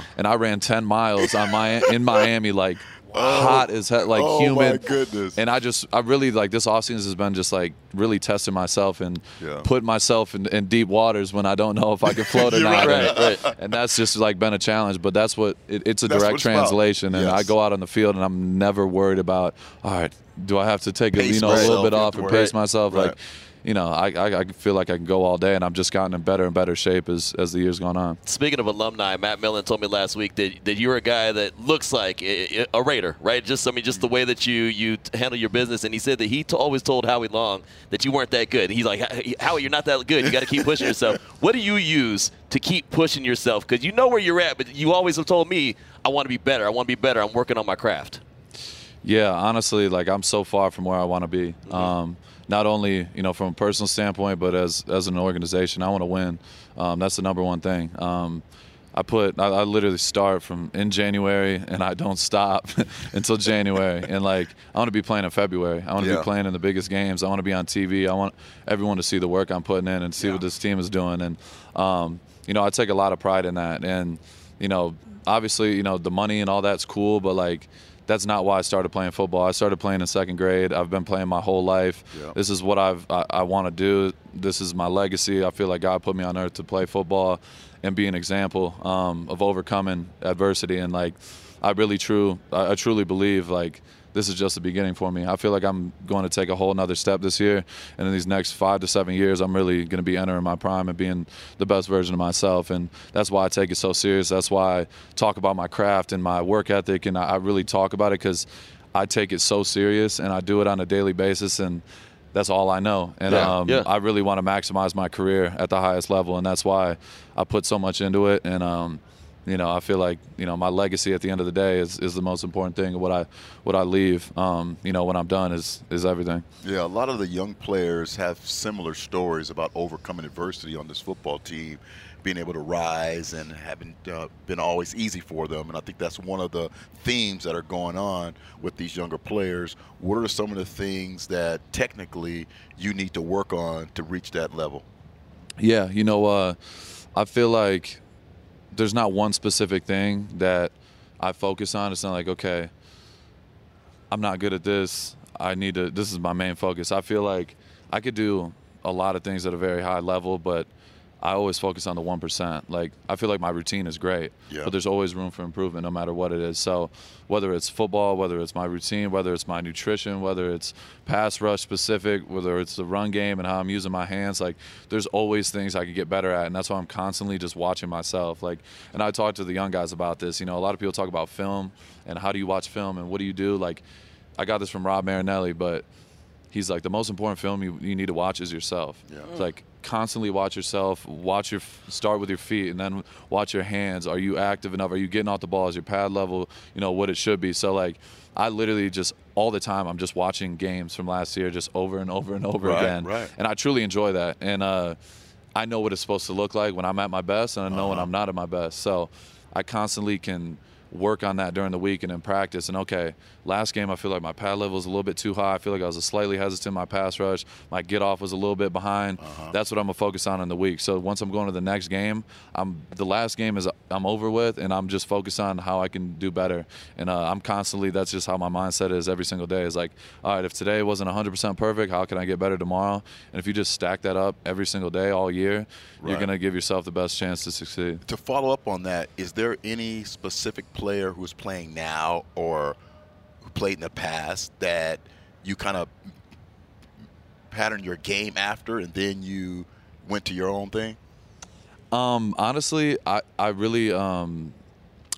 that. And I ran 10 miles on my in Miami, like oh, hot as hell, like human. oh humid. my goodness. And I just, I really like this off season has been just like really testing myself and yeah. putting myself in, in, deep waters when I don't know if I can float or not. right, right. And that's just like been a challenge. But that's what it, it's a that's direct translation. And. I go out on the field and I'm never worried about. All right, do I have to take a, you know a little bit off and pace myself? Like you know, I, I, I, feel like I can go all day, and I've just gotten in better and better shape as, as the years gone on. Speaking of alumni, Matt Millen told me last week that, that you're a guy that looks like a, a Raider, right? Just I mean, just the way that you you handle your business. And he said that he t- always told Howie Long that you weren't that good. He's like, Howie, you're not that good. You got to keep pushing yourself. What do you use to keep pushing yourself? Because you know where you're at, but you always have told me, I want to be better. I want to be better. I'm working on my craft. Yeah, honestly, like I'm so far from where I want to be. Mm-hmm. Um, not only you know from a personal standpoint, but as as an organization, I want to win. Um, that's the number one thing. Um, I put I, I, literally start from in January and I don't stop until January. And like I want to be playing in February. I want to yeah. be playing in the biggest games. I want to be on TV. I want everyone to see the work I'm putting in and see yeah. what this team is doing. And um, you know I take a lot of pride in that. And you know obviously you know the money and all that's cool, but like that's not why I started playing football. I started playing in second grade. I've been playing my whole life. Yeah. This is what I've I, I want to do. This is my legacy. I feel like God put me on earth to play football and be an example um, of overcoming adversity. And like, I really true I, I truly believe like this is just the beginning for me. I feel like I'm going to take a whole nother step this year, and in these next five to seven years, I'm really going to be entering my prime and being the best version of myself. And that's why I take it so serious. That's why I talk about my craft and my work ethic, and I really talk about it because I take it so serious and I do it on a daily basis. And that's all I know. And yeah, um, yeah. I really want to maximize my career at the highest level, and that's why I put so much into it. And um, you know, I feel like you know my legacy at the end of the day is, is the most important thing. What I what I leave, um, you know, when I'm done is is everything. Yeah, a lot of the young players have similar stories about overcoming adversity on this football team, being able to rise and having uh, been always easy for them. And I think that's one of the themes that are going on with these younger players. What are some of the things that technically you need to work on to reach that level? Yeah, you know, uh, I feel like there's not one specific thing that I focus on. It's not like, okay, I'm not good at this. I need to, this is my main focus. I feel like I could do a lot of things at a very high level, but I always focus on the one percent. Like I feel like my routine is great, Yeah. but there's always room for improvement, no matter what it is. So whether it's football, whether it's my routine, whether it's my nutrition, whether it's pass rush specific, whether it's the run game and how I'm using my hands, like there's always things I could get better at, and that's why I'm constantly just watching myself. Like, and I talk to the young guys about this. You know, a lot of people talk about film and how do you watch film and what do you do. Like, I got this from Rod Marinelli, but he's like the most important film you, you need to watch is yourself. Yeah. It's like constantly watch yourself. Watch your start with your feet, and then watch your hands. Are you active enough? Are you getting off the ball? Is your pad level, you know, what it should be? So like, I literally just all the time I'm just watching games from last year, just over and over and over Right, again, right. and I truly enjoy that. And uh, I know what it's supposed to look like when I'm at my best, and I know when Uh-huh. I'm not at my best. So I constantly can work on that during the week and in practice. And okay, last game I feel like my pad level was a little bit too high. I feel like I was slightly hesitant in my pass rush. My get off was a little bit behind. That's what I'm gonna focus on in the week. So once I'm going to the next game, I'm the last game is I'm over with, and I'm just focused on how I can do better. And uh, I'm constantly that's just how my mindset is every single day. Is like, all right, if today wasn't 100% perfect, how can I get better tomorrow? And if you just stack that up every single day all year, you're gonna give yourself the best chance to succeed. To follow up on that, is there any specific player who's playing now or played in the past that you kind of pattern your game after and then you went to your own thing? Um, honestly, I, I really um,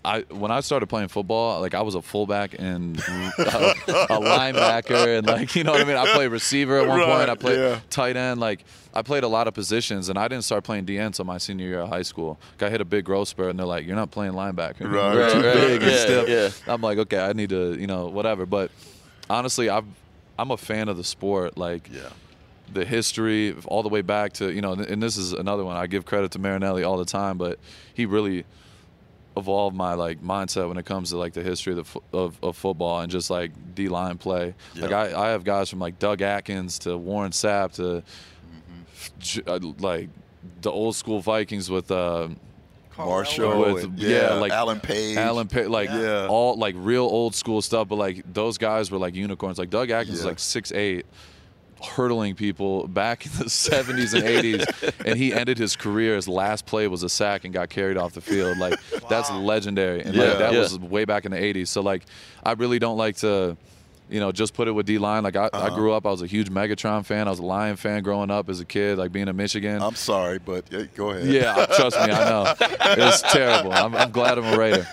I when I started playing football, like I was a fullback and a, a linebacker, and like you know what I mean. I played receiver at one Right, point. I played yeah. tight end. Like I played a lot of positions, and I didn't start playing DN until my senior year of high school. I hit a big growth spurt, and they're like, "You're not playing linebacker. Right, You're too right, big and stiff." yeah. I'm like, okay, I need to, you know, whatever. But honestly, I've I'm a fan of the sport. Like Yeah. the history all the way back to you know and this is another one i give credit to marinelli all the time but he really evolved my like mindset when it comes to like the history of the fo- of, of football and just like d line play. Like I, I have guys from like doug atkins to warren sapp to J- uh, like the old school vikings with uh Marshall, with and- yeah, like Alan Page. Alan Pitt, like Yeah. all like real old school stuff, but like those guys were like unicorns. Like Doug Atkins is like six eight, hurdling people back in the 70s and 80s, and he ended his career. His last play was a sack and got carried off the field. Like that's legendary, and Yeah. like, that Yeah. was way back in the 80s. So like, I really don't like to. You know, just put it with D line. Like I, Uh-huh. I grew up, I was a huge Megatron fan. I was a Lion fan growing up as a kid, like being in Michigan. I'm sorry, but uh, go ahead. Yeah, trust me, I know. It's terrible. I'm, I'm glad I'm a Raider.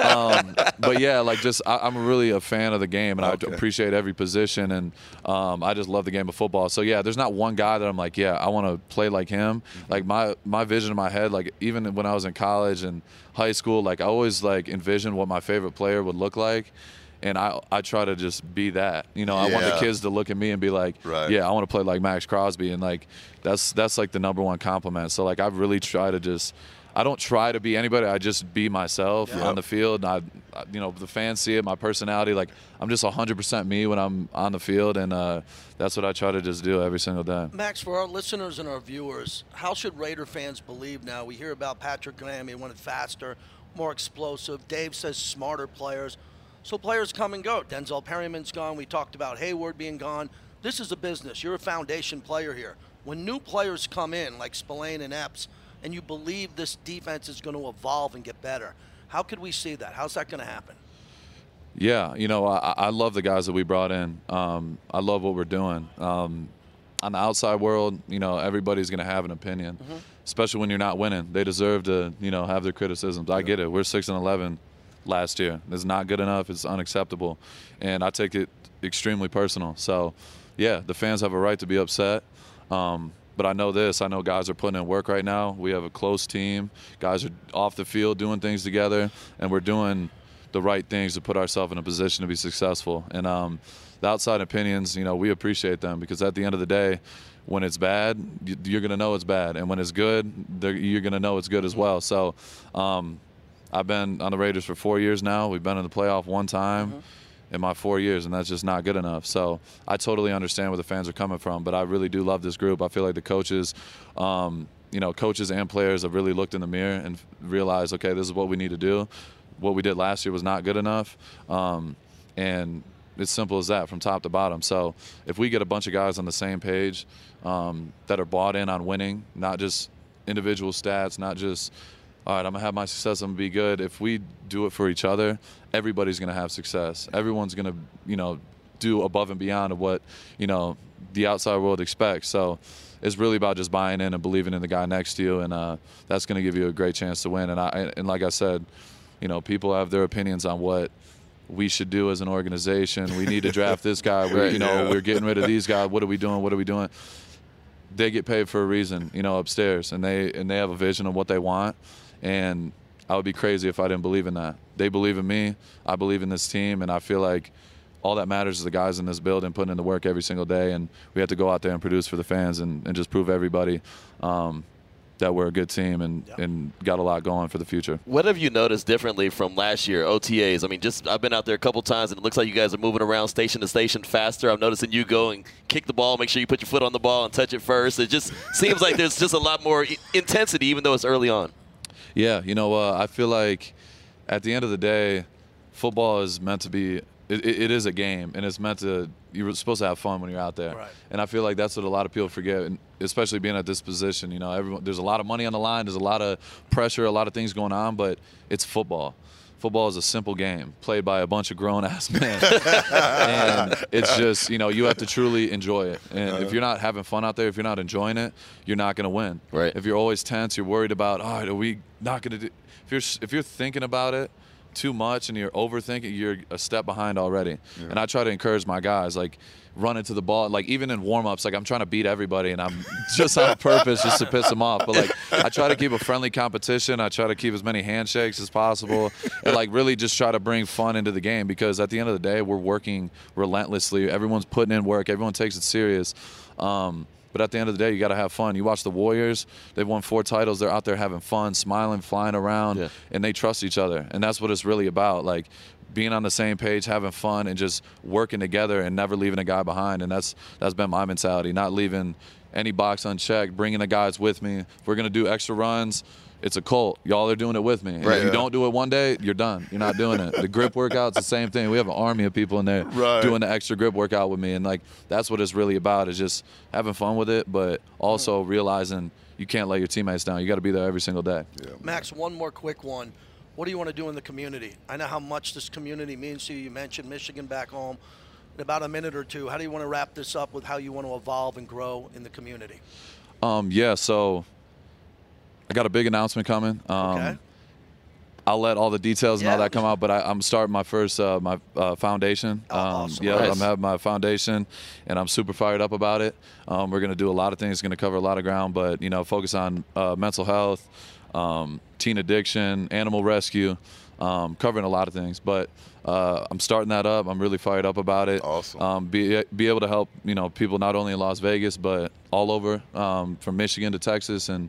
Um, but yeah, like just I, I'm really a fan of the game, and Okay. I appreciate every position, and um, I just love the game of football. So yeah, there's not one guy that I'm like, yeah, I want to play like him. Mm-hmm. Like my my vision in my head, like even when I was in college and high school, like I always like envisioned what my favorite player would look like. And I, I try to just be that, you know. I want the kids to look at me and be like, Right. "Yeah, I want to play like Maxx Crosby," and like that's that's like the number one compliment. So like I've really try to just I don't try to be anybody. I just be myself Yeah. on the field. And I, I- you know, the fans see it, my personality. Like I'm just 100% me when I'm on the field, and uh, that's what I try to just do every single day. Maxx, for our listeners and our viewers, how should Raider fans believe now? We hear about Patrick Graham. He wanted faster, more explosive. Dave says smarter players. So players come and go. Denzel Perryman's gone. We talked about Hayward being gone. This is a business. You're a foundation player here. When new players come in, like Spillane and Epps, and you believe this defense is going to evolve and get better, how could we see that? How's that going to happen? Yeah, you know, I, I love the guys that we brought in. Um, I love what we're doing. Um, on the outside world, you know, everybody's going to have an opinion, especially when you're not winning. They deserve to, you know, have their criticisms. I get it. We're six and eleven last year. It's not good enough. It's unacceptable, and I take it extremely personal. So, yeah, the fans have a right to be upset. Um, but I know this. I know guys are putting in work right now. We have a close team. Guys are off the field doing things together, and we're doing the right things to put ourselves in a position to be successful. And um, the outside opinions, you know, we appreciate them because at the end of the day, when it's bad, you're going to know it's bad, and when it's good, you're going to know it's good as well. So, um, I've been on the Raiders for four years now. We've been in the playoff one time in my four years, and that's just not good enough. So I totally understand where the fans are coming from, but I really do love this group. I feel like the coaches, um, you know, coaches and players have really looked in the mirror and realized, okay, this is what we need to do. What we did last year was not good enough, um, and it's simple as that from top to bottom. So if we get a bunch of guys on the same page um, that are bought in on winning, not just individual stats, not just all right, I'm gonna have my success. I'm gonna be good. If we do it for each other, everybody's gonna have success. Everyone's gonna, you know, do above and beyond of what you know the outside world expects. So it's really about just buying in and believing in the guy next to you, and uh, that's gonna give you a great chance to win. And I and like I said, you know, people have their opinions on what we should do as an organization. We need to draft this guy. We, you know, we're getting rid of these guys. What are we doing? What are we doing? They get paid for a reason, you know, upstairs, and they and they have a vision of what they want and I would be crazy if I didn't believe in that. They believe in me. I believe in this team, and I feel like all that matters is the guys in this building putting in the work every single day, and we have to go out there and produce for the fans and, and just prove everybody um, that we're a good team and, yep. and got a lot going for the future. What have you noticed differently from last year, OTAs? I mean, just I've been out there a couple times, and it looks like you guys are moving around station to station faster. I'm noticing you go and kick the ball, make sure you put your foot on the ball and touch it first. It just seems like there's just a lot more intensity, even though it's early on. Yeah, you know, uh, I feel like at the end of the day, football is meant to be. It, it is a game, and it's meant to. You're supposed to have fun when you're out there, right. and I feel like that's what a lot of people forget, and especially being at this position. You know, everyone, there's a lot of money on the line, there's a lot of pressure, a lot of things going on, but it's football football is a simple game played by a bunch of grown ass men. and it's just, you know, you have to truly enjoy it. And uh-huh. if you're not having fun out there, if you're not enjoying it, you're not going to win. Right. If you're always tense, you're worried about, all right, are we not going to do if you're if you're thinking about it too much and you're overthinking, you're a step behind already. Yeah. And I try to encourage my guys like run into the ball. Like even in warm-ups, like I'm trying to beat everybody, and I'm just on purpose just to piss them off. But like I try to keep a friendly competition. I try to keep as many handshakes as possible, and like really just try to bring fun into the game because at the end of the day, we're working relentlessly. Everyone's putting in work. Everyone takes it serious. Um, but at the end of the day, you got to have fun. You watch the Warriors; they've won four titles. They're out there having fun, smiling, flying around, yeah. and they trust each other. And that's what it's really about. Like being on the same page, having fun, and just working together and never leaving a guy behind. And that's that's been my mentality, not leaving any box unchecked, bringing the guys with me. We're gonna do extra runs, it's a cult. Y'all are doing it with me. Right, if you yeah. don't do it one day, you're done. You're not doing it. The grip workout's the same thing. We have an army of people in there right. doing the extra grip workout with me, and like that's what it's really about is just having fun with it, but also realizing you can't let your teammates down. You got to be there every single day. Yeah. Maxx, one more quick one. What do you want to do in the community? I know how much this community means to you. You mentioned Michigan back home. In about a minute or two, how do you want to wrap this up with how you want to evolve and grow in the community? Um, yeah, so I got a big announcement coming. Um, okay. I'll let all the details and all that come out, but I, am starting my first uh, my uh, foundation. Oh, um, awesome. Yeah, nice. I'm having my foundation, and I'm super fired up about it. Um, we're going to do a lot of things, it's going to cover a lot of ground, but you know, focus on uh, mental health, um, teen addiction, animal rescue, um, covering a lot of things. But uh, I'm starting that up. I'm really fired up about it. Awesome. Um, be be able to help you know people not only in Las Vegas but all over um, from Michigan to Texas and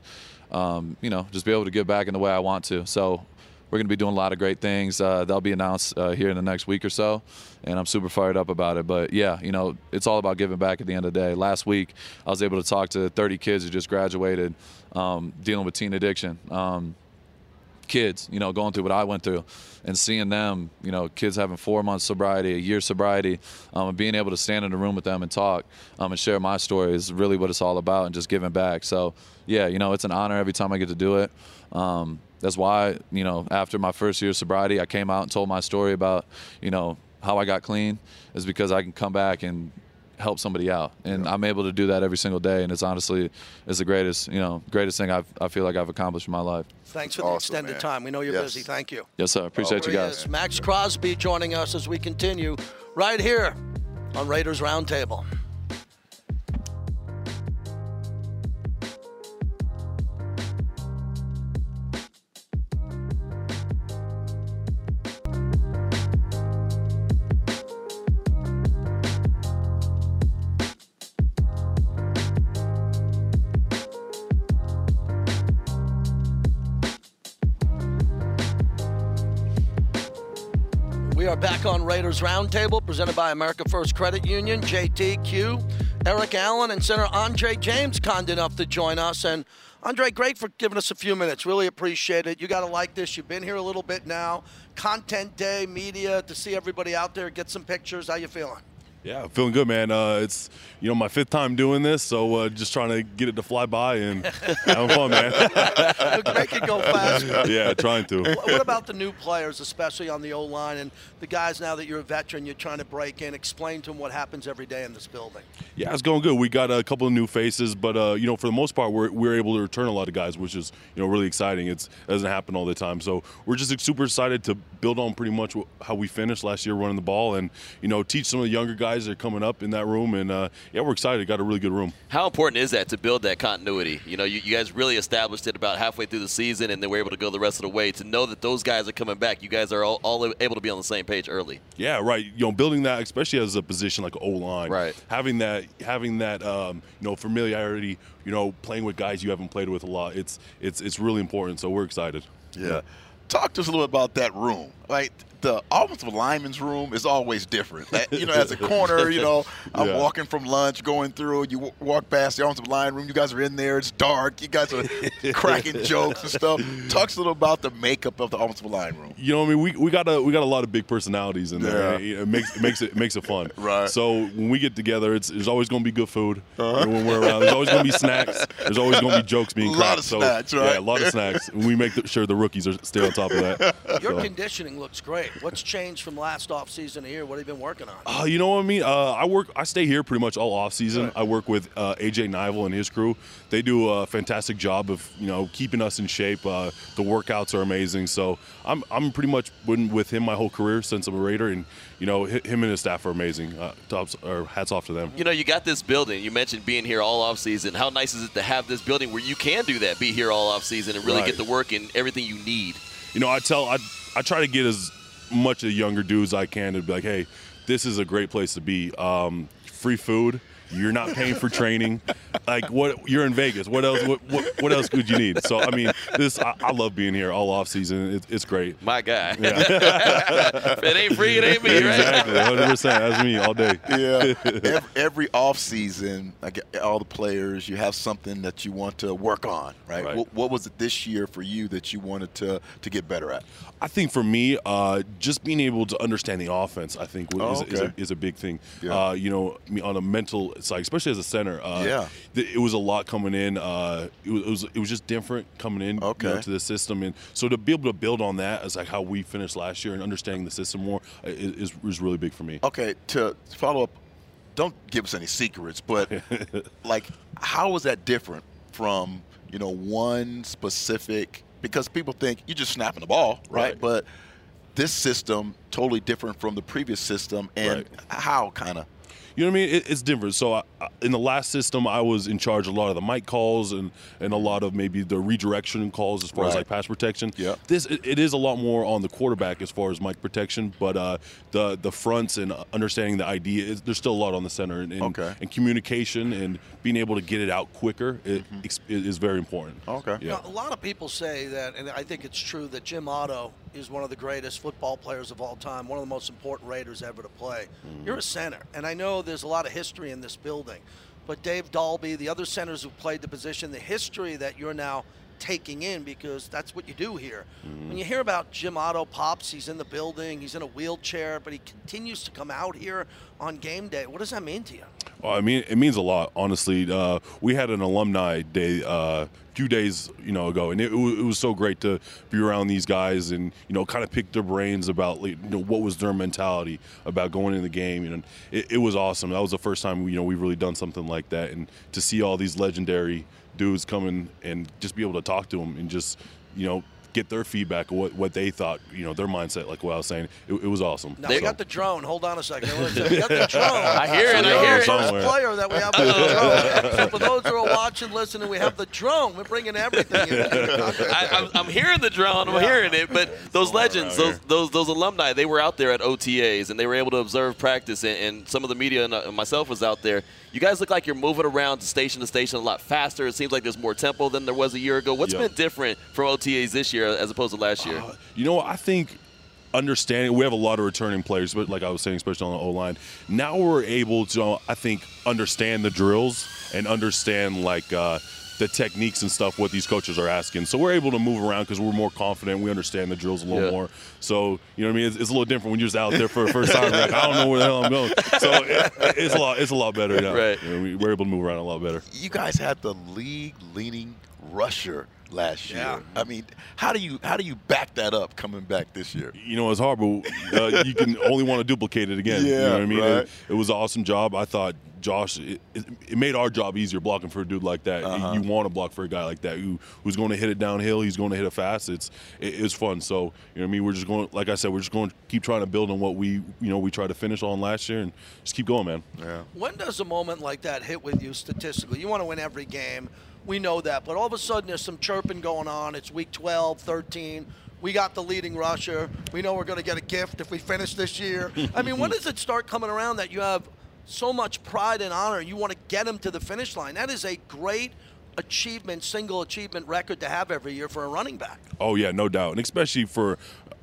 um, you know just be able to give back in the way I want to. So we're going to be doing a lot of great things. Uh, they'll be announced uh, here in the next week or so, and I'm super fired up about it. But yeah, you know, it's all about giving back at the end of the day. Last week, I was able to talk to 30 kids who just graduated um, dealing with teen addiction. Um, kids, you know, going through what I went through and seeing them, you know, kids having four months sobriety, a year sobriety, um, and being able to stand in a room with them and talk um, and share my story is really what it's all about and just giving back. So, yeah, you know, it's an honor every time I get to do it. Um, that's why, you know, after my first year of sobriety, I came out and told my story about, you know, how I got clean is because I can come back and help somebody out. And yeah. i'm able to do that every single day and it's honestly is the greatest you know greatest thing I've, i feel like i've accomplished in my life. Thanks for the extended man. time. We know you're yes. busy. Thank you. Yes sir. Appreciate oh, you guys. Maxx Crosby joining us as we continue right here on raiders roundtable Roundtable, presented by America First Credit Union, JTQ, Eric Allen, and center Andre James, kind enough to join us. And Andre, great for giving us a few minutes. Really appreciate it. You got to like this. You've been here a little bit now. Content day, media, to see everybody out there, get some pictures. How you feeling? Yeah, feeling good, man. Uh, it's you know my fifth time doing this, so uh, just trying to get it to fly by and having fun, man. Make it go faster. yeah, trying to. What about the new players, especially on the O line and the guys now that you're a veteran, you're trying to break in? Explain to them what happens every day in this building. Yeah, it's going good. We got a couple of new faces, but uh, you know, for the most part, we're, we're able to return a lot of guys, which is you know really exciting. It's, it doesn't happen all the time, so we're just super excited to build on pretty much how we finished last year running the ball, and you know, teach some of the younger guys that are coming up in that room. And uh, yeah, we're excited. Got a really good room. How important is that to build that continuity? You know, you, you guys really established it about halfway through the season, and then we're able to go the rest of the way. To know that those guys are coming back, you guys are all, all able to be on the same page early. Yeah, right. You know, building that, especially as a position like O line, right? Having that, having that, um, you know, familiarity. You know, playing with guys you haven't played with a lot. It's it's it's really important. So we're excited. Yeah. Talk to us a little bit about that room. Like the offensive lineman's room is always different. That, you know, as a corner, you know, I'm Yeah. walking from lunch, going through. You w- walk past the offensive line room. You guys are in there. It's dark. You guys are cracking jokes and stuff. Talk a little about the makeup of the offensive line room. You know, what I mean, we, we got a we got a lot of big personalities in there. Yeah. It, it makes it makes it makes it fun. Right. So when we get together, it's there's always going to be good food. Uh-huh. And when we're around, there's always going to be snacks. There's always going to be jokes being A lot cracked. of so snacks, right? yeah, a lot of snacks. We make the, sure the rookies are stay on top of that. Your So. conditioning looks great. What's changed from last offseason to here? What have you been working on? Uh, you know what I mean? Uh, I work. I stay here pretty much all off season. I work with uh, AJ Neibel and his crew. They do a fantastic job of you know keeping us in shape. Uh, the workouts are amazing. So I'm I'm pretty much been with him my whole career since I'm a Raider, and you know him and his staff are amazing. Uh, tops or hats off to them. You know, you got this building. You mentioned being here all off season. How nice is it to have this building where you can do that, be here all off season, and really Right. get the work and everything you need? You know, I tell I I try to get as much of the younger dudes I can to be like, hey, this is a great place to be. Um, free food. You're not paying for training. Like what? You're in Vegas. What else? What, what, what else could you need? So I mean, this I, I love being here all off season. It, it's great. My guy. if it ain't free, it ain't me, right? Exactly, 100. percent That's me all day. Yeah. every, every off season, like all the players, you have something that you want to work on, right? Right. What, what was it this year for you that you wanted to to get better at? I think for me, uh, just being able to understand the offense, I think, Oh, is, is, a, is a big thing. Yeah. Uh, you know, on a mental side, especially as a center. Uh, Yeah. th- it was a lot coming in. Uh, it, was, it was it was just different coming in you know, to the system, and so to be able to build on that as like how we finished last year and understanding the system more uh, is, is, is really big for me. Okay, to follow up, don't give us any secrets, but like, how was that different from you know one specific? Because people think you're just snapping the ball, right? Right. But this system totally different from the previous system, and Right. how kind of You know what I mean? It, it's Denver, So I, in the last system, I was in charge of a lot of the mic calls and, and a lot of maybe the redirection calls as far as like pass protection. Yeah. This it, it is a lot more on the quarterback as far as mic protection, but uh, the the fronts and understanding the idea is there's still a lot on the center and, and, Okay. and communication and being able to get it out quicker it, ex- is very important. Okay. You know, a lot of people say that, and I think it's true, that Jim Otto is one of the greatest football players of all time, one of the most important Raiders ever to play. You're a center, and I know there's a lot of history in this building, but Dave Dalby, the other centers who played the position, the history that you're now taking in because that's what you do here. When you hear about Jim Otto Pops, he's in the building, he's in a wheelchair, but he continues to come out here on game day. What does that mean to you? Well, I mean, it means a lot, honestly. Uh, we had an alumni day uh, a few days, you know, ago, and it, it was so great to be around these guys and you know, kind of pick their brains about you know what was their mentality about going in the game. And it, it was awesome. That was the first time you know we've really done something like that, and to see all these legendary dudes come in and just be able to talk to them and just you know get their feedback what, what they thought, you know, their mindset, like what I was saying. It, it was awesome. Now, we got the drone. Hold on a second. We got the drone. I hear it, So I hear it. First Somewhere. player that we have the drone. So for those who are watching, listening, we have the drone. We're bringing everything. in. I, I'm, I'm hearing the drone. I'm hearing it. But those legends, around those, those those alumni, they were out there at OTAs and they were able to observe practice. And, and some of the media and uh, myself was out there. You guys look like you're moving around station to station a lot faster. It seems like there's more tempo than there was a year ago. What's Yep. been different from OTAs this year as opposed to last year? Uh, you know. I think understanding we have a lot of returning players, but like I was saying, especially on the O line, now we're able to, I think, understand the drills and understand like uh, the techniques and stuff what these coaches are asking. So we're able to move around because we're more confident. We understand the drills a little Yeah. more. So you know what I mean. It's, it's a little different when you're just out there for the first time. Like I don't know where the hell I'm going. So it, it's a lot. It's a lot better now. Right. You know, we, we're able to move around a lot better. You guys had the league leading rusher last year. Yeah. I mean, how do you how do you back that up coming back this year? you know, it's hard, but uh, you can only want to duplicate it again. you Yeah, know what I mean? right. It, it was an awesome job. I thought Josh, it, it, it made our job easier blocking for a dude like that. Uh-huh. You want to block for a guy like that who who's going to hit it downhill. He's going to hit it fast. It's it, it's fun. So you know, what I mean, we're just going. Like I said, we're just going to keep trying to build on what we you know we tried to finish on last year and just keep going, man. Yeah. When does a moment like that hit with you statistically? You want to win every game. We know that. But all of a sudden, there's some chirping going on. It's week 12, 13. We got the leading rusher. We know we're going to get a gift if we finish this year. I mean, when does it start coming around that you have so much pride and honor and you want to get him to the finish line? That is a great achievement, single achievement record to have every year for a running back. Oh yeah, no doubt, and especially for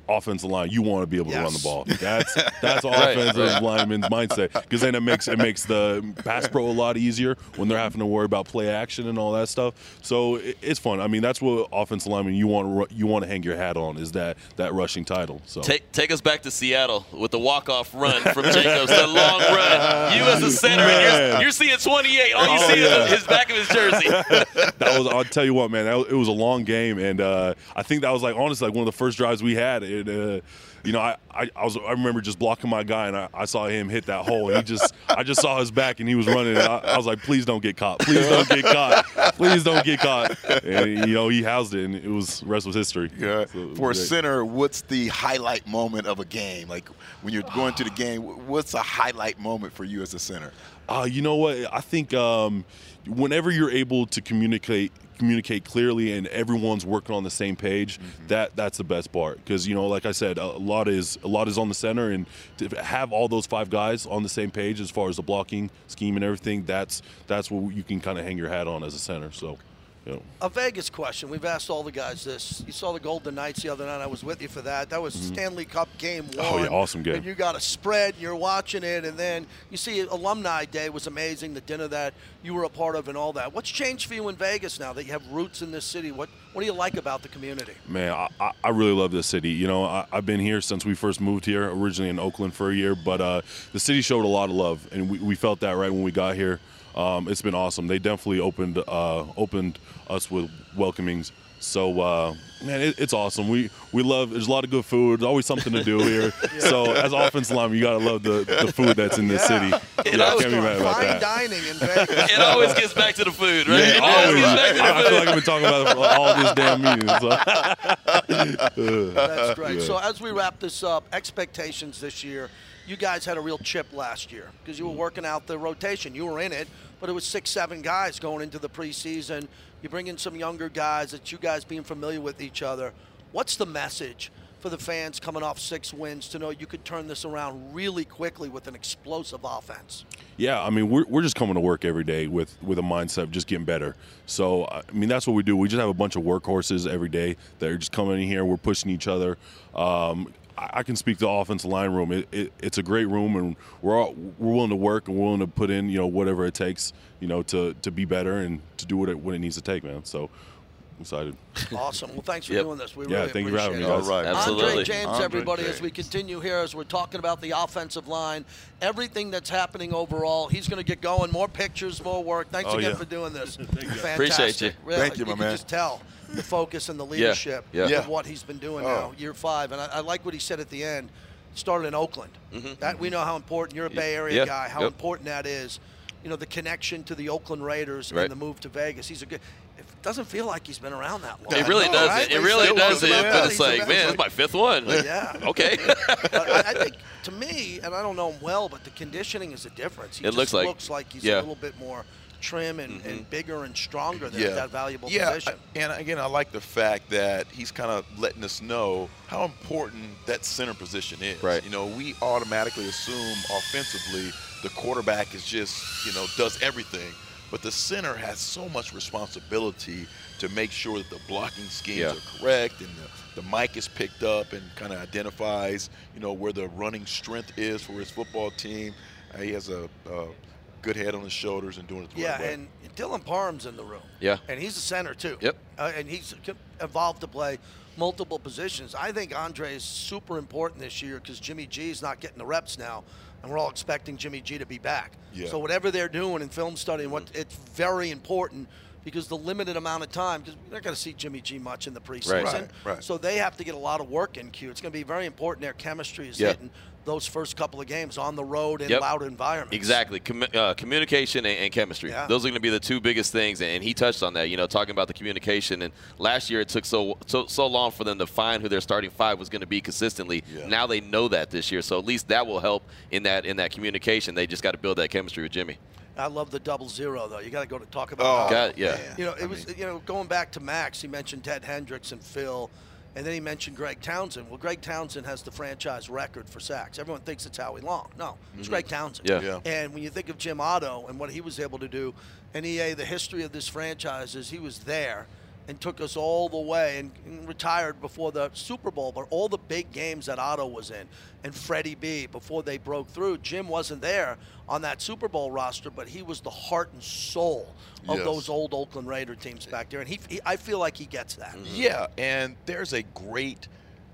offensive line, you want to be able to run the ball. That's that's Right, offensive right. lineman's mindset because then it makes it makes the pass pro a lot easier when they're having to worry about play action and all that stuff. So it, it's fun. I mean, that's what offensive lineman you want to you want to hang your hat on is that that rushing title. So Take, take us back to Seattle with the walk-off run from Jacobs, the long run. You as a center, and you're, you're seeing 28. All you Oh, see yeah. is his back of his jersey. that was I'll tell you what, man. That it was a long game, and uh, I think that was like honestly like one of the first drives we had. And uh, you know, I, I, I was I remember just blocking my guy, and I, I saw him hit that hole, and he just I just saw his back, and he was running. And I, I was like, please don't get caught, please don't get caught, please don't get caught. And you know, he housed it, and it was rest was history. Yeah. So was For a center, what's the highlight moment of a game? Like when you're going to the game, what's a highlight moment for you as a center? Uh, you know what? I think um, whenever you're able to communicate communicate clearly and everyone's working on the same page, mm-hmm. that that's the best part. Because you know, like I said, a lot is a lot is on the center, and to have all those five guys on the same page as far as the blocking scheme and everything, that's that's what you can kind of hang your hat on as a center. So, A Vegas question. We've asked all the guys this. You saw the Golden Knights the other night. I was with you for that. That was Stanley Cup game one. Oh, yeah, awesome game. And you got a spread, and you're watching it, and then you see Alumni Day was amazing, the dinner that you were a part of and all that. What's changed for you in Vegas now that you have roots in this city? What What do you like about the community? Man, I, I- really love this city. You know, I, I've been here since we first moved here, originally in Oakland for a year, but uh, the city showed a lot of love, and we, we felt that right when we got here. Um, it's been awesome. They definitely opened uh, opened us with welcomings. So uh, man, it, it's awesome. We we love. There's a lot of good food. There's always something to do here. So as offensive lineman, you gotta love the, the food that's in this city. It Yeah, I can't be mad about Fine that. dining in Vegas. It always gets back to the food, right? Yeah, It always always. gets back to the I, I feel like I've been talking about it for all this damn meeting. So. That's great. Yeah. So as we wrap this up, expectations this year. You guys had a real chip last year because you were working out the rotation. You were in it, but it was six, seven guys going into the preseason. You bring in some younger guys that you guys being familiar with each other. What's the message for the fans coming off six wins to know you could turn this around really quickly with an explosive offense? Yeah, I mean, we're, we're just coming to work every day with, with a mindset of just getting better. So, I mean, that's what we do. We just have a bunch of workhorses every day that are just coming in here. We're pushing each other. Um, I, I can speak to the offensive line room. It, it, it's a great room, and we're all, we're willing to work and willing to put in, you know, whatever it takes, you know, to, to be better and to do what it, what it needs to take, man. So, I'm excited. Awesome. Well, thanks for Yep. doing this. We Yeah, really thank you for appreciate having me, guys. All right. Absolutely. Andre James, Andre everybody, as we continue here, as we're talking about the offensive line, everything that's happening overall, he's going to get going. More pictures, more work. Thanks Oh, again yeah. for doing this. Appreciate you. Really, Thank you, my can man. just tell the focus and the leadership yeah. of what he's been doing Oh. now, year five. And I, I like what he said at the end. Started in Oakland. Mm-hmm. That we know how important you're a Bay Area Yeah. guy. How Yep. important that is. You know the connection to the Oakland Raiders Right. and the move to Vegas. He's a good. It doesn't feel like he's been around that long. It really No, doesn't. right? It They really doesn't. talk But it's like, vet. man, it's my fifth one. Yeah. Okay. But I, I think to me, and I don't know him well, but the conditioning is a difference. He It just looks like- looks like he's yeah. a little bit more trim and, and bigger and stronger than yeah. that valuable yeah, position. I- and again, I like the fact that he's kind of letting us know how important that center position is. Right. You know, we automatically assume offensively the quarterback is just, you know, does everything. But the center has so much responsibility to make sure that the blocking schemes Yeah. are correct and the, the mic is picked up and kind of identifies, you know, where the running strength is for his football team. Uh, he has a, a good head on his shoulders and doing it the Yeah, right way. Yeah, and Dylan Parham's in the room. Yeah. And he's a center, too. Yep. Uh, and he's evolved to play multiple positions. I think Andre is super important this year because Jimmy G is not getting the reps now, and we're all expecting Jimmy G to be back. Yeah. So whatever they're doing in film study, and what Mm-hmm. it's very important because the limited amount of time, because we're not going to see Jimmy G much in the preseason. Right, right. So they have to get a lot of work in Q. It's going to be very important. Their chemistry is Yeah. hitting those first couple of games on the road in Yep. loud environments. Exactly. Commu- uh, communication and, and chemistry. Yeah. Those are going to be the two biggest things. And he touched on that, you know, talking about the communication. And last year it took so so, so long for them to find who their starting five was going to be consistently. Yeah. Now they know that this year. So at least that will help in that in that communication. They just got to build that chemistry with Jimmy. I love the double zero though. You got to go to talk about. Oh, how- Got it, yeah. You know, it was you know going back to Maxx. He mentioned Ted Hendricks and Phil, and then he mentioned Greg Townsend. Well, Greg Townsend has the franchise record for sacks. Everyone thinks it's Howie Long. No, it's Greg mm-hmm. Townsend. Yeah. Yeah. And when you think of Jim Otto and what he was able to do, and EA, the history of this franchise is he was there and took us all the way and, and retired before the Super Bowl, but all the big games that Otto was in and Freddie B before they broke through. Jim wasn't there on that Super Bowl roster, but he was the heart and soul of Yes. those old Oakland Raider teams back there, and he, he I feel like he gets that. Mm-hmm. Yeah, and there's a great,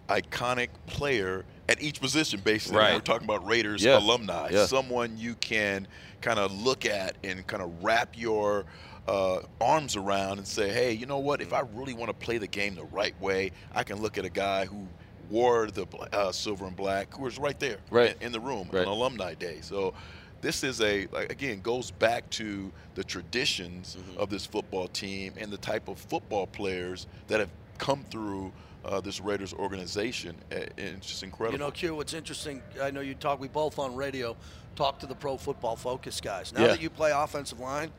iconic player at each position, basically. Right. We're talking about Raiders Yeah. alumni, Yeah. someone you can kind of look at and kind of wrap your uh, arms around and say, hey, you know what? If I really want to play the game the right way, I can look at a guy who wore the uh, silver and black, who was right there, Right. in, in the room Right. on alumni day. So. This is a like, again goes back to the traditions Mm-hmm. of this football team and the type of football players that have come through uh, this Raiders organization. And it's just incredible. You know, Q, what's interesting, I know you talk, we both on radio talk to the pro football focus guys. Now Yeah. that you play offensive line,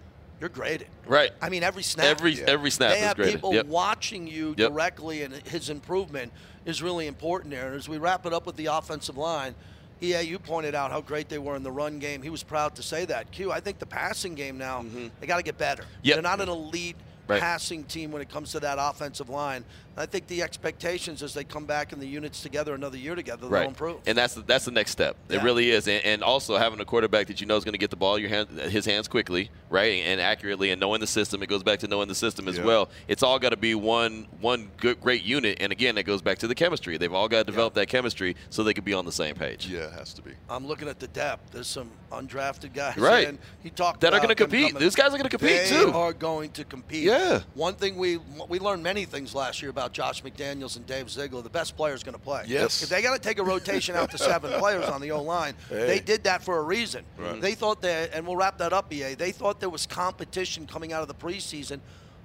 you're graded. Right. I mean, every snap. Every every snap they have graded. people Yep. watching you Yep. directly, and his improvement is really important there. And as we wrap it up with the offensive line, yeah, you pointed out how great they were in the run game. He was proud to say that. Q, I think the passing game now, they got to get better. Mm-hmm. Yep. They're not an elite Right. passing team when it comes to that offensive line. I think the expectations as they come back in the units together another year together, they'll improve. And that's the, that's the next step. It really is. And, and also having a quarterback that you know is going to get the ball in your hand, his hands quickly, right, and accurately, and knowing the system. It goes back to knowing the system as Yeah. well. It's all got to be one one good great unit. And again, it goes back to the chemistry. They've all got to develop that chemistry so they could be on the same page. yeah, it has to be. I'm looking at the depth. There's some undrafted guys. Right. And he talked That are gonna compete. These guys are gonna compete, they too. are going to compete. Yeah. One thing we we learned many things last year about Josh McDaniels and Dave Ziegler. The best player is going to play. Yes. If they got to take a rotation out to seven players on the O line, they did that for a reason. They thought that, and we'll wrap that up, EA. They thought there was competition coming out of the preseason.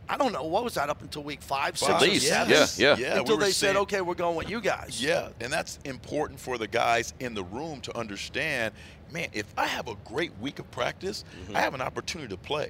I don't know what was that up until week five, six, Five. or At seven? yeah, yeah. Yeah, Until were they said, "Okay, we're going with you guys." Yeah, and that's important for the guys in the room to understand. Man, if I have a great week of practice, mm-hmm. I have an opportunity to play.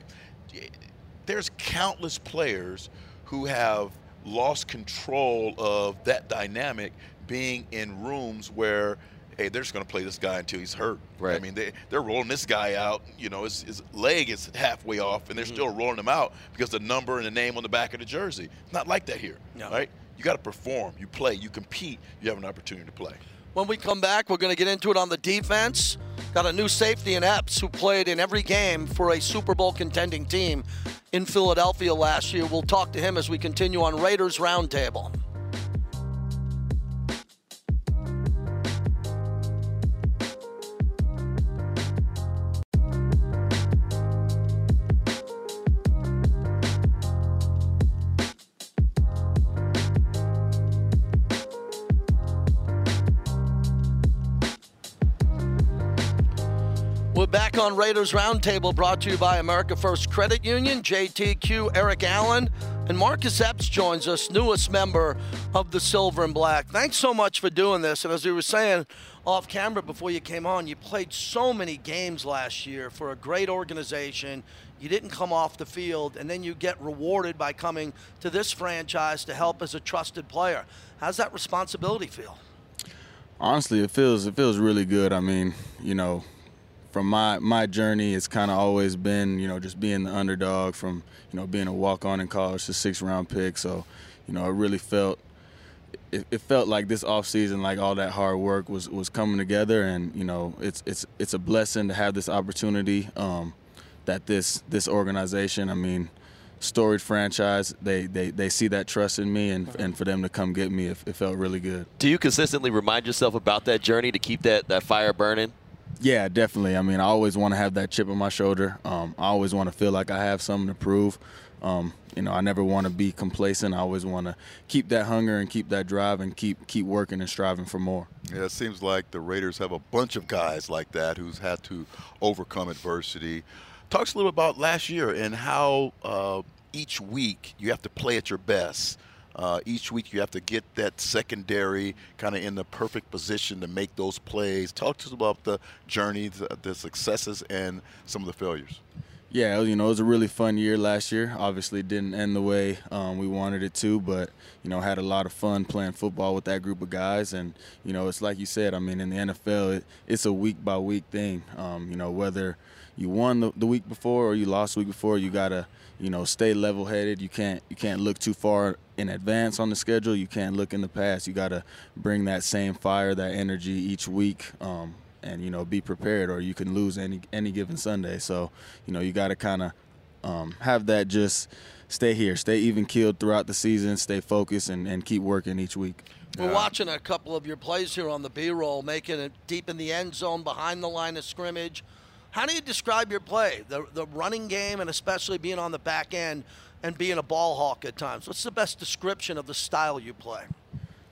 There's countless players who have lost control of that dynamic being in rooms where hey they're just going to play this guy until he's hurt. I mean they, they're rolling this guy out you know his, his leg is halfway off and they're mm-hmm. still rolling him out because the number and the name on the back of the jersey not like that here No. right? You got to perform you play you compete you have an opportunity to play When we come back, we're going to get into it on the defense. Got a new safety in Epps who played in every game for a Super Bowl contending team in Philadelphia last year. We'll talk to him as we continue on Raiders Roundtable. On Raiders Roundtable, brought to you by America First Credit Union, JTQ, Eric Allen, and Marcus Epps joins us, newest member of the Silver and Black. Thanks so much for doing this. And as we were saying off camera before you came on, you played so many games last year for a great organization. You didn't come off the field, and then you get rewarded by coming to this franchise to help as a trusted player. How's that responsibility feel? Honestly, it feels it feels really good. I mean, you know, from my my journey, it's kind of always been, you know, just being the underdog from, you know, being a walk on in college to six round pick. So, you know, it really felt it, it felt like this off season, like all that hard work was was coming together, and you know, it's it's it's a blessing to have this opportunity. Um, that this this organization, I mean, storied franchise, they, they, they see that trust in me, and, and for them to come get me, it, it felt really good. Do you consistently remind yourself about that journey to keep that, that fire burning? Yeah, definitely. I mean, I always want to have that chip on my shoulder. Um, I always want to feel like I have something to prove. Um, you know, I never want to be complacent. I always want to keep that hunger and keep that drive and keep keep working and striving for more. Yeah, it seems like the Raiders have a bunch of guys like that who's had to overcome adversity. Talk a little about last year and how uh, each week you have to play at your best. Uh, each week you have to get that secondary kind of in the perfect position to make those plays. Talk to us about the journey, the, the successes, and some of the failures. Yeah, you know, it was a really fun year last year. Obviously, didn't end the way um, we wanted it to, but you know, had a lot of fun playing football with that group of guys. And you know, it's like you said. I mean, in the NFL, it, it's a week by week thing. Um, you know, whether you won the, the week before or you lost the week before, you gotta you know stay level headed. You can't you can't look too far in advance on the schedule. You can't look in the past. You gotta bring that same fire, that energy each week. Um, and you know be prepared or you can lose any any given Sunday. So you know you got to kind of um, have that just stay here, stay even keeled throughout the season, stay focused, and, and keep working each week. We're watching a couple of your plays here on the B-roll, making it deep in the end zone, behind the line of scrimmage. How do you describe your play, the the running game, and especially being on the back end and being a ball hawk at times? What's the best description of the style you play?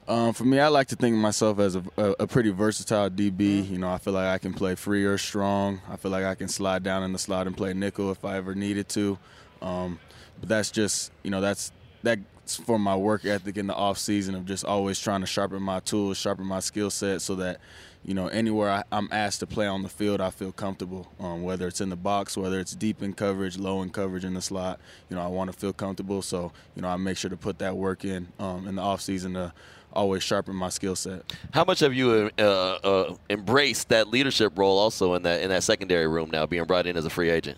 Um, for me, I like to think of myself as a, a, a, pretty versatile DB. You know, I feel like I can play free or strong. I feel like I can slide down in the slot and play nickel if I ever needed to. Um, but that's just, you know, that's that's for my work ethic in the off season of just always trying to sharpen my tools, sharpen my skill set, so that you know anywhere I, am asked to play on the field, I feel comfortable. Um, whether it's in the box, whether it's deep in coverage, low in coverage in the slot, you know, I want to feel comfortable. So you know, I make sure to put that work in um, in the offseason to always sharpen my skill set. How much have you uh, uh, embraced that leadership role also in that in that secondary room now, being brought in as a free agent?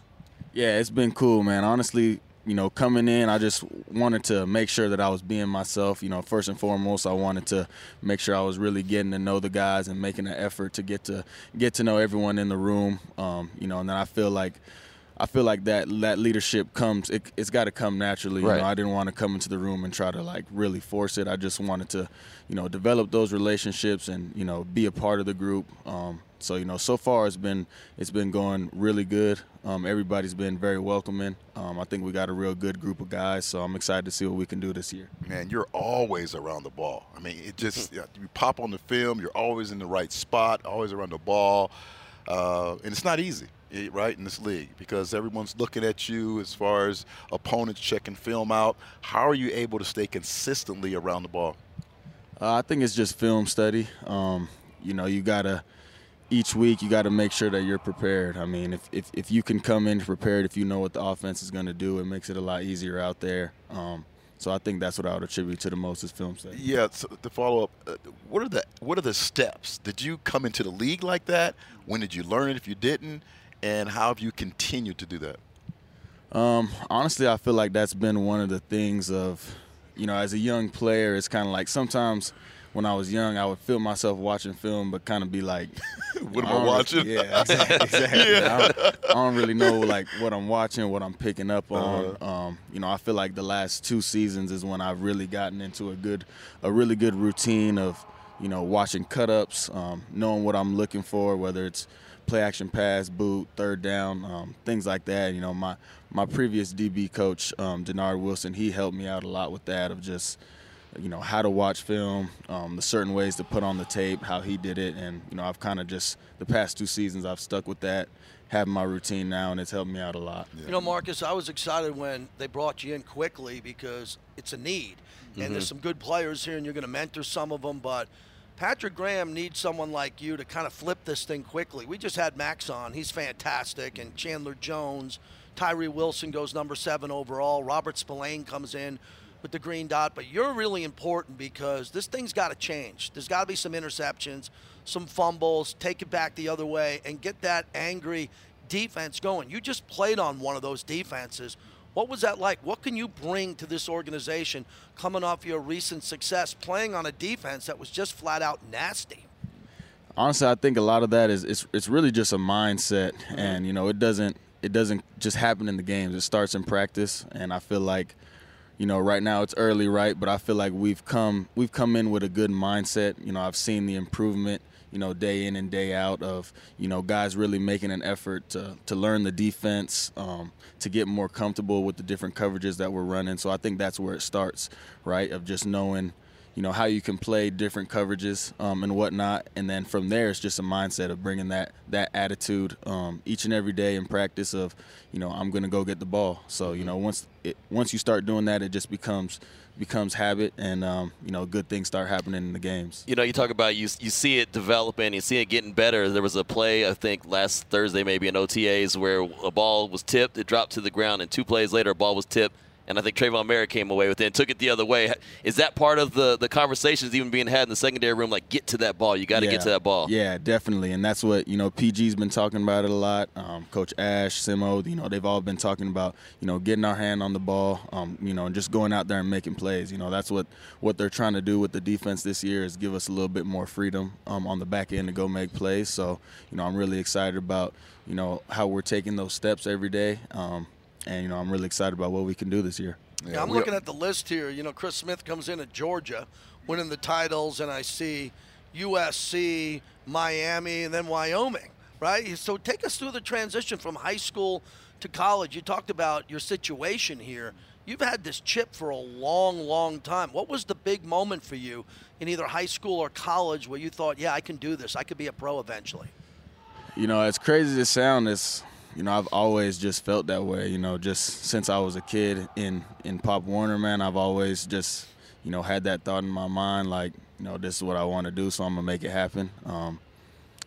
Yeah, it's been cool, man. Honestly, you know, coming in, I just wanted to make sure that I was being myself. You know, first and foremost, I wanted to make sure I was really getting to know the guys and making an effort to get to get to know everyone in the room. Um, you know, and then I feel like I feel like that that leadership comes. It, has got to come naturally. You know, I didn't want to come into the room and try to like really force it. I just wanted to, you know, develop those relationships and you know be a part of the group. Um, so you know, so far it's been it's been going really good. Um, everybody's been very welcoming. Um, I think we got a real good group of guys. So I'm excited to see what we can do this year. Man, you're always around the ball. I mean, it just you pop on the film. You're always in the right spot. Always around the ball, uh, and it's not easy right in this league because everyone's looking at you as far as opponents checking film out. How are you able to stay consistently around the ball? Uh, I think it's just film study. Um, you know, you gotta each week you got to make sure that you're prepared. I mean, if, if, if you can come in prepared, if you know what the offense is going to do, it makes it a lot easier out there. Um, so I think that's what I would attribute to the most is film study. Yeah. So to follow up, uh, what are the what are the steps? Did you come into the league like that? When did you learn it? If you didn't, and how have you continued to do that? Um, honestly, I feel like that's been one of the things of, you know, as a young player, it's kind of like sometimes when I was young, I would feel myself watching film, but kind of be like, "What am I, I watching?" Really, yeah, exactly. exactly. yeah. I, don't, I, don't, really know like what I'm watching, what I'm picking up on. Uh-huh. Um, you know, I feel like the last two seasons is when I've really gotten into a good, a really good routine of, you know, watching cut ups, um, knowing what I'm looking for, whether it's play action pass, boot, third down, um, things like that. You know, my my previous DB coach, um, Dennard Wilson, he helped me out a lot with that of just, you know, how to watch film, um, the certain ways to put on the tape, how he did it, and you know, I've kind of just the past two seasons I've stuck with that, having my routine now, and it's helped me out a lot. Yeah. You know, Marcus, I was excited when they brought you in quickly because it's a need, and mm-hmm. there's some good players here, and you're going to mentor some of them, but Patrick Graham needs someone like you to kind of flip this thing quickly. We just had Maxx on. He's fantastic. And Chandler Jones, Tyree Wilson goes number seven overall. Robert Spillane comes in with the green dot. But you're really important because this thing's got to change. There's got to be some interceptions, some fumbles, take it back the other way, and get that angry defense going. You just played on one of those defenses what was that like? What can you bring to this organization coming off your recent success playing on a defense that was just flat out nasty? honestly, I think a lot of that is it's it's really just a mindset, and you know, it doesn't it doesn't just happen in the games. It starts in practice, and I feel like, you know, right now it's early, right? But I feel like we've come we've come in with a good mindset. You know, I've seen the improvement. You know, day in and day out of you know guys really making an effort to to learn the defense, um, to get more comfortable with the different coverages that we're running. So I think that's where it starts, right? Of just knowing you know how you can play different coverages um, and whatnot, and then from there it's just a mindset of bringing that that attitude um, each and every day in practice of you know I'm gonna go get the ball. So you know once it once you start doing that, it just becomes becomes habit, and um, you know good things start happening in the games. You know, you talk about you you see it developing, you see it getting better. There was a play I think last Thursday maybe in OTAs where a ball was tipped, it dropped to the ground, and two plays later a ball was tipped and I think Tre'von Moehrig came away with it and took it the other way. Is that part of the the conversations even being had in the secondary room? Like, get to that ball. You got to yeah. get to that ball. Yeah, definitely, and that's what you know. PG's been talking about it a lot. Um, Coach Ash, Simo, you know, they've all been talking about you know getting our hand on the ball. Um, you know, and just going out there and making plays. You know, that's what what they're trying to do with the defense this year is give us a little bit more freedom um, on the back end to go make plays. So, you know, I'm really excited about you know how we're taking those steps every day. Um, and you know, I'm really excited about what we can do this year. Yeah, I'm looking at the list here. You know, Chris Smith comes in at Georgia, winning the titles, and I see USC, Miami, and then Wyoming. Right. So take us through the transition from high school to college. You talked about your situation here. You've had this chip for a long, long time. What was the big moment for you in either high school or college where you thought, yeah, I can do this. I could be a pro eventually? You know, as crazy as it sounds, it's you know, I've always just felt that way. You know, just since I was a kid in in Pop Warner, man, I've always just you know had that thought in my mind, like you know, this is what I want to do, so I'm gonna make it happen. Um,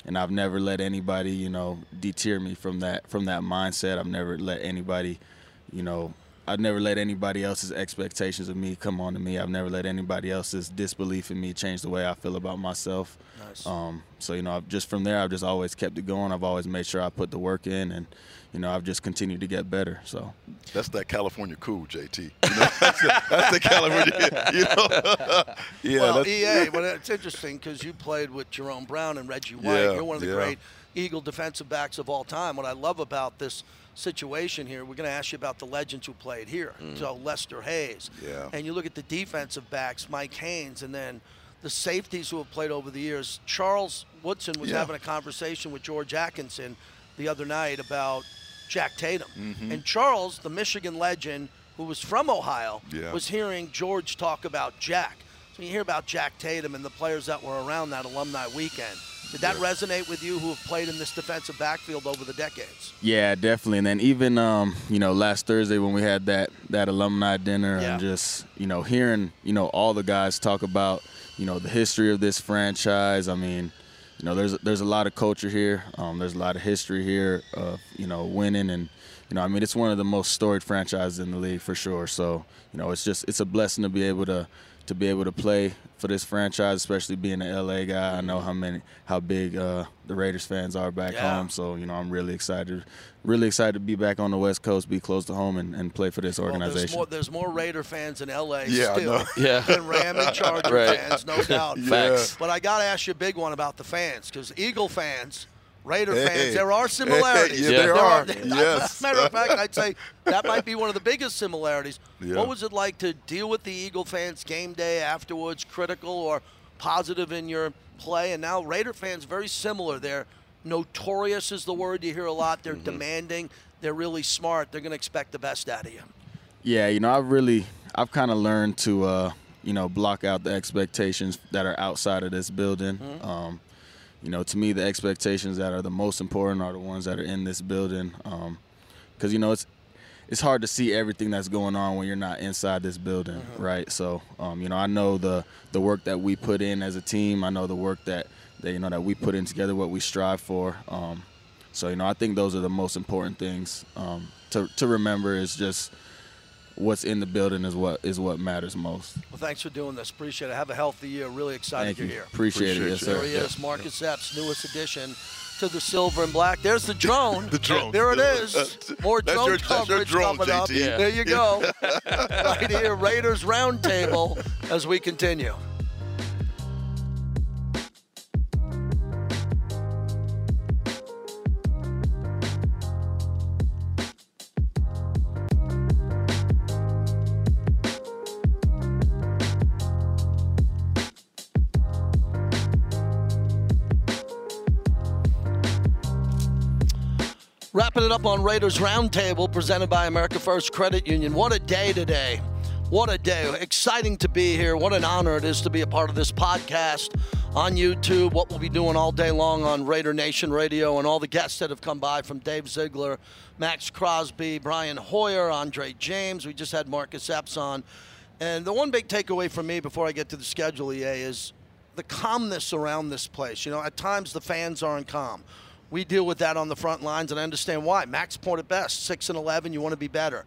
and I've never let anybody, you know, deter me from that from that mindset. I've never let anybody, you know, I've never let anybody else's expectations of me come on to me. I've never let anybody else's disbelief in me change the way I feel about myself. Nice. Um, so you know, I've just from there, I've just always kept it going. I've always made sure I put the work in, and you know, I've just continued to get better. So that's that California cool, JT. You know, that's, the, that's, the, California. You know, yeah. Well, EA, but it's interesting because you played with Jerome Brown and Reggie White. Yeah, You're one of the yeah. great Eagle defensive backs of all time. What I love about this situation here. We're going to ask you about the legends who played here. Mm. So Lester Hayes. Yeah. And you look at the defensive backs, Mike Haynes, and then the safeties who have played over the years. Charles Woodson was yeah. having a conversation with George Atkinson the other night about Jack Tatum. Mm-hmm. And Charles, the Michigan legend who was from Ohio, yeah. was hearing George talk about Jack. So you hear about Jack Tatum and the players that were around that alumni weekend. Did that yeah. resonate with you who have played in this defensive backfield over the decades? Yeah, definitely. And then even um, you know, last Thursday when we had that that alumni dinner yeah. and just, you know, hearing, you know, all the guys talk about, you know, the history of this franchise. I mean, you know, there's there's a lot of culture here. Um, there's a lot of history here of, you know, winning and you know, I mean, it's one of the most storied franchises in the league for sure. So, you know, it's just it's a blessing to be able to to be able to play for this franchise, especially being an LA guy. I know how many, how big uh, the Raiders fans are back yeah. home. So you know, I'm really excited, really excited to be back on the West Coast, be close to home, and, and play for this organization. Well, there's, more, there's more Raider fans in LA yeah, still yeah. than Ram and Charger right. fans, no doubt. Facts. But I got to ask you a big one about the fans, because Eagle fans Raider hey. fans, there are similarities. Hey, yeah, yeah, there, there, are. are. yes. matter of fact, I'd say that might be one of the biggest similarities. Yeah. What was it like to deal with the Eagle fans game day afterwards, critical or positive in your play? And now Raider fans, very similar. They're notorious, is the word you hear a lot. They're mm-hmm. demanding. They're really smart. They're going to expect the best out of you. Yeah, you know, I've really, I've kind of learned to, uh, you know, block out the expectations that are outside of this building. Mm-hmm. Um, you know, to me, the expectations that are the most important are the ones that are in this building. Because um, you know, it's it's hard to see everything that's going on when you're not inside this building, mm-hmm. right? So, um, you know, I know the the work that we put in as a team. I know the work that, that you know that we put in together, what we strive for. Um, so, you know, I think those are the most important things um, to to remember. Is just what's in the building is what is what matters most. Well, thanks for doing this. Appreciate it. Have a healthy year. Really excited Thank you're you. here. Appreciate, Appreciate it. Yes, sir. There he is, Marcus Epps, newest addition to the silver and black. There's the drone. the drone. There it is. More drone your, coverage drone, coming JT. up. Yeah. There you go. right here, Raiders Roundtable as we continue. Wrapping it up on Raiders Roundtable, presented by America First Credit Union. What a day today. What a day. Exciting to be here. What an honor it is to be a part of this podcast on YouTube. What we'll be doing all day long on Raider Nation Radio and all the guests that have come by from Dave Ziegler, Maxx Crosby, Brian Hoyer, Andre James. We just had Marcus Epps on. And the one big takeaway from me before I get to the schedule, EA, is the calmness around this place. You know, at times the fans aren't calm. We deal with that on the front lines, and I understand why. Maxx pointed best, six and eleven. You want to be better.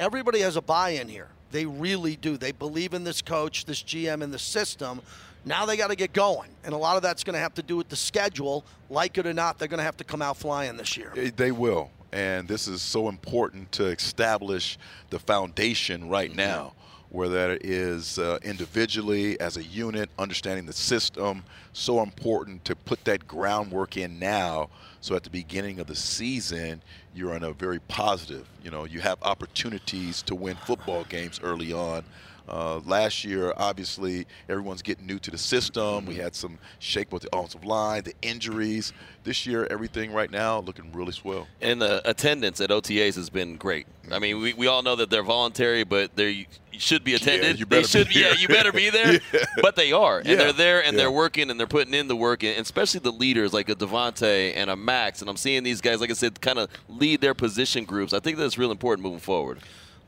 Everybody has a buy-in here. They really do. They believe in this coach, this GM, and the system. Now they got to get going, and a lot of that's going to have to do with the schedule. Like it or not, they're going to have to come out flying this year. They will, and this is so important to establish the foundation right mm-hmm. now where that is uh, individually as a unit, understanding the system, so important to put that groundwork in now. So at the beginning of the season, you're in a very positive. You know, you have opportunities to win football games early on. Uh, last year, obviously, everyone's getting new to the system. We had some shake with the offensive line, the injuries. This year, everything right now looking really swell. And the attendance at OTAs has been great. I mean, we, we all know that they're voluntary, but they should be attended. Yeah, you better they should be, yeah, you better be there. yeah. But they are, and yeah. they're there, and yeah. they're working, and they're putting in the work, and especially the leaders like a Davante and a Maxx. And I'm seeing these guys, like I said, kind of lead their position groups. I think that's real important moving forward.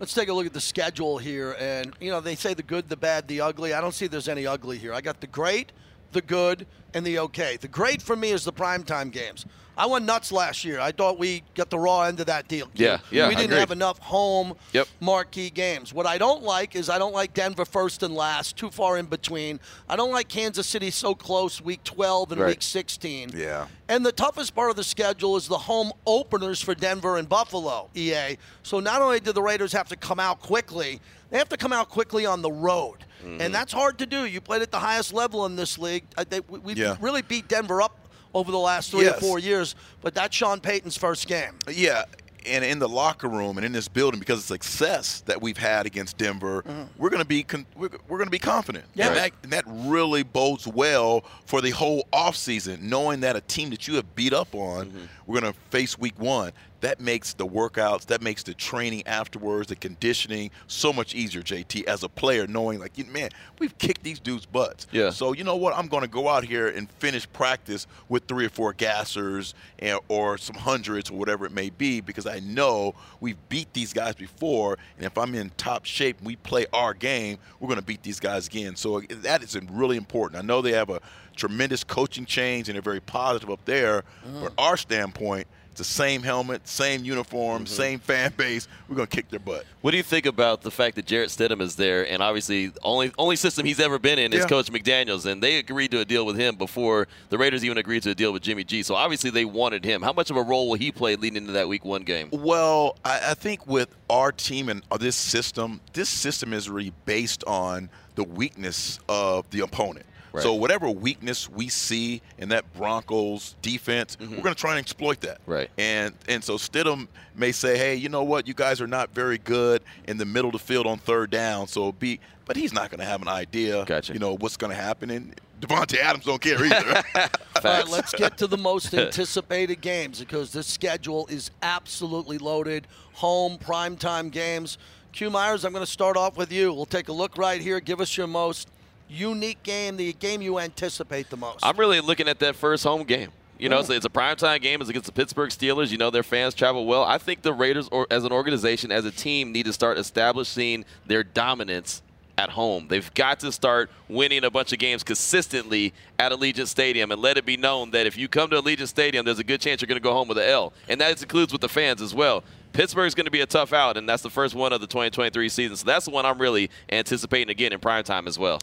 Let's take a look at the schedule here. And, you know, they say the good, the bad, the ugly. I don't see there's any ugly here. I got the great, the good, and the okay. The great for me is the primetime games. I went nuts last year. I thought we got the raw end of that deal. Yeah, yeah. We didn't have enough home yep. marquee games. What I don't like is I don't like Denver first and last, too far in between. I don't like Kansas City so close, week 12 and right. week 16. Yeah. And the toughest part of the schedule is the home openers for Denver and Buffalo, EA. So not only do the Raiders have to come out quickly, they have to come out quickly on the road. Mm-hmm. And that's hard to do. You played at the highest level in this league. We yeah. really beat Denver up over the last three yes. or four years, but that's Sean Payton's first game. Yeah, and in the locker room and in this building because of success that we've had against Denver, mm-hmm. we're going to be con- we're, we're going to be confident. Yeah, and that, and that, really bodes well for the whole offseason, knowing that a team that you have beat up on, mm-hmm. we're going to face week one that makes the workouts, that makes the training afterwards, the conditioning so much easier, JT, as a player, knowing like, man, we've kicked these dudes' butts. Yeah. So you know what? I'm going to go out here and finish practice with three or four gassers and, or some hundreds or whatever it may be because I know we've beat these guys before, and if I'm in top shape and we play our game, we're going to beat these guys again. So that is really important. I know they have a tremendous coaching change and they're very positive up there, mm. but our standpoint – the same helmet, same uniform, mm-hmm. same fan base. We're going to kick their butt. What do you think about the fact that Jarrett Stidham is there, and obviously only only system he's ever been in is. Coach McDaniels, and they agreed to a deal with him before the Raiders even agreed to a deal with Jimmy G. So obviously they wanted him. How much of a role will he play leading into that Week One game? Well, I, I think with our team and this system, this system is really based on the weakness of the opponent. Right. So whatever weakness we see in that Broncos defense, mm-hmm. we're going to try and exploit that. Right. And and so Stidham may say, hey, you know what, you guys are not very good in the middle of the field on third down, so be. But he's not going to have an idea, gotcha. you know, what's going to happen. And Davante Adams don't care either. All right, let's get to the most anticipated games because this schedule is absolutely loaded. Home primetime games. Q Myers, I'm going to start off with you. We'll take a look right here. Give us your most unique game, the game you anticipate the most? I'm really looking at that first home game. You know, it's a primetime game. It's against the Pittsburgh Steelers. You know, their fans travel well. I think the Raiders, or as an organization, as a team, need to start establishing their dominance at home. They've got to start winning a bunch of games consistently at Allegiant Stadium and let it be known that if you come to Allegiant Stadium, there's a good chance you're going to go home with an L. And that includes with the fans as well. Pittsburgh's going to be a tough out, and that's the first one of the 2023 season. So that's the one I'm really anticipating again in prime time as well.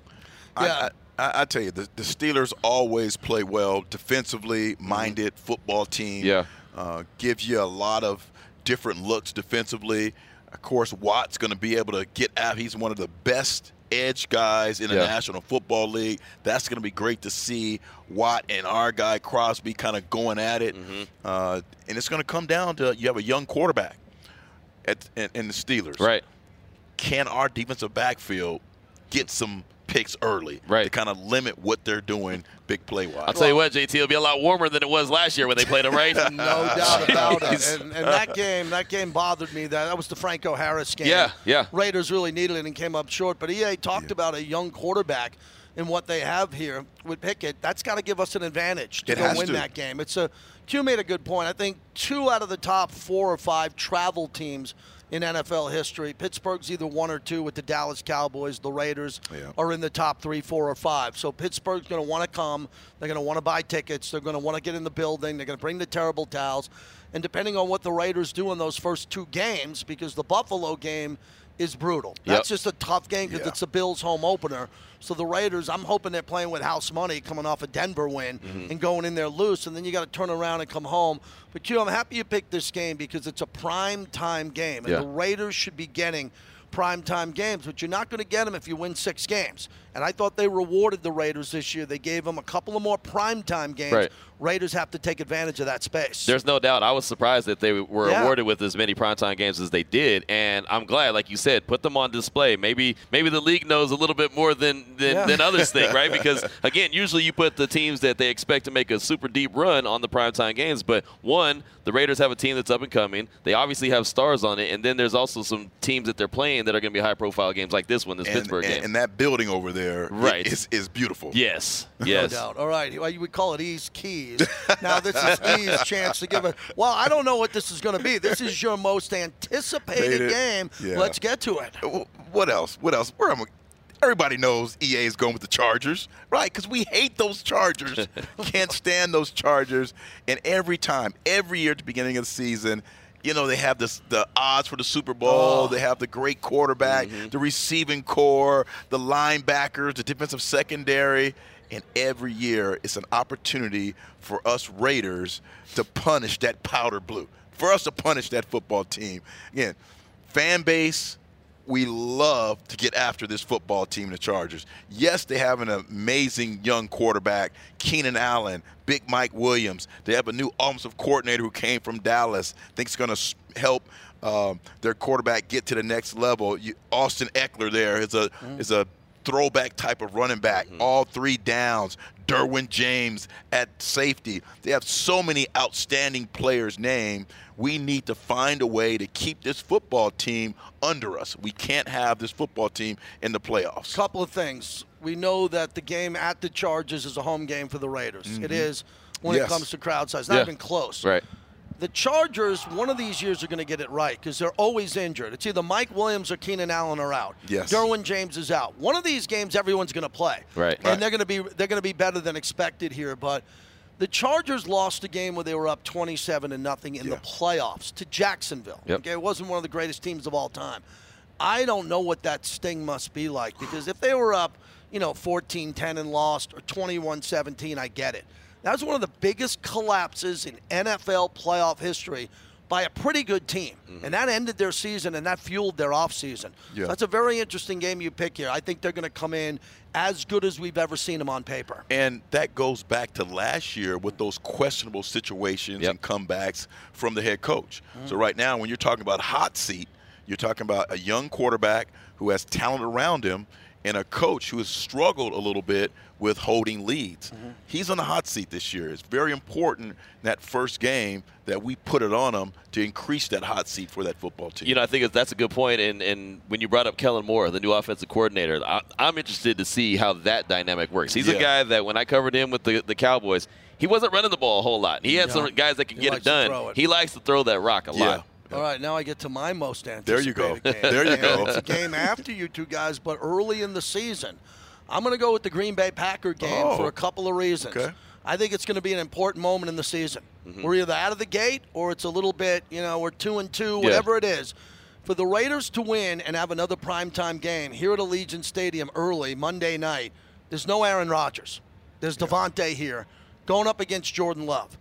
Yeah. I, I, I, tell you, the, the, Steelers always play well, defensively minded mm-hmm. football team. Yeah. Uh, gives you a lot of different looks defensively. Of course, Watt's going to be able to get out. He's one of the best edge guys in the yeah. National Football League. That's going to be great to see Watt and our guy Crosby kind of going at it. Mm-hmm. Uh, and it's going to come down to you have a young quarterback at, in, in the Steelers. Right. Can our defensive backfield get some picks early Right. to kind of limit what they're doing big play wise. I'll tell you what, JT, it'll be a lot warmer than it was last year when they played them, right? No doubt about it. And, and that game, that game bothered me. That that was the Franco Harris game. Yeah, yeah. Raiders really needed it and came up short. But EA talked about a young quarterback and what they have here with Pickett. That's got to give us an advantage to It go win to. that game. It's a Q made a good point. I think two out of the top four or five travel teams in NFL history. Pittsburgh's either one or two with the Dallas Cowboys. The Raiders Yeah. are in the top three, four, or five. So Pittsburgh's going to want to come. They're going to want to buy tickets. They're going to want to get in the building. They're going to bring the terrible towels. And depending on what the Raiders do in those first two games, because the Buffalo game is brutal. That's just a tough game because Yeah. it's a Bills home opener. So the Raiders, I'm hoping they're playing with house money coming off a Denver win Mm-hmm. and going in there loose, and then you got to turn around and come home. But Q, I'm happy you picked this game because it's a prime time game, and Yeah. the Raiders should be getting prime time games, but you're not going to get them if you win six games. And I thought they rewarded the Raiders this year. They gave them a couple of more primetime games. Right. Raiders have to take advantage of that space. There's no doubt. I was surprised that they were Yeah. awarded with as many primetime games as they did, and I'm glad, like you said, put them on display. Maybe maybe the league knows a little bit more than than, Yeah. than others think, right? Because again, usually you put the teams that they expect to make a super deep run on the primetime games, but one, the Raiders have a team that's up and coming. They obviously have stars on it, and then there's also some teams that they're playing that are going to be high-profile games like this one, this and, Pittsburgh and, game. and that building over there Right. is, is beautiful. yes, No yes. doubt. All right. Well, you would call it E's Keys. Now, this is E's chance to give a. Well, I don't know what this is going to be. This is your most anticipated game. Yeah. Let's get to it. What else? What else? Where am I? Everybody knows EA is going with the Chargers, right? Because we hate those Chargers. Can't stand those Chargers. And every time, every year at the beginning of the season, you know, they have this the odds for the Super Bowl. Oh. They have the great quarterback, mm-hmm. the receiving core, the linebackers, the defensive secondary. And every year, it's an opportunity for us Raiders to punish that powder blue, for us to punish that football team. Again, fan base, we love to get after this football team, the Chargers. Yes, they have an amazing young quarterback, Keenan Allen, Big Mike Williams. They have a new offensive coordinator who came from Dallas. Think it's going to help um, their quarterback get to the next level. You, Austin Ekeler there is a is a throwback type of running back. All three downs. Derwin James at safety. They have so many outstanding players named. We need to find a way to keep this football team under us. We can't have this football team in the playoffs. Couple of things. We know that the game at the Chargers is a home game for the Raiders. It mm-hmm. is when it comes to crowd size. Not Yeah. even close. Right. The Chargers, one of these years, are going to get it right because they're always injured. It's either Mike Williams or Keenan Allen are out. Yes. Derwin James is out. One of these games, everyone's going to play. Right. And Right. they're going to be they're going to be better than expected here. But the Chargers lost a game where they were up 27 to nothing in the playoffs to Jacksonville. Yep. Okay, it wasn't one of the greatest teams of all time. I don't know what that sting must be like because if they were up, you know, 14-10 and lost or 21-17, I get it. That was one of the biggest collapses in NFL playoff history by a pretty good team. Mm-hmm. And that ended their season and that fueled their offseason. Yeah. So that's a very interesting game you pick here. I think they're going to come in as good as we've ever seen them on paper. And that goes back to last year with those questionable situations Yep. and comebacks from the head coach. Mm-hmm. So right now, when you're talking about hot seat, you're talking about a young quarterback who has talent around him and a coach who has struggled a little bit with holding leads. Mm-hmm. He's on the hot seat this year. It's very important in that first game that we put it on him to increase that hot seat for that football team. You know, I think that's a good point. And, and when you brought up Kellen Moore, the new offensive coordinator, I, I'm interested to see how that dynamic works. He's a guy that when I covered him with the, the Cowboys, he wasn't running the ball a whole lot. He had some guys that could He get it done. it. He likes to throw that rock a Yeah. lot. All right, now I get to my most anticipated. There you go. game. There you go. It's a game after you two guys, but early in the season. I'm going to go with the Green Bay Packer game Oh. for a couple of reasons. Okay. I think it's going to be an important moment in the season. Mm-hmm. We're either out of the gate or it's a little bit, you know, we're two and two, whatever it is. For the Raiders to win and have another primetime game here at Allegiant Stadium early Monday night, there's no Aaron Rodgers. There's Davante here going up against Jordan Love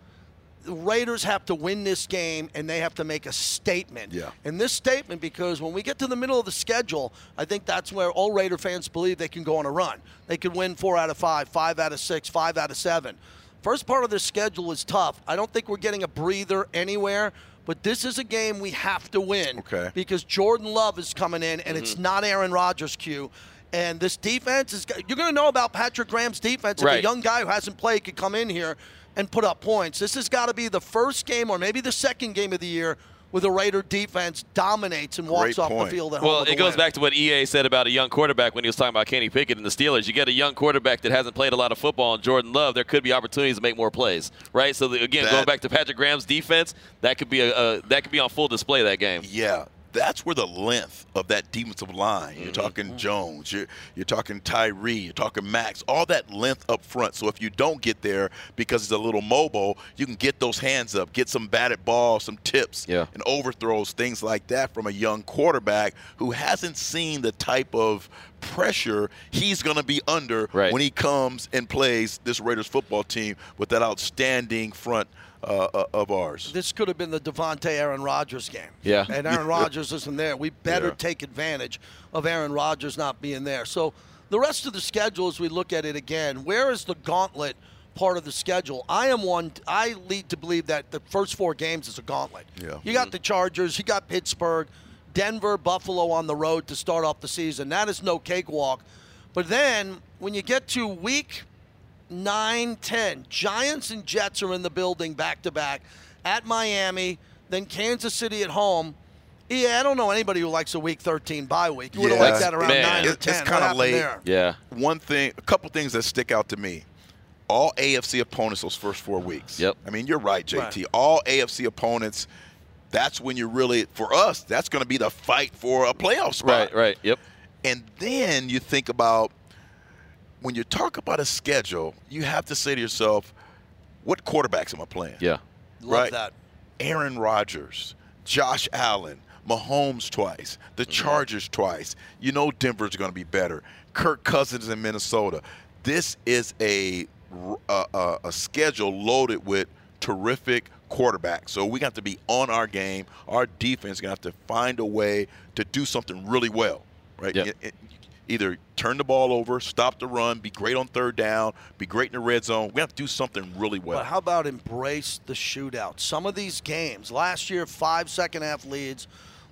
the Raiders have to win this game and they have to make a statement. Yeah. And this statement, because when we get to the middle of the schedule, I think that's where all Raider fans believe they can go on a run. They could win four out of five, five out of six, five out of seven. First part of the schedule is tough. I don't think we're getting a breather anywhere, but this is a game we have to win. Okay. Because Jordan Love is coming in and it's mm-hmm. not Aaron Rodgers' cue. And this defense is you're going to know about Patrick Graham's defense. If a young guy who hasn't played could come in here and put up points. This has got to be the first game or maybe the second game of the year where the Raider defense dominates and walks Great off point. the field at. Well, with it goes win. back to what EA said about a young quarterback when he was talking about Kenny Pickett and the Steelers. You get a young quarterback that hasn't played a lot of football, and Jordan Love, there could be opportunities to make more plays, right? So the, again, That- going back to Patrick Graham's defense, that could be a, a that could be on full display that game. Yeah, that's where the length of that defensive line. You're Mm-hmm. talking Jones, you're, you're talking Tyree, you're talking Maxx, all that length up front. So if you don't get there because it's a little mobile, you can get those hands up, get some batted balls, some tips, Yeah. and overthrows, things like that from a young quarterback who hasn't seen the type of pressure he's going to be under Right. when he comes and plays this Raiders football team with that outstanding front uh, uh, of ours. This could have been the Davante Aaron Rodgers game. Yeah. And Aaron Rodgers isn't there. We better Yeah. take advantage of Aaron Rodgers not being there. So the rest of the schedule, as we look at it again, where is the gauntlet part of the schedule? I am one. I lead to believe that the first four games is a gauntlet. Yeah. You got the Chargers. You got Pittsburgh, Denver, Buffalo on the road to start off the season. That is no cakewalk. But then when you get to week 9 10. Giants and Jets are in the building back to back at Miami, then Kansas City at home. Yeah, I don't know anybody who likes a week 13 bye week. You would have liked that around Man. 9 or 10. it's kinda late. there? Yeah. one thing, a couple things that stick out to me. All AFC opponents those first four weeks. Yep. I mean, you're right, JT. Right. All AFC opponents. That's when you're really for us. That's going to be the fight for a playoff spot. Right. Right. Yep. And then you think about when you talk about a schedule, you have to say to yourself, what quarterbacks am I playing? Yeah. Love Right. that. Aaron Rodgers, Josh Allen, Mahomes twice, the mm-hmm. Chargers twice. You know Denver's going to be better. Kirk Cousins in Minnesota. This is a a, a, a schedule loaded with terrific quarterbacks. So we got to be on our game. Our defense is going to have to find a way to do something really well, right? Yep. It- it- either turn the ball over, stop the run, be great on third down, be great in the red zone. We have to do something really well. But how about embrace the shootout? Some of these games, last year, five second half leads,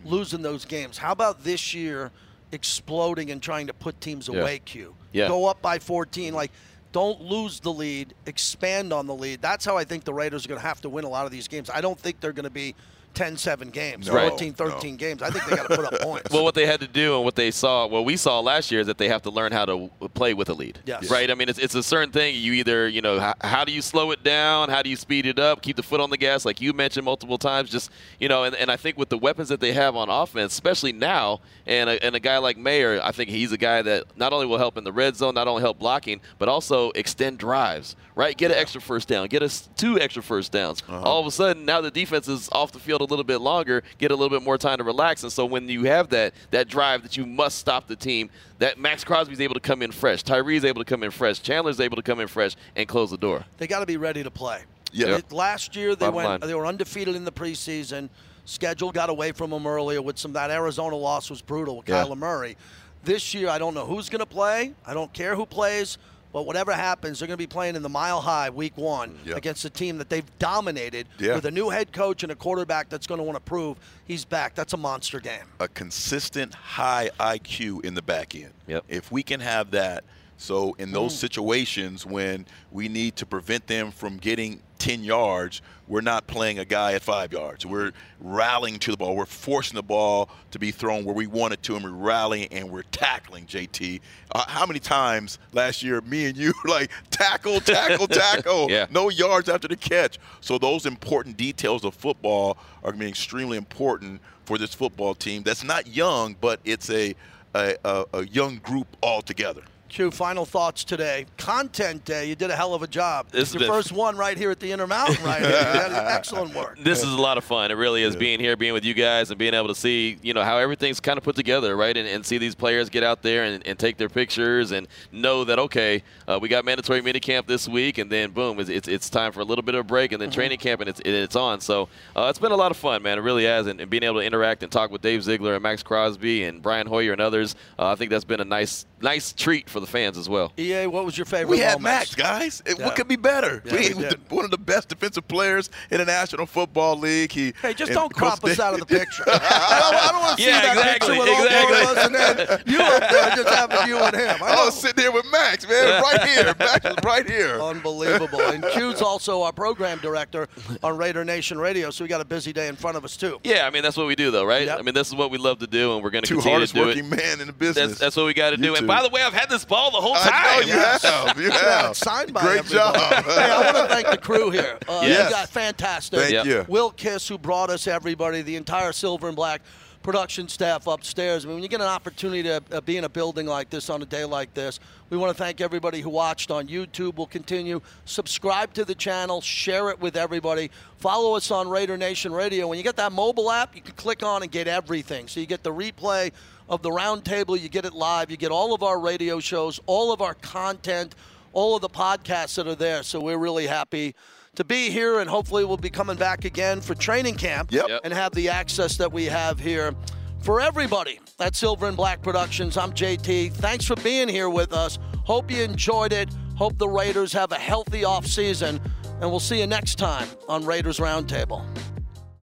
losing those games. How about this year exploding and trying to put teams Yeah. away, Q? Yeah. Go up by 14. Like, don't lose the lead, expand on the lead. That's how I think the Raiders are going to have to win a lot of these games. I don't think they're going to be 10 7 games, No, 14 13 games. I think they got to put up points. Well, what they had to do and what they saw, what we saw last year is that they have to learn how to play with a lead. Yes. Right? I mean, it's, it's a certain thing. You either, you know, how, how do you slow it down? How do you speed it up? Keep the foot on the gas, like you mentioned multiple times. Just, you know, and, and I think with the weapons that they have on offense, especially now, and a, and a guy like Mayer, I think he's a guy that not only will help in the red zone, not only help blocking, but also extend drives, right? Get an extra first down, get us two extra first downs. Uh-huh. All of a sudden, now the defense is off the field a little bit longer, get a little bit more time to relax. And so when you have that that drive that you must stop the team, that Maxx Crosby's able to come in fresh, Tyree's able to come in fresh, Chandler's able to come in fresh and close the door. they got to be ready to play. Yeah. Last year they Bottom went line. they were undefeated in the preseason. Schedule got away from them earlier with some that Arizona loss was brutal with Yeah. Kyler Murray. This year I don't know who's going to play. I don't care who plays, but whatever happens, they're going to be playing in the Mile High week 1 Yeah. against a team that they've dominated Yeah. with a new head coach and a quarterback that's going to want to prove he's back. That's a monster game. a consistent high IQ in the back end. Yep. If we can have that, so in those mm. situations when we need to prevent them from getting 10 yards, we're not playing a guy at five yards. We're rallying to the ball. We're forcing the ball to be thrown where we want it to, and we're rallying and we're tackling, JT. Uh, how many times last year, me and you, like, tackle, tackle, tackle, Yeah. no yards after the catch. So those important details of football are going to be extremely important for this football team that's not young, but it's a, a, a, a young group altogether. Q, final thoughts today. Content day, you did a hell of a job. This It's your first one right here at the Intermountain right here. You did excellent work. This is a lot of fun. It really is being here, being with you guys, and being able to see, you know, how everything's kind of put together, right? And, and see these players get out there and, and take their pictures and know that okay, uh, we got mandatory minicamp this week, and then boom, it's, it's, it's time for a little bit of a break, and then training camp, and it's and it's on. So uh, it's been a lot of fun, man. It really has, and, and being able to interact and talk with Dave Ziegler and Maxx Crosby and Brian Hoyer and others, uh, I think that's been a nice nice treat for the fans as well. EA, what was your favorite? We had moments? Maxx, guys. It- Yeah. What could be better? Yeah, we, we did. one of the best defensive players in the National Football League. He, Hey, just don't crop Coach us out of the picture. I don't, I don't want to see Yeah, that exactly, picture with all four of us and then you up there just having you and him. I I was sitting here with Maxx, man, right here. Maxx is right here. Unbelievable. And Q's also our program director on Raider Nation Radio, so we got a busy day in front of us, too. Yeah, I mean that's what we do though, right? Yep. I mean this is what we love to do, and we're going to continue to do it. hardest working it. man in the business. That's, that's what we got to You do. And two. by the way, I've had this ball the whole I time. know you have. You have. signed by Great everybody. job. hey, I want to thank the crew here. Uh, Yes. You got fantastic. Thank Yep. you. Will Kiss, who brought us everybody, the entire Silver and Black production staff upstairs. I mean, when you get an opportunity to uh, be in a building like this on a day like this, we want to thank everybody who watched on YouTube. We'll continue. Subscribe to the channel, share it with everybody. Follow us on Raider Nation Radio. When you get that mobile app, you can click on and get everything. So you get the replay of the roundtable, you get it live, you get all of our radio shows, all of our content, all of the podcasts that are there. So we're really happy to be here, and hopefully we'll be coming back again for training camp Yep. Yep. and have the access that we have here for everybody at Silver and Black Productions. I'm JT. Thanks for being here with us. Hope you enjoyed it. Hope the Raiders have a healthy offseason, and we'll see you next time on Raiders Roundtable.